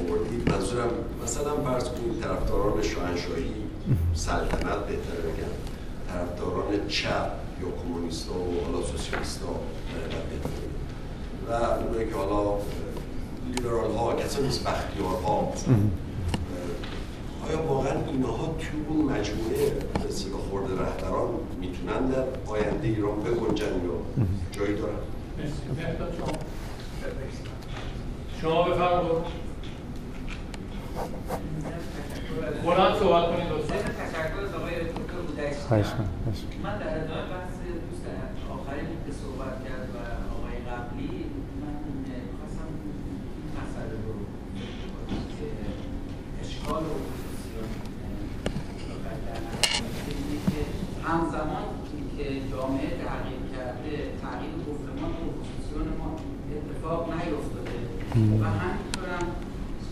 آوردید منظورم مثلا فرض کنید طرفداران شاهنشاهی سلطنت بهتر بگم طرفداران چپ یا کمونیست و حالا سوسیالیست ها و اونایی که حالا لیبرال ها کسانی نیست بختیار ها. آیا واقعا اینها توی اون مجموعه مثل خورده رهبران می‌تونن در آینده ایران بگنجن یا جایی دارن؟ شما بفرمایید. بلند صحبت کنید دوستان تشکر از آقای دکتر بودشتی من در ادامه بحث دوست آخرین که صحبت کرد و آقای قبلی من خواستم این مسئله رو که اشکال و که همزمان که جامعه تغییر کرده تغییر گفتمان و اپوزیسیون ما اتفاق نیفتاده. و همینطورم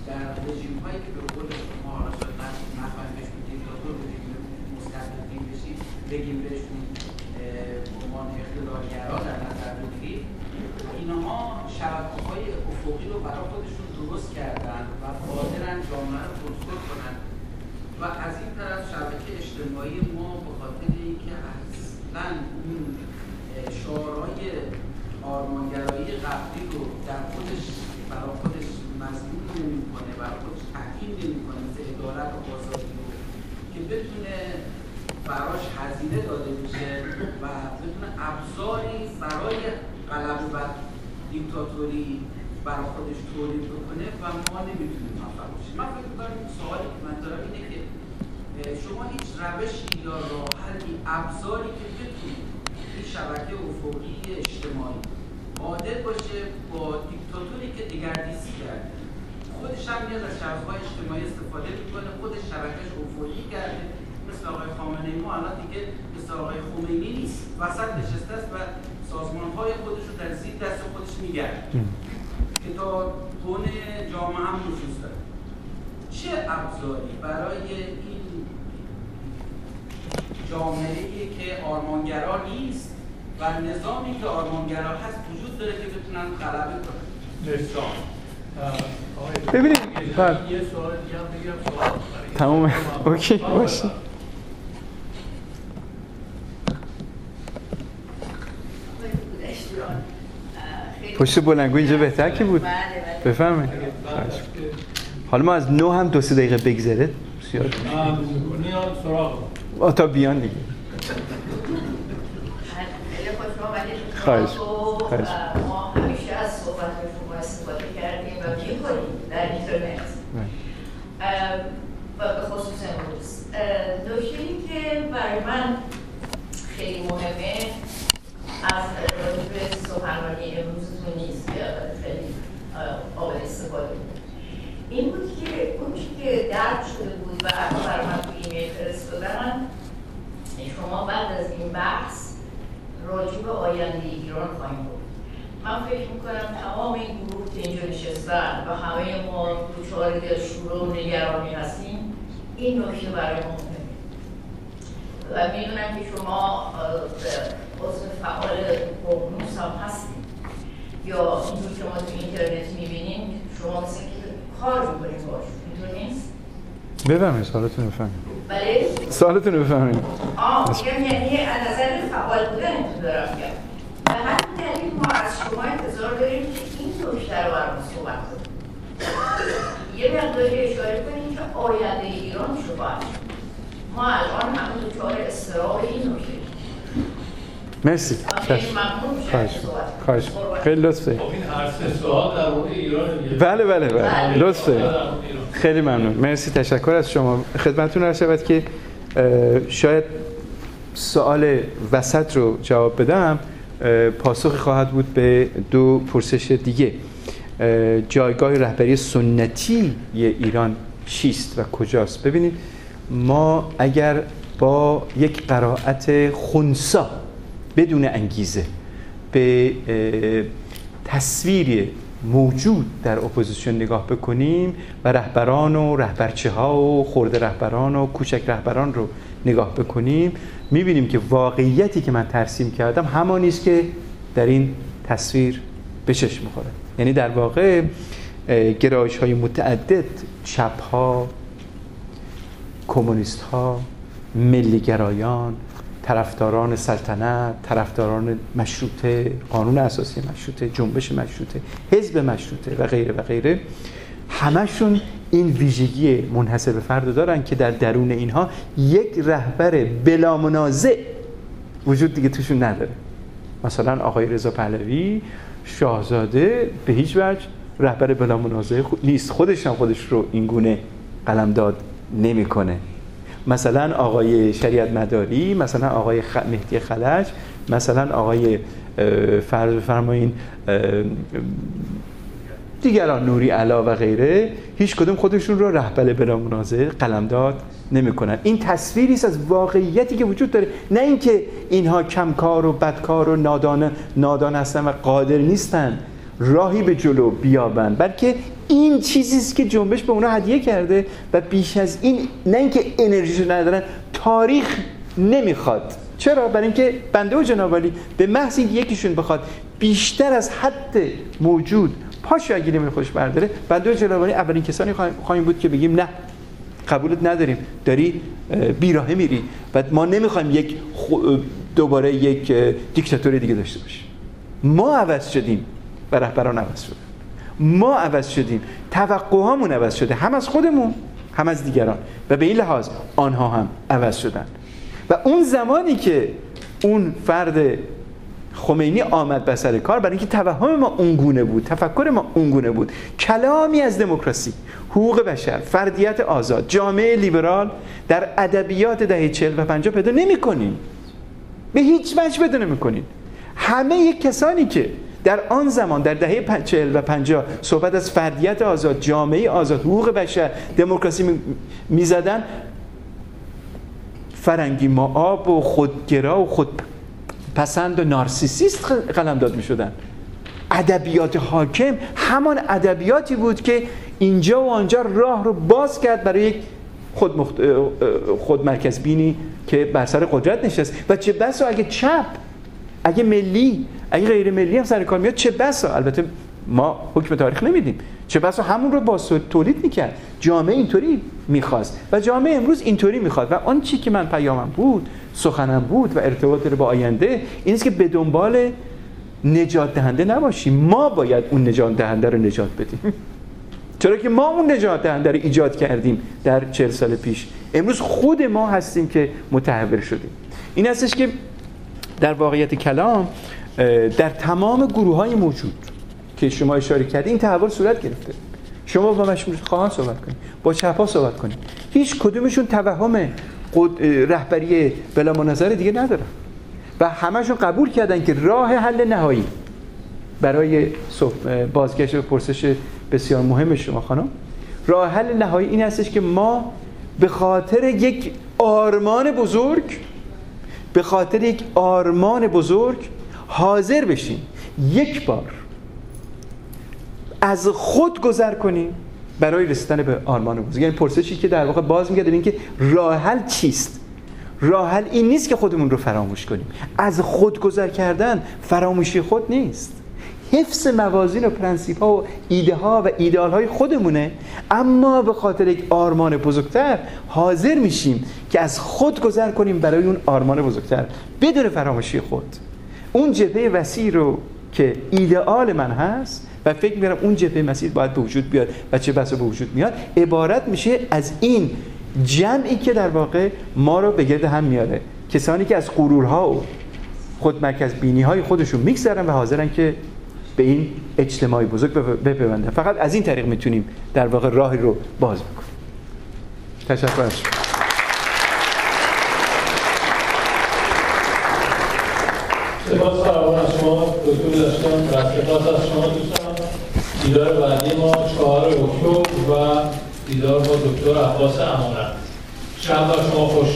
در رژیم هایی که به قول شما حالا شاید نخواهیم بهشون دیکتاتور رژیم مستقیم بشیم بگیم بهشون عنوان اقتدارگرا در نظر بگیریم اینها شبکه های افقی رو برای خودشون درست کردن و قادرن جامعه رو کنترل کنن و از این طرف شبکه اجتماعی ما به خاطر اینکه اصلا اون شعارهای آرمانگرایی قبلی رو در خودش برای خودش مضمون نمی‌کنه برای خودش تحکیم نمی‌کنه مثل عدالت و آزادی رو که بتونه براش هزینه داده میشه و بتونه ابزاری برای غلبه بر دیکتاتوری برای خودش تولید بکنه و ما نمی‌تونیم موفق باشیم من فکر می‌کنم این سوالی که من دارم اینه که شما هیچ روشی یا راه حلی ابزاری که بتونید این شبکه افقی اجتماعی عادل باشه با دیکتاتوری که دیگردیسی کرده. خودش هم میاد از شبکه‌های اجتماعی استفاده می‌کنه خودش شبکهش افقی کرده. مثل آقای خامنه ما الان دیگه مثل آقای خمینی نیست. وسط نشسته است و سازمانهای خودش رو در زیر دست خودش میگرده. که تا بن جامعه هم نفوذ داره. چه ابزاری برای این جامعه که آرمانگرا نیست؟ و نظامی که آرمانگرا هست وجود داره که بتونن غلبه کنن. ببینید یه سوال دیگه هم بگیرم سوال تمومه اوکی باشه. پشت بلنگو اینجا بهتر که بود؟ بفهمه حالا ما از نو هم دو سه دقیقه بگذره. بسیار. میان سراغ. تا بیان دیگه. خواهش. خواهش. ما همیشه از صحبت شما استفاده کردیم و می‌کنیم در اینترنت. و به خصوص امروز. نکته که برای من خیلی مهمه از راجب سخنرانی امروزتون نیست که خیلی قابل استفاده بود. این بود که اون که درد شده بود و برای من تو ایمیل فرستادن شما بعد از این بحث راجع به آینده ایران خواهیم بود من فکر می‌کنم تمام این گروه که اینجا نشستن و همه ما دچار دلشوره و نگرانی هستیم این نکته برای ما مهمه. و می‌دونم که شما عضو فعال قرنوس هم هستیم یا اینجور که ما تو اینترنت می‌بینیم شما مثل که کار می‌کنیم باش اینطور نیست؟ بفهمید سوالتون رو بفهمید بله؟ سوالتون رو بفهمید آه یعنی از نظر فعال بودن دارم میگم. به همین دلیل ما از شما انتظار داریم که این نکته رو برام صحبت کنیم. یه مقداری اشاره کنیم که آینده ایران چه باید ما الان همون دچار استراب این نکته مرسی. خواهش خواهش خیلی لطفه. خب این هر سه سوال در مورد ایران بله بله بله. لطفه. خیلی ممنون. مرسی تشکر از شما. خدمتتون عرض شود که شاید سوال وسط رو جواب بدم. پاسخ خواهد بود به دو پرسش دیگه. جایگاه رهبری سنتی ایران چیست و کجاست؟ ببینید ما اگر با یک قرائت خونسا بدون انگیزه به تصویر موجود در اپوزیسیون نگاه بکنیم و رهبران و رهبرچه ها و خورده رهبران و کوچک رهبران رو نگاه بکنیم می‌بینیم که واقعیتی که من ترسیم کردم همانی است که در این تصویر به چشم می‌خوره. یعنی در واقع گرایش های متعدد چپ ها کمونیست ها ملیگرایان طرفداران سلطنت طرفداران مشروطه قانون اساسی مشروطه جنبش مشروطه حزب مشروطه و غیره و غیره. همشون این ویژگی منحصر به فرد دارن که در درون اینها یک رهبر بلا منازع وجود دیگه توشون نداره. مثلا آقای رضا پهلوی شاهزاده به هیچ وجه رهبر بلا منازعه نیست. خودش هم خودش رو این گونه قلمداد نمی‌کنه. مثلا آقای شریعت مداری مثلا آقای خ... مهدی خلج مثلا آقای فرض فرمایین دیگران نوری علا و غیره هیچ کدوم خودشون رو رهبر بلا منازعه قلمداد نمی‌کنن. این تصویری است از واقعیتی که وجود داره. نه اینکه اینها کمکار و بدکار و نادان نادان هستن و قادر نیستن. راهی به جلو بیابن. بلکه این چیزی است که جنبش به اونا هدیه کرده و بیش از این نه اینکه انرژیشو ندارن تاریخ نمی‌خواد. چرا؟ برای اینکه بنده و جنابالی به محض اینکه یکیشون بخواد بیشتر از حد موجود پاشو اگه نمی خوش برداره بنده و جنابالی اولین کسانی خواهیم بود که بگیم نه قبولت نداریم. داری بیراهه میری و ما نمی‌خوایم یک دوباره یک دیکتاتوری دیگه داشته باشیم. ما عوض شدیم و رهبران عوض شده ما عوض شدیم. توقعهامون عوض شده. هم از خودمون هم از دیگران. و به این لحاظ آنها هم عوض شدن. و اون زمانی که اون فرد خمینی آمد به سر کار برای اینکه توهم ما اونگونه بود تفکر ما اونگونه بود کلامی از دموکراسی حقوق بشر فردیت آزاد جامعه لیبرال در ادبیات دهه 40 و 50 پیدا نمی‌کنیم. به هیچ وجه پیدا نمی‌کنید همه کسانی که در آن زمان در دهه 40 و 50 صحبت از فردیت آزاد جامعه آزاد حقوق بشر دموکراسی می‌زدن. فرنگی معاب و خودگرا و خود پسند و نارسیسیست قلم داد می شدن ادبیات حاکم همان ادبیاتی بود که اینجا و آنجا راه رو باز کرد برای یک خود, مخت... خود مرکز بینی که بر سر قدرت نشست. و چه بسا اگه چپ اگه ملی اگه غیر ملی هم سر کار میاد چه بسا؟ البته ما حکم تاریخ نمیدیم. چه بسا همون رو با تولید می‌کرد. جامعه اینطوری می‌خواست. و جامعه امروز اینطوری می‌خواد. و آن چی که من پیامم بود سخنم بود و ارتباط با آینده این است که به دنبال نجات دهنده نباشیم. ما باید اون نجات دهنده رو نجات بدیم. چرا که ما اون نجات دهنده رو ایجاد کردیم در چهل سال پیش. امروز خود ما هستیم که متحول شدیم. این هستش که در واقعیت کلام در تمام گروه های موجود که شما اشاره کردید این تحول صورت گرفته. شما با مشمول خواهان صحبت کنید با چپا صحبت کنید هیچ کدومشون توهم رهبری بلا منظر دیگه ندارن. و همشون قبول کردن که راه حل نهایی برای بازگشت و پرسش بسیار مهم شما خانم راه حل نهایی این هستش که ما به خاطر یک آرمان بزرگ به خاطر یک آرمان بزرگ حاضر بشیم. یک بار از خود گذر کنیم برای رسیدن به آرمان بزرگ یعنی پرسشی که در واقع باز میگه این که راه حل چیست؟ راه حل این نیست که خودمون رو فراموش کنیم. از خود گذر کردن فراموشی خود نیست. حفظ موازین و پرنسیپ ها و ایده ها و ایدال های خودمونه. اما به خاطر یک آرمان بزرگتر حاضر میشیم که از خود گذر کنیم برای اون آرمان بزرگتر بدون فراموشی خود. اون جبهه وسیع رو که ایدئال من هست و فکر می‌کنم اون جبهه مسیر باید به وجود بیاد و چه بسا به وجود میاد عبارت میشه از این جمعی که در واقع ما رو به گرد هم میاره. کسانی که از غرورها و خود مرکز بینی های خودشون میگذرن و حاضرن که به این اجتماعی بزرگ بپیوندن. فقط از این طریق می‌تونیم در واقع راهی رو باز بکنیم. تشکر از سپاس فراوان از شما دکتر داشتم و سپاس از شما دوستان دیدار بعدی ما چهار اکتبر و دیدار با دکتر عباس امانت. شب شما خوش.